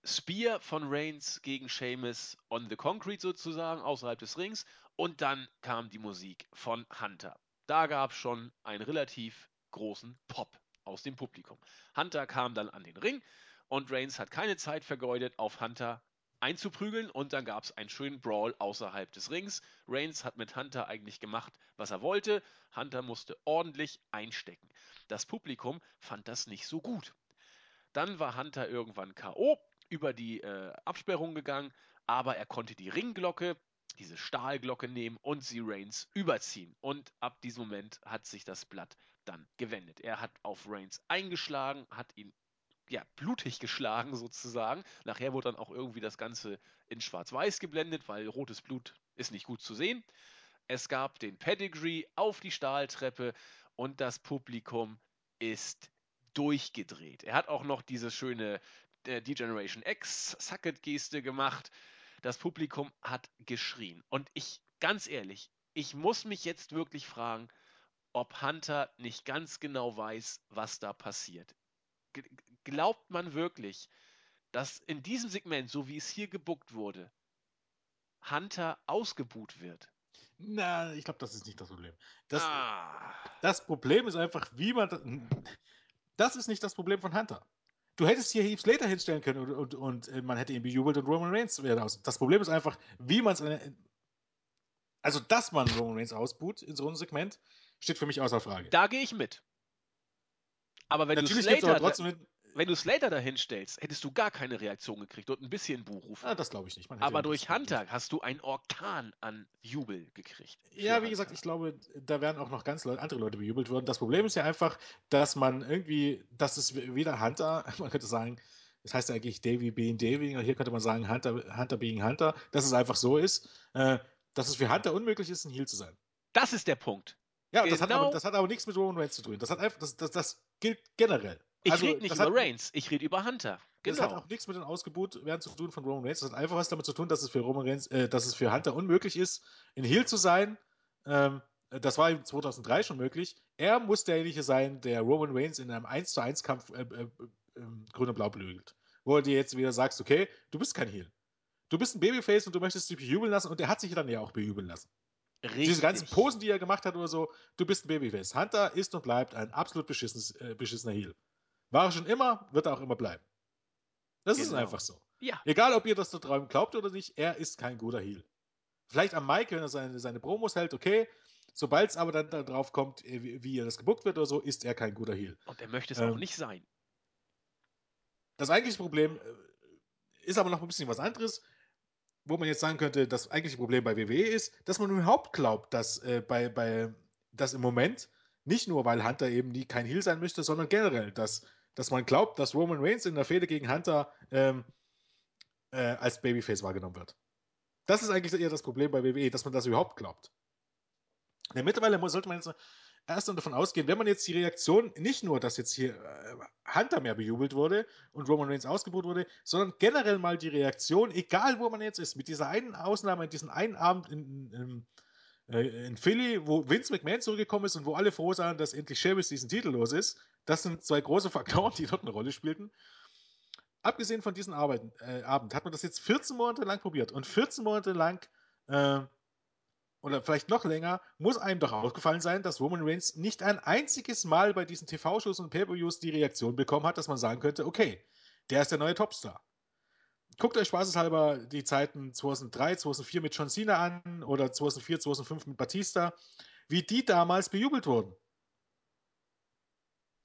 Spear von Reigns gegen Sheamus on the Concrete sozusagen, außerhalb des Rings. Und dann kam die Musik von Hunter. Da gab es schon einen relativ großen Pop aus dem Publikum. Hunter kam dann an den Ring und Reigns hat keine Zeit vergeudet, auf Hunter einzuprügeln und dann gab es einen schönen Brawl außerhalb des Rings. Reigns hat mit Hunter eigentlich gemacht, was er wollte. Hunter musste ordentlich einstecken. Das Publikum fand das nicht so gut. Dann war Hunter irgendwann K.O. über die äh, Absperrung gegangen, aber er konnte die Ringglocke, diese Stahlglocke nehmen und sie Reigns überziehen. Und ab diesem Moment hat sich das Blatt dann gewendet. Er hat auf Reigns eingeschlagen, hat ihn ja, blutig geschlagen sozusagen. Nachher wurde dann auch irgendwie das Ganze in Schwarz-Weiß geblendet, weil rotes Blut ist nicht gut zu sehen. Es gab den Pedigree auf die Stahltreppe und das Publikum ist durchgedreht. Er hat auch noch diese schöne äh, D-Generation X Sucket-Geste gemacht. Das Publikum hat geschrien. Und ich, ganz ehrlich, ich muss mich jetzt wirklich fragen, ob Hunter nicht ganz genau weiß, was da passiert. Glaubt man wirklich, dass in diesem Segment, so wie es hier gebuckt wurde, Hunter ausgebuht wird? Na, ich glaube, das ist nicht das Problem. Das, ah. das Problem ist einfach, wie man. Das, das ist nicht das Problem von Hunter. Du hättest hier Heath Slater hinstellen können und, und, und äh, man hätte ihn bejubelt und Roman Reigns wäre raus. Das Problem ist einfach, wie man es. Also, dass man Roman Reigns ausbuht in so einem Segment, steht für mich außer Frage. Da gehe ich mit. Aber wenn Natürlich du gibt's aber Slater, trotzdem mit, wenn du Slater dahin stellst, hättest du gar keine Reaktion gekriegt und ein bisschen Buhruf. ah, das glaube ich nicht. Aber ja durch Hunter hast du einen Orkan an Jubel gekriegt. Ja, wie gesagt, Hunter. ich glaube, da werden auch noch ganz andere Leute bejubelt worden. Das Problem ist ja einfach, dass man irgendwie, dass es wieder Hunter, man könnte sagen, das heißt ja eigentlich Davy being Davy, hier könnte man sagen Hunter, Hunter being Hunter, dass es einfach so ist, äh, dass es für Hunter unmöglich ist, ein Heal zu sein. Das ist der Punkt. Ja, das, hat Genau. aber, das hat aber nichts mit Roman Reigns zu tun. Das, hat einfach, das, das, das gilt generell. Ich Also, rede nicht über hat, Reigns, ich rede über Hunter. Das hat Genau. auch nichts mit dem Ausgebot werden zu tun von Roman Reigns. Das hat einfach was damit zu tun, dass es für Roman Reigns, äh, dass es für Hunter unmöglich ist, in Heel zu sein. Ähm, das war ihm 2003 schon möglich. Er muss derjenige sein, der Roman Reigns in einem 1 zu 1 Kampf äh, äh, grün und blau blügelt. Wo du dir jetzt wieder sagst, okay, du bist kein Heel. Du bist ein Babyface und du möchtest dich bejubeln lassen und er hat sich dann ja auch bejubeln lassen. Richtig. Diese ganzen Posen, die er gemacht hat oder so, du bist ein Babyface. Hunter ist und bleibt ein absolut äh, beschissener Heel. War er schon immer, wird er auch immer bleiben. Das ist Genau. einfach so. Ja, Egal, ob ihr das da drüben glaubt oder nicht, er ist kein guter Heel. Vielleicht am Mike, wenn er seine, seine Promos hält, okay. Sobald es aber dann darauf kommt, äh, wie, wie er das gebuckt wird oder so, ist er kein guter Heel. und er möchte es auch Ähm, nicht sein. Das eigentliche Problem äh, ist aber noch ein bisschen was anderes, wo man jetzt sagen könnte, das eigentliche Problem bei WWE ist, dass man überhaupt glaubt, dass äh, bei, bei dass im Moment nicht nur, weil Hunter eben nie kein Heel sein möchte, sondern generell, dass, dass man glaubt, dass Roman Reigns in der Fehde gegen Hunter ähm, äh, als Babyface wahrgenommen wird. Das ist eigentlich eher das Problem bei WWE, dass man das überhaupt glaubt. Ja, mittlerweile sollte man jetzt erst davon ausgehen, wenn man jetzt die Reaktion, nicht nur, dass jetzt hier äh, Hunter mehr bejubelt wurde und Roman Reigns ausgebucht wurde, sondern generell mal die Reaktion, egal wo man jetzt ist, mit dieser einen Ausnahme, diesen einen Abend in, in, äh, in Philly, wo Vince McMahon zurückgekommen ist und wo alle froh waren, dass endlich Sheamus diesen Titel los ist. Das sind zwei große Faktoren, die dort eine Rolle spielten. Abgesehen von diesem Arbeiten, äh, Abend hat man das jetzt 14 Monate lang probiert. Und 14 Monate lang, äh, oder vielleicht noch länger, muss einem doch aufgefallen sein, dass Roman Reigns nicht ein einziges Mal bei diesen TV-Shows und Pay-Per-Views die Reaktion bekommen hat, dass man sagen könnte, okay, der ist der neue Topstar. Guckt euch spaßeshalber die Zeiten 2003, 2004 mit John Cena an oder 2004, 2005 mit Batista. wie die damals bejubelt wurden.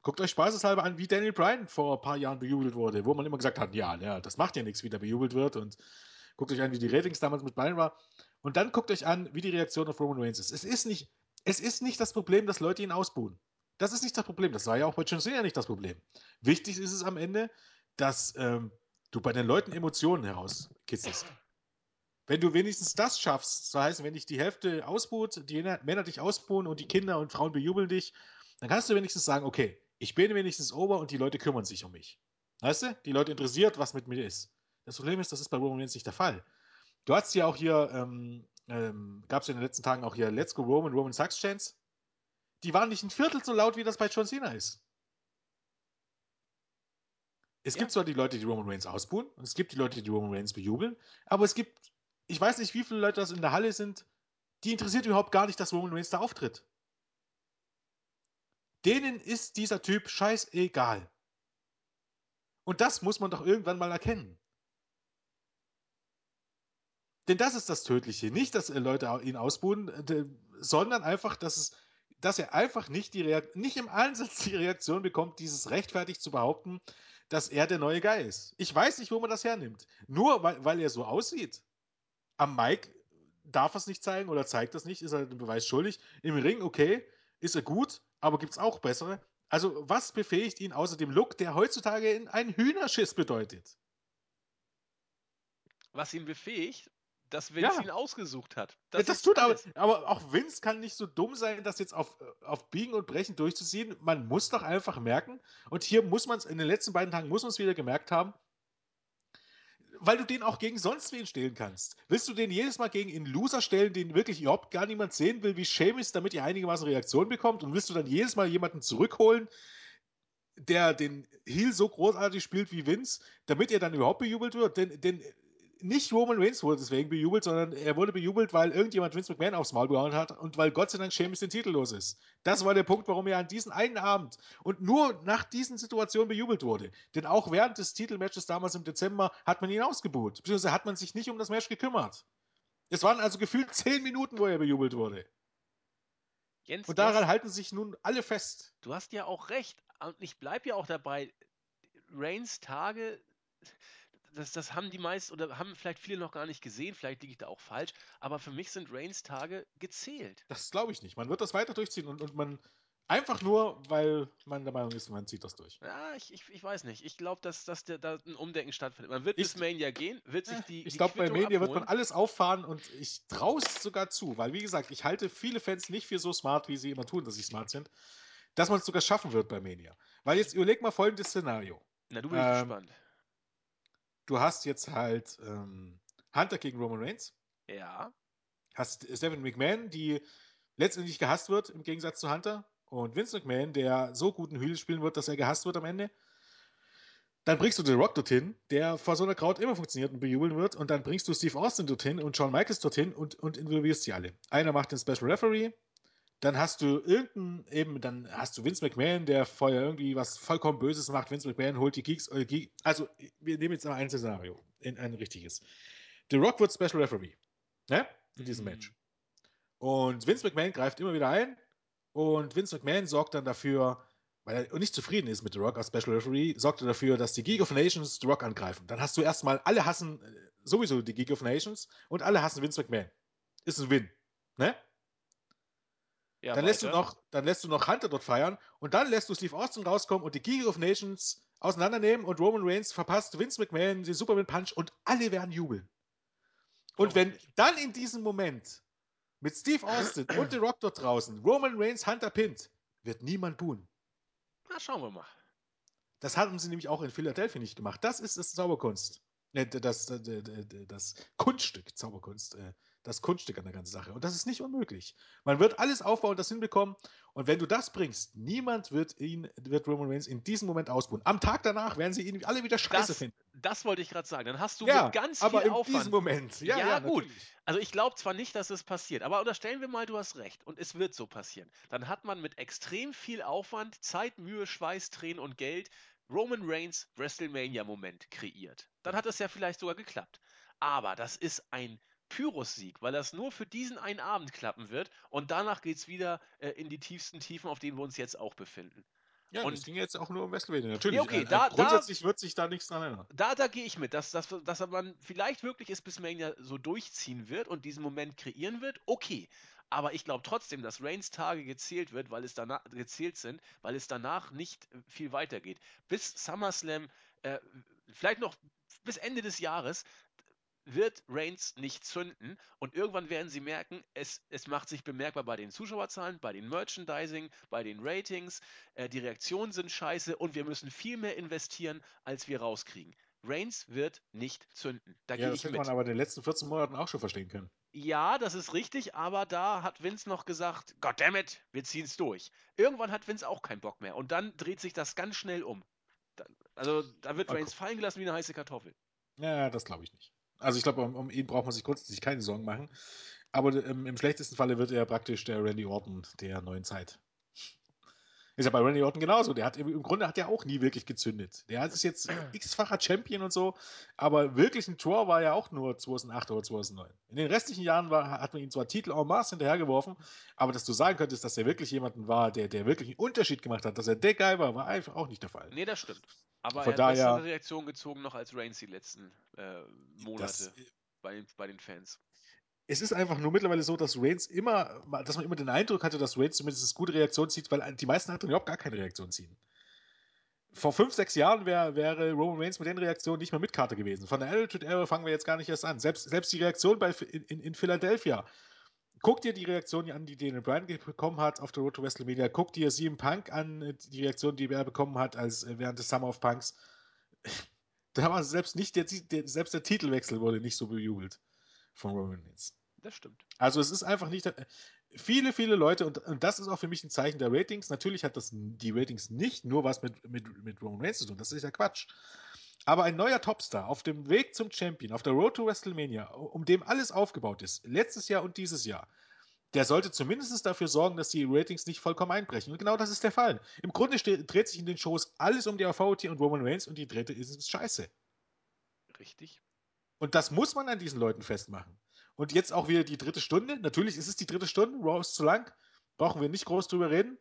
Guckt euch spaßeshalber an, wie Daniel Bryan vor ein paar Jahren bejubelt wurde, wo man immer gesagt hat, ja, ja, das macht ja nichts, wie der bejubelt wird. Und guckt euch an, wie die Ratings damals mit Bryan war. Und dann guckt euch an, wie die Reaktion auf Roman Reigns ist. Es ist nicht, es ist nicht das Problem, dass Leute ihn ausbuhen. Das ist nicht das Problem. Das war ja auch bei John Cena nicht das Problem. Wichtig ist es am Ende, dass ähm, du bei den Leuten Emotionen herauskitzelst. Wenn du wenigstens das schaffst, das heißt, wenn dich die Hälfte ausbuht, die Männer dich ausbuhen und die Kinder und Frauen bejubeln dich, dann kannst du wenigstens sagen, okay, ich bin wenigstens ober und die Leute kümmern sich um mich. Weißt du? Die Leute interessiert, was mit mir ist. Das Problem ist, das ist bei Roman Reigns nicht der Fall. Du hast ja auch hier, ähm, ähm, gab es ja in den letzten Tagen auch hier Let's Go Roman, Roman Sucks Chance. Die waren nicht ein Viertel so laut, wie das bei John Cena ist. Es ja. gibt zwar die Leute, die Roman Reigns ausbuhen, und es gibt die Leute, die Roman Reigns bejubeln, aber es gibt, ich weiß nicht, wie viele Leute das in der Halle sind, die interessiert überhaupt gar nicht, dass Roman Reigns da auftritt. Denen ist dieser Typ scheißegal. Und das muss man doch irgendwann mal erkennen. Denn das ist das Tödliche. Nicht, dass Leute ihn ausbuhen, sondern einfach, dass, es, dass er einfach nicht, die Reakt nicht im Ansatz die Reaktion bekommt, dieses rechtfertigt zu behaupten, dass er der neue Guy ist. Ich weiß nicht, wo man das hernimmt. Nur weil, weil er so aussieht. Am Mike darf er es nicht zeigen oder zeigt das nicht, ist er den Beweis schuldig. Im Ring, okay, ist er gut, aber gibt es auch bessere? Also, was befähigt ihn außer dem Look, der heutzutage in einen Hühnerschiss bedeutet? Was ihn befähigt, dass Vince ja. ihn ausgesucht hat. Das, ja, das tut aber, aber auch Vince kann nicht so dumm sein, das jetzt auf, auf Biegen und Brechen durchzuziehen. Man muss doch einfach merken, und hier muss man es, in den letzten beiden Tagen muss man es wieder gemerkt haben, weil du den auch gegen sonst wen stellen kannst. Willst du den jedes Mal gegen einen Loser stellen, den wirklich überhaupt gar niemand sehen will, wie Seamus, damit ihr einigermaßen Reaktion bekommt? Und willst du dann jedes Mal jemanden zurückholen, der den Heel so großartig spielt wie Vince, damit er dann überhaupt bejubelt wird? Denn, denn nicht Roman Reigns wurde deswegen bejubelt, sondern er wurde bejubelt, weil irgendjemand Vince McMahon aufs Maul gehauen hat und weil Gott sei Dank Sheamus den Titel los ist. Das war der Punkt, warum er an diesem einen Abend und nur nach diesen Situationen bejubelt wurde. Denn auch während des Titelmatches damals im Dezember hat man ihn ausgebuht. Beziehungsweise hat man sich nicht um das Match gekümmert. Es waren also gefühlt zehn Minuten, wo er bejubelt wurde. Jens, und daran hast, halten sich nun alle fest. Du hast ja auch recht. Und ich bleibe ja auch dabei. Reigns Tage das, das haben die meisten oder haben vielleicht viele noch gar nicht gesehen, vielleicht liege ich da auch falsch, aber für mich sind Reigns Tage gezählt. Das glaube ich nicht. Man wird das weiter durchziehen und, und man einfach nur, weil man der Meinung ist, man zieht das durch. Ja, ich, ich, ich weiß nicht. Ich glaube, dass, dass der, da ein Umdenken stattfindet. Man wird ich, bis Mania gehen, wird sich die. Ich glaube, bei Mania abholen. wird man alles auffahren und ich traue es sogar zu, weil, wie gesagt, ich halte viele Fans nicht für so smart, wie sie immer tun, dass sie smart sind, dass man es sogar schaffen wird bei Mania. Weil jetzt überleg mal folgendes Szenario. Na, du bist ähm, gespannt du hast jetzt halt ähm, Hunter gegen Roman Reigns. Ja. Hast Stephanie McMahon, die letztendlich gehasst wird, im Gegensatz zu Hunter. Und Vince McMahon, der so guten Hügel spielen wird, dass er gehasst wird am Ende. Dann bringst du The Rock dorthin, der vor so einer Crowd immer funktioniert und bejubeln wird. Und dann bringst du Steve Austin dorthin und Shawn Michaels dorthin und, und involvierst sie alle. Einer macht den Special Referee, dann hast du irgendeinen, eben, dann hast du Vince McMahon, der vorher irgendwie was vollkommen Böses macht. Vince McMahon holt die Geeks, äh, also wir nehmen jetzt mal ein Szenario, in ein richtiges. The Rock wird Special Referee, ne? In diesem mhm. Match. Und Vince McMahon greift immer wieder ein und Vince McMahon sorgt dann dafür, weil er nicht zufrieden ist mit The Rock als Special Referee, sorgt er dafür, dass die Geek of Nations The Rock angreifen. Dann hast du erstmal, alle hassen äh, sowieso die Geek of Nations und alle hassen Vince McMahon. Ist ein Win, ne? Ja, dann, lässt du noch, dann lässt du noch Hunter dort feiern und dann lässt du Steve Austin rauskommen und die Geek of Nations auseinandernehmen und Roman Reigns verpasst Vince McMahon den Superman Punch und alle werden jubeln. Und wenn dann in diesem Moment mit Steve Austin und The Rock dort draußen Roman Reigns Hunter pinnt, wird niemand buhen. Na, schauen wir mal. Das haben sie nämlich auch in Philadelphia nicht gemacht. Das ist das Zauberkunst. Äh, das, das, das Kunststück, Zauberkunst. Das Kunststück an der ganzen Sache. Und das ist nicht unmöglich. Man wird alles aufbauen, das hinbekommen. Und wenn du das bringst, niemand wird ihn, wird Roman Reigns in diesem Moment ausbuhen. Am Tag danach werden sie ihn alle wieder scheiße das, finden. Das wollte ich gerade sagen. Dann hast du ja, mit ganz aber viel in Aufwand. diesem Moment. Ja, ja, ja gut. Also ich glaube zwar nicht, dass es passiert, aber unterstellen wir mal, du hast recht und es wird so passieren. Dann hat man mit extrem viel Aufwand, Zeit, Mühe, Schweiß, Tränen und Geld Roman Reigns WrestleMania-Moment kreiert. Dann hat es ja vielleicht sogar geklappt. Aber das ist ein Pyrrhus-Sieg, weil das nur für diesen einen Abend klappen wird und danach geht es wieder äh, in die tiefsten Tiefen, auf denen wir uns jetzt auch befinden. Ja, Und- das ging jetzt auch nur um WrestleMania. Natürlich. Ja, okay, äh, da- grundsätzlich wird sich da nichts dran ändern. Da, da gehe ich mit, dass, dass, dass man vielleicht wirklich es bis Mania so durchziehen wird und diesen Moment kreieren wird, okay. Aber ich glaube trotzdem, dass Reigns Tage gezählt wird, weil es danach gezählt sind, weil es danach nicht äh, viel weitergeht. Bis SummerSlam, äh, vielleicht noch bis Ende des Jahres, wird Reigns nicht zünden und irgendwann werden sie merken, es, es macht sich bemerkbar bei den Zuschauerzahlen, bei den Merchandising, bei den Ratings, äh, die Reaktionen sind scheiße und wir müssen viel mehr investieren, als wir rauskriegen. Reigns wird nicht zünden. Da Ja, das ich hätte man aber in den letzten 14 Monaten auch schon verstehen können. Ja, das ist richtig, aber da hat Vince noch gesagt, goddammit, wir ziehen es durch. Irgendwann hat Vince auch keinen Bock mehr und dann dreht sich das ganz schnell um. Da, also da wird Reigns fallen gelassen wie eine heiße Kartoffel. Ja, das glaube ich nicht. Also ich glaube, um, um ihn braucht man sich grundsätzlich keine Sorgen machen. Aber ähm, im schlechtesten Falle wird er praktisch der Randy Orton der neuen Zeit. Ist ja bei Randy Orton genauso. Der hat im, Grunde hat er auch nie wirklich gezündet. Der ist jetzt x-facher Champion und so, aber wirklich ein Draw war er auch nur 2008 oder 2009. In den restlichen Jahren war, hat man ihm zwar Titel en masse hinterhergeworfen, aber dass du sagen könntest, dass er wirklich jemanden war, der, der wirklich einen Unterschied gemacht hat, dass er der Guy war, war einfach auch nicht der Fall. Nee, das stimmt. Aber Von er hat bessere daher- Reaktionen gezogen noch als Reigns die letzten äh, Monate Das, bei, den, bei den Fans. es ist einfach nur mittlerweile so, dass Reigns immer, dass man immer den Eindruck hatte, dass Reigns zumindest gute Reaktion zieht, weil die meisten anderen überhaupt gar keine Reaktion ziehen. Vor fünf, sechs Jahren wär, wäre Roman Reigns mit den Reaktionen nicht mehr mit Karte gewesen. Von der Attitude Era fangen wir jetzt gar nicht erst an. Selbst, selbst die Reaktion bei, in, in Philadelphia. Guck dir die Reaktion an, die Daniel Bryan bekommen hat auf der Road to WrestleMania. Guck dir CM Punk an, die Reaktion, die er bekommen hat als äh, während des Summer of Punks. Da war selbst nicht der, der, selbst der Titelwechsel wurde nicht so bejubelt von Roman Reigns. Das stimmt. Also es ist einfach nicht. Viele, viele Leute, und, und das ist auch für mich ein Zeichen der Ratings. Natürlich hat das die Ratings nicht nur was mit, mit, mit Roman Reigns zu tun, das ist ja Quatsch. Aber ein neuer Topstar auf dem Weg zum Champion, auf der Road to WrestleMania, um dem alles aufgebaut ist, letztes Jahr und dieses Jahr, der sollte zumindest dafür sorgen, dass die Ratings nicht vollkommen einbrechen. Und genau das ist der Fall. Im Grunde steht, dreht sich in den Shows alles um die Authority und Roman Reigns und die dritte ist scheiße. Richtig. Und das muss man an diesen Leuten festmachen. Und jetzt auch wieder die dritte Stunde. Natürlich ist es die dritte Stunde. Raw ist zu lang. Brauchen wir nicht groß drüber reden.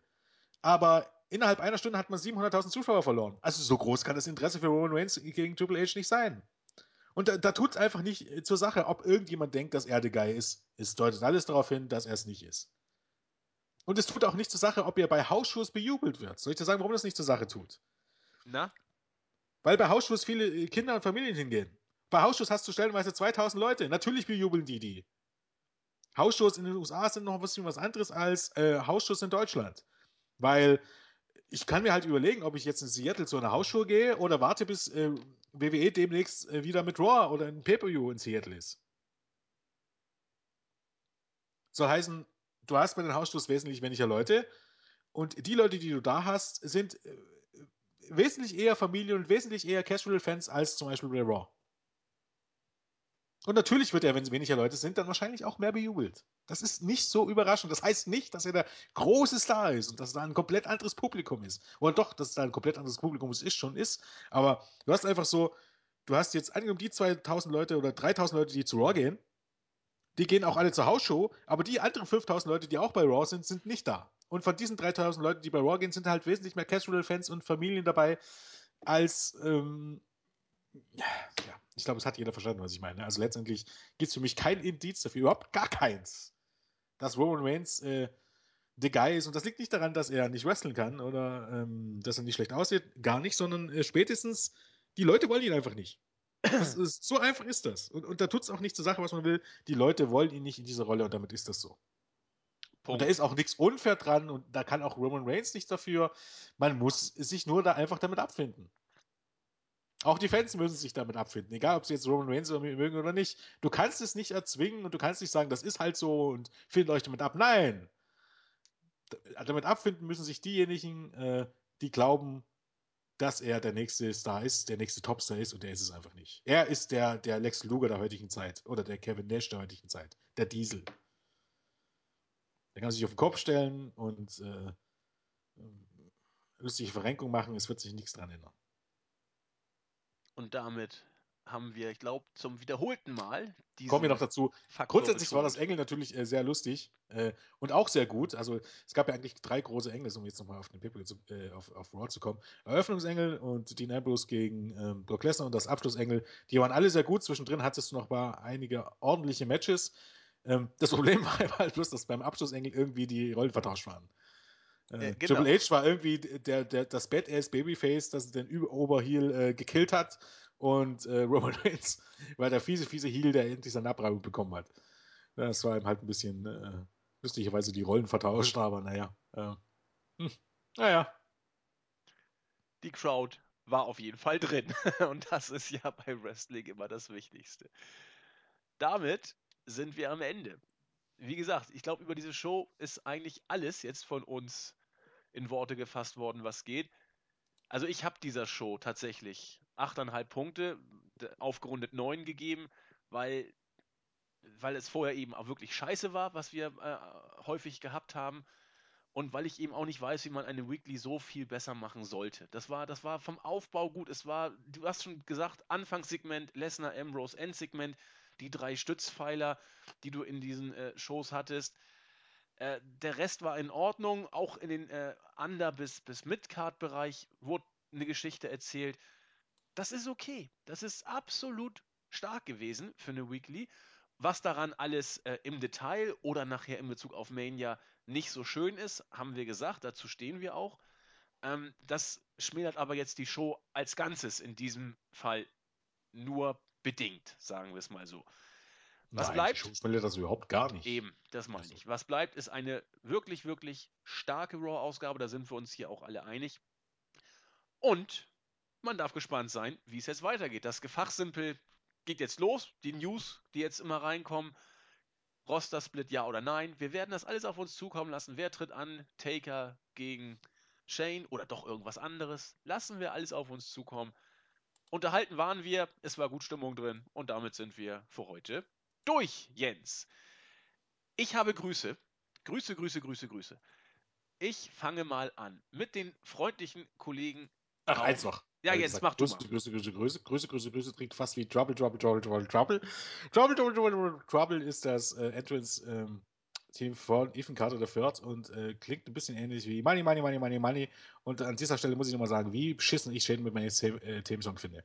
Aber innerhalb einer Stunde hat man 700.000 Zuschauer verloren. Also so groß kann das Interesse für Roman Reigns gegen Triple H nicht sein. Und da, da tut es einfach nicht äh, zur Sache, ob irgendjemand denkt, dass er der Guy ist. Es deutet alles darauf hin, dass er es nicht ist. Und es tut auch nicht zur Sache, ob er bei Hausschuss bejubelt wird. Soll ich dir sagen, warum das nicht zur Sache tut? Na? Weil bei Hausschuss viele äh, Kinder und Familien hingehen. Bei Hausschuss hast du stellenweise 2000 Leute. Natürlich bejubeln die die. Hausschuss in den USA sind noch ein bisschen was anderes als äh, Hausschuss in Deutschland. Weil ich kann mir halt überlegen, ob ich jetzt in Seattle zu einer Hausshow gehe oder warte, bis äh, WWE demnächst äh, wieder mit Raw oder ein Pay-Per-View in Seattle ist. Soll heißen, du hast bei den Hausschuss wesentlich weniger Leute und die Leute, die du da hast, sind äh, wesentlich eher Familien und wesentlich eher Casual-Fans als zum Beispiel bei Raw. Und natürlich wird er, wenn es weniger Leute sind, dann wahrscheinlich auch mehr bejubelt. Das ist nicht so überraschend. Das heißt nicht, dass er der große Star ist und dass da ein komplett anderes Publikum ist. Oder doch, dass da ein komplett anderes Publikum ist, schon ist. Aber du hast einfach so, du hast jetzt angenommen die 2000 Leute oder 3000 Leute, die zu Raw gehen. Die gehen auch alle zur Hausshow, aber die anderen 5000 Leute, die auch bei Raw sind, sind nicht da. Und von diesen 3000 Leuten, die bei Raw gehen, sind halt wesentlich mehr Casual-Fans und Familien dabei, als, ähm, ja, ich glaube, es hat jeder verstanden, was ich meine. Also letztendlich gibt es für mich kein Indiz dafür, überhaupt gar keins, dass Roman Reigns äh, der Guy ist. Und das liegt nicht daran, dass er nicht wresteln kann oder ähm, dass er nicht schlecht aussieht, gar nicht, sondern äh, spätestens, die Leute wollen ihn einfach nicht. Ist, so einfach ist das. Und, und da tut es auch nicht zur Sache, was man will. Die Leute wollen ihn nicht in diese Rolle und damit ist das so. Und da ist auch nichts unfair dran und da kann auch Roman Reigns nichts dafür. Man muss sich nur da einfach damit abfinden. Auch die Fans müssen sich damit abfinden, egal ob sie jetzt Roman Reigns mögen oder nicht. Du kannst es nicht erzwingen und du kannst nicht sagen, das ist halt so und findet euch damit ab. Nein! Damit abfinden müssen sich diejenigen, äh, die glauben, dass er der nächste Star ist, der nächste Topstar ist und der ist es einfach nicht. Er ist der, der Lex Luger der heutigen Zeit oder der Kevin Nash der heutigen Zeit, der Diesel. Der kann sich auf den Kopf stellen und äh, lustige Verrenkung machen, es wird sich nichts dran ändern. Und damit haben wir, ich glaube, zum wiederholten Mal Kommen wir noch dazu. Faktor Grundsätzlich war das. Engel natürlich äh, sehr lustig äh, und auch sehr gut. Also es gab ja eigentlich drei große Engel, um jetzt nochmal auf den People zu, äh, auf, auf Raw zu kommen. Eröffnungsengel und Dean Ambrose gegen ähm, Brock Lesnar und das Abschlussengel. Die waren alle sehr gut. Zwischendrin hattest du noch mal einige ordentliche Matches. Ähm, das Problem war halt bloß, dass beim Abschlussengel irgendwie die Rollen vertauscht waren. Äh, Äh, genau. Triple H war irgendwie der, der, das Badass Babyface, das den Oberheel äh, gekillt hat. Und äh, Roman Reigns war der fiese, fiese Heel, der endlich seine Abreibung bekommen hat. Das war ihm halt ein bisschen äh, lustigerweise die Rollen vertauscht, aber naja. Äh, hm, naja. Die Crowd war auf jeden Fall drin. Und das ist ja bei Wrestling immer das Wichtigste. Damit sind wir am Ende. Wie gesagt, ich glaube, über diese Show ist eigentlich alles jetzt von uns in Worte gefasst worden, was geht. Also ich habe dieser Show tatsächlich 8,5 Punkte, aufgerundet 9 gegeben, weil, weil es vorher eben auch wirklich scheiße war, was wir äh, häufig gehabt haben. Und weil ich eben auch nicht weiß, wie man eine Weekly so viel besser machen sollte. Das war, das war vom Aufbau gut. Es war, du hast schon gesagt, Anfangssegment, Lesnar, Ambrose, Endsegment, die drei Stützpfeiler, die du in diesen äh, Shows hattest. Äh, der Rest war in Ordnung. Auch in den äh, Under- bis, bis Mid-Card-Bereich wurde eine Geschichte erzählt. Das ist okay. Das ist absolut stark gewesen für eine Weekly. Was daran alles äh, im Detail oder nachher in Bezug auf Mania nicht so schön ist, haben wir gesagt, dazu stehen wir auch. Ähm, das schmälert aber jetzt die Show als Ganzes in diesem Fall nur bedingt, sagen wir es mal so. Was Nein, bleibt? Show spielt das überhaupt gar nicht. Eben, das meine Also. ich. Was bleibt, ist eine wirklich, wirklich starke Raw-Ausgabe. Da sind wir uns hier auch alle einig. Und man darf gespannt sein, wie es jetzt weitergeht. Das Gefachsimpel geht jetzt los. Die News, die jetzt immer reinkommen. Roster-Split, ja oder nein. Wir werden das alles auf uns zukommen lassen. Wer tritt an? Taker gegen Shane oder doch irgendwas anderes? Lassen wir alles auf uns zukommen. Unterhalten waren wir. Es war gut Stimmung drin. Und damit sind wir für heute durch, Jens. Ich habe Grüße. Grüße, Grüße, Grüße, Grüße. Ich fange mal an mit den freundlichen Kollegen. Ach, eins noch. Ja, Jens, mach du Grüße. Grüße, Grüße, Grüße, Grüße, Grüße, Grüße, klingt fast wie Trouble, Trouble, Trouble, Trouble, Trouble. Trouble, Trouble, Trouble, Trouble, ist das äh, Entrance-Team von Ethan Carter III und äh, klingt ein bisschen ähnlich wie Money, Money, Money, Money, Money. Und an dieser Stelle muss ich nochmal sagen, wie beschissen ich Shane mit meinem äh, Themesong finde.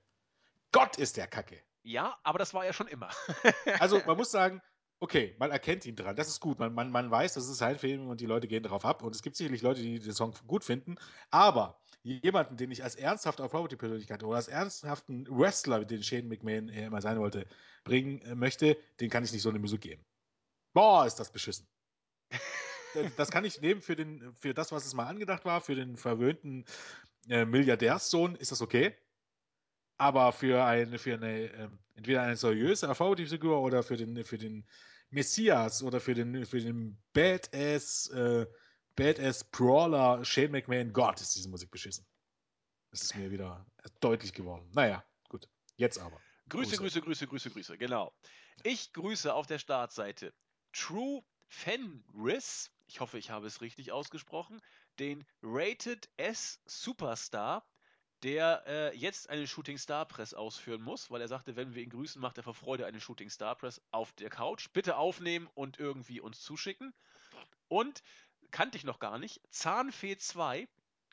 Gott ist der Kacke. Ja, aber das war ja schon immer. Also man muss sagen, okay, man erkennt ihn dran. Das ist gut. Man, man, man weiß, das ist sein Film und die Leute gehen darauf ab. Und es gibt sicherlich Leute, die den Song gut finden. Aber jemanden, den ich als ernsthafte Authority-Persönlichkeit oder als ernsthaften Wrestler, den Shane McMahon er immer sein wollte, bringen äh, möchte, den kann ich nicht so eine Musik geben. Boah, ist das beschissen. Das- Das kann ich nehmen für, den, für das, was es mal angedacht war, für den verwöhnten äh, Milliardärssohn ist das okay. Aber für eine, für eine, ähm, entweder eine seriöse Erfolgsfigur oder für den, für den Messias oder für den, für den Badass, äh, Badass Brawler Shane McMahon, Gott, ist diese Musik beschissen. Das ist mir wieder deutlich geworden. Naja, gut. Jetzt aber. Grüße, Grüße. Grüße, Grüße, Grüße, Grüße, genau. Ich grüße auf der Startseite True Fenris, ich hoffe, ich habe es richtig ausgesprochen, den Rated S Superstar, der äh, jetzt eine Shooting Star Press ausführen muss, weil er sagte, wenn wir ihn grüßen, macht er vor Freude eine Shooting Star Press auf der Couch. Bitte aufnehmen und irgendwie uns zuschicken. Und kannte ich noch gar nicht, Zahnfee 2,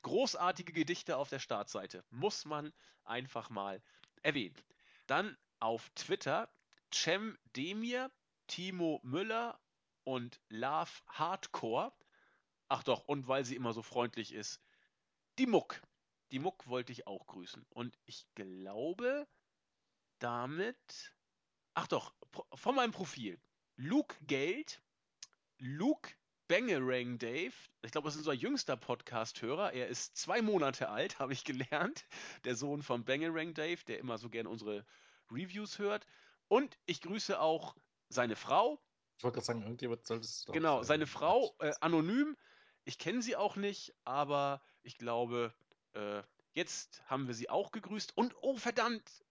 großartige Gedichte auf der Startseite. Muss man einfach mal erwähnen. Dann auf Twitter Cem Demir, Timo Müller und Love Hardcore. Ach doch, und weil sie immer so freundlich ist, die Muck. Die Muck wollte ich auch grüßen. Und ich glaube, damit. Ach doch, von meinem Profil. Luke Geld, Luke Bangerang Dave. Ich glaube, das ist unser jüngster Podcast-Hörer. Er ist zwei Monate alt, habe ich gelernt. Der Sohn von Bangerang Dave, der immer so gerne unsere Reviews hört. Und ich grüße auch seine Frau, Ich wollte gerade sagen, irgendjemand sollte es doch Genau, sein. seine Frau, äh, anonym. Ich kenne sie auch nicht, aber ich glaube, äh, jetzt haben wir sie auch gegrüßt. Und oh, verdammt,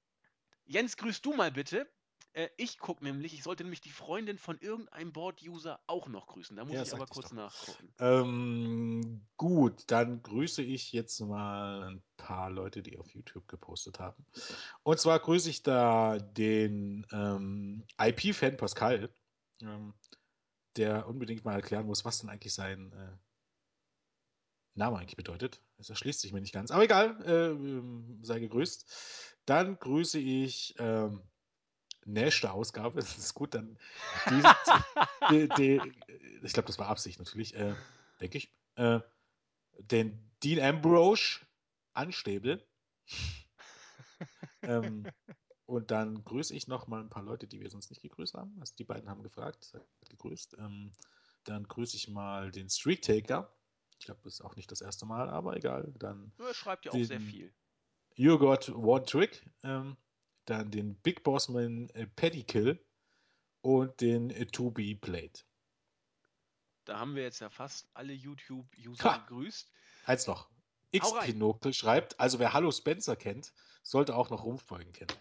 Jens, grüßt du mal bitte Äh, ich gucke nämlich, ich sollte nämlich die Freundin von irgendeinem Board-User auch noch grüßen. Da muss Ja, ich aber kurz doch. nachgucken. Ähm, gut, dann grüße ich jetzt mal ein paar Leute, die auf YouTube gepostet haben. Und zwar grüße ich da den ähm, IP-Fan Pascal, ähm, der unbedingt mal erklären muss, was denn eigentlich sein äh, Name eigentlich bedeutet. Das erschließt sich mir nicht ganz. Aber egal, äh, ähm, sei gegrüßt. Dann grüße ich ähm, nächste Ausgabe. Das ist gut, dann die, die, die, ich glaube, das war Absicht natürlich, äh, denke ich. Äh, den Dean Ambrose Anstäbel. ähm, und dann grüße ich noch mal ein paar Leute, die wir sonst nicht gegrüßt haben. Also die beiden haben gefragt, gegrüßt. Ähm, dann grüße ich mal den Streak Taker. Ich glaube, das ist auch nicht das erste Mal, aber egal. Dann Er schreibt ja auch sehr viel. You Got One Trick. Ähm, dann den Big Bossman äh, Paddy Kill und den äh, To Be Played. Da haben wir jetzt ja fast alle YouTube-User gegrüßt. Eins noch. Hau rein. X-Pinocchio schreibt, also wer Hallo Spencer kennt, sollte auch noch Rumpfbeugen kennen.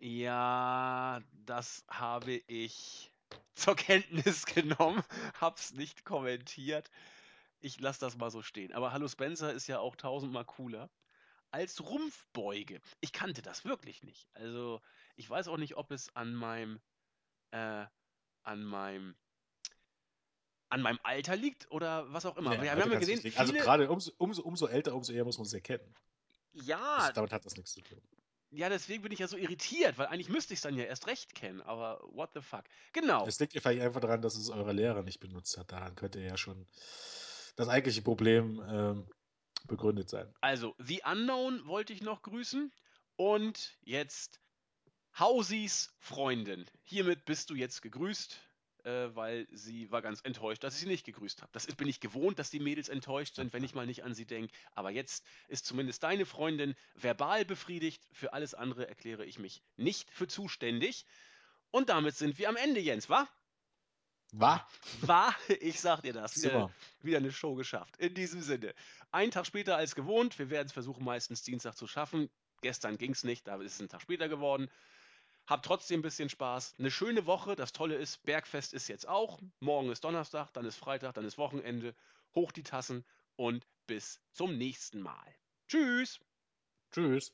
Ja, das habe ich zur Kenntnis genommen, hab's nicht kommentiert. Ich lasse das mal so stehen. Aber Hallo Spencer ist ja auch tausendmal cooler als Rumpfbeuge. Ich kannte das wirklich nicht. Also, ich weiß auch nicht, ob es an meinem, äh, an meinem, an meinem Alter liegt oder was auch immer. Nee, Wir, haben ja gesehen. Also viele, gerade umso, umso, umso älter, umso eher muss man es erkennen. ja, Das, damit hat das nichts zu tun. Ja, deswegen bin ich ja so irritiert, weil eigentlich müsste ich es dann ja erst recht kennen, aber what the fuck. Genau. Es liegt ja vielleicht einfach daran, dass es euer Lehrer nicht benutzt hat. Daran könnte ja schon das eigentliche Problem ähm, begründet sein. Also, The Unknown wollte ich noch grüßen. Und jetzt Hausis Freundin. Hiermit bist du jetzt gegrüßt, äh, weil sie war ganz enttäuscht, dass ich sie nicht gegrüßt habe. Das ist- bin ich gewohnt, dass die Mädels enttäuscht sind, wenn ich mal nicht an sie denke. Aber jetzt ist zumindest deine Freundin verbal befriedigt. Für alles andere erkläre ich mich nicht für zuständig. Und damit sind wir am Ende, Jens, wa? War? War, ich sag dir das, wieder, wieder eine Show geschafft. In diesem Sinne. Einen Tag später als gewohnt. Wir werden es versuchen, meistens Dienstag zu schaffen. Gestern ging es nicht, da ist es ein Tag später geworden. Hab trotzdem ein bisschen Spaß. Eine schöne Woche. Das Tolle ist, Bergfest ist jetzt auch. Morgen ist Donnerstag, dann ist Freitag, dann ist Wochenende. Hoch die Tassen und bis zum nächsten Mal. Tschüss. Tschüss.